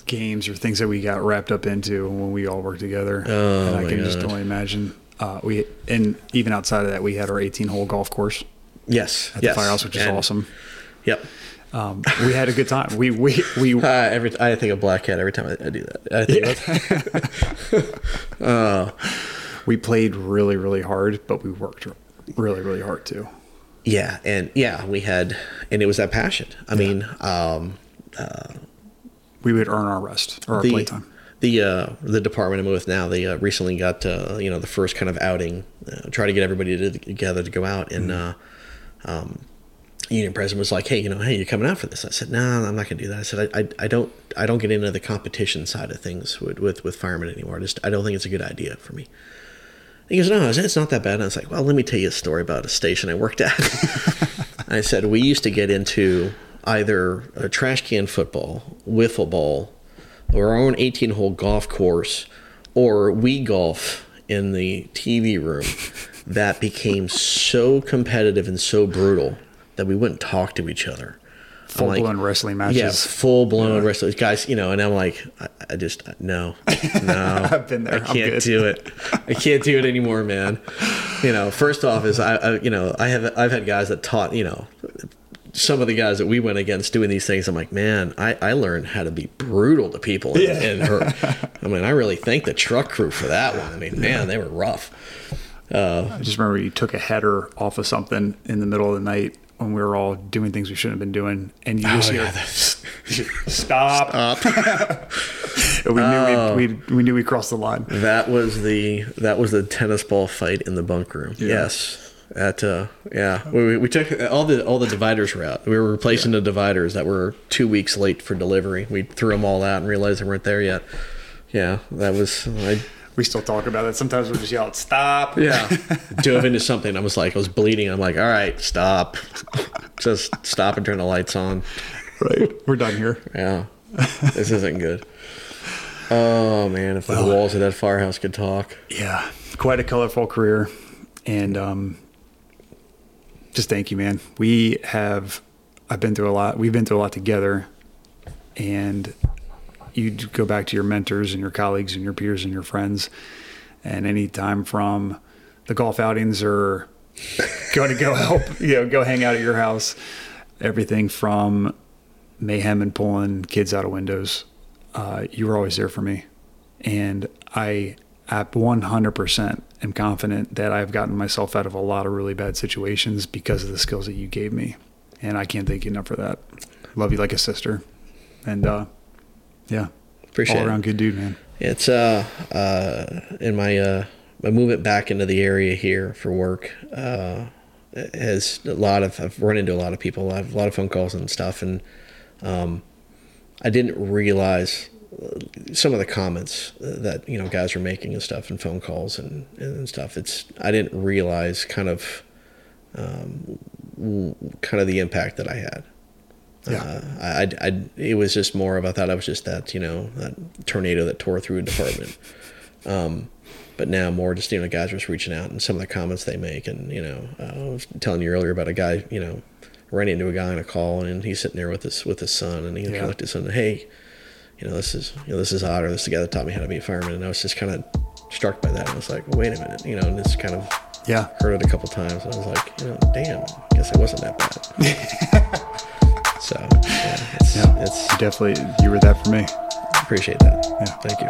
games or things that we got wrapped up into when we all worked together. Oh, and I can just only imagine. Uh, we and even outside of that, we had our 18 hole golf course yes at yes. the firehouse, which is And- awesome. yep Um, we had a good time. We we we uh, every I think of black cat every time I, I do that I think we played really really hard, but we worked really really hard too. Yeah, and yeah, we had, and it was that passion. I mean, um, We would earn our rest or our the playtime. the uh, the department I'm with now, they uh, recently got uh, you know the first kind of outing, uh, try to get everybody to, together to go out, and uh, um, union president was like, hey, you know, hey, you're coming out for this? I said, no, I'm not going to do that. I said, I, I, I don't I don't get into the competition side of things with with, with firemen anymore. I just I don't think it's a good idea for me. He goes, no, it's not that bad. And I was like, well, let me tell you a story about a station I worked at. I said, we used to get into either a trash can football, wiffle ball, or our own 18 hole golf course, or we golf in the TV room that became so competitive and so brutal that we wouldn't talk to each other. Full like, blown wrestling matches. yeah, full blown wrestling guys. You know, and I'm like, I, I just no, no. I've been there. I can't do it. I can't do it anymore, man. You know, first off is I, I, you know, I have I've had guys that taught, you know, some of the guys that we went against doing these things. I'm like, man, I, I learned how to be brutal to people. And, and her, I mean, I really thank the truck crew for that one. I mean, man, they were rough. Uh, I just remember you took a header off of something in the middle of the night when we were all doing things we shouldn't have been doing, and you just Oh, hear, yeah, "Stop!" And we knew we, we we knew we crossed the line. That was the that was the tennis ball fight in the bunk room. Yes. At uh, yeah, we, we took all the all the dividers were out. We were replacing the dividers that were two weeks late for delivery. We threw them all out and realized they weren't there yet. Yeah, that was I. We still talk about it. Sometimes we just yell, "Stop!" Yeah, dove into something. I was like, I was bleeding. I'm like, all right, stop, just stop and turn the lights on. right. We're done here. Yeah, this isn't good. Oh man, if the walls of that firehouse could talk. Yeah, quite a colorful career, and um, just thank you, man. We have, I've been through a lot. We've been through a lot together, and you go back to your mentors and your colleagues and your peers and your friends, and any time from the golf outings or going to go help, you know, go hang out at your house, everything from mayhem and pulling kids out of windows. Uh, you were always there for me, and I at 100% am confident that I've gotten myself out of a lot of really bad situations because of the skills that you gave me. And I can't thank you enough for that. Love you like a sister. And uh, yeah, Appreciate all it. around good dude, man. It's uh uh in my uh my movement back into the area here for work uh has a lot of I've run into a lot of people, a lot of, a lot of phone calls and stuff, and um I didn't realize uh, some of the comments that you know guys were making and stuff and phone calls and and stuff. It's I didn't realize kind of um, kind of the impact that I had. Yeah. Uh, I, I, it was just more of I thought I was just that you know that tornado that tore through a department. um, but now more just you know guys just reaching out and some of the comments they make and you know uh, I was telling you earlier about a guy you know ran into a guy on a call and he's sitting there with his with his son and he Yeah. looked at his son and hey you know this is you know this is Otter this is the guy that taught me how to be a fireman and I was just kind of struck by that I was like wait a minute you know and it's kind of Yeah. heard it a couple times and I was like you know damn I guess it wasn't that bad so yeah it's, Yeah. it's definitely, you were that for me. appreciate that Yeah. thank you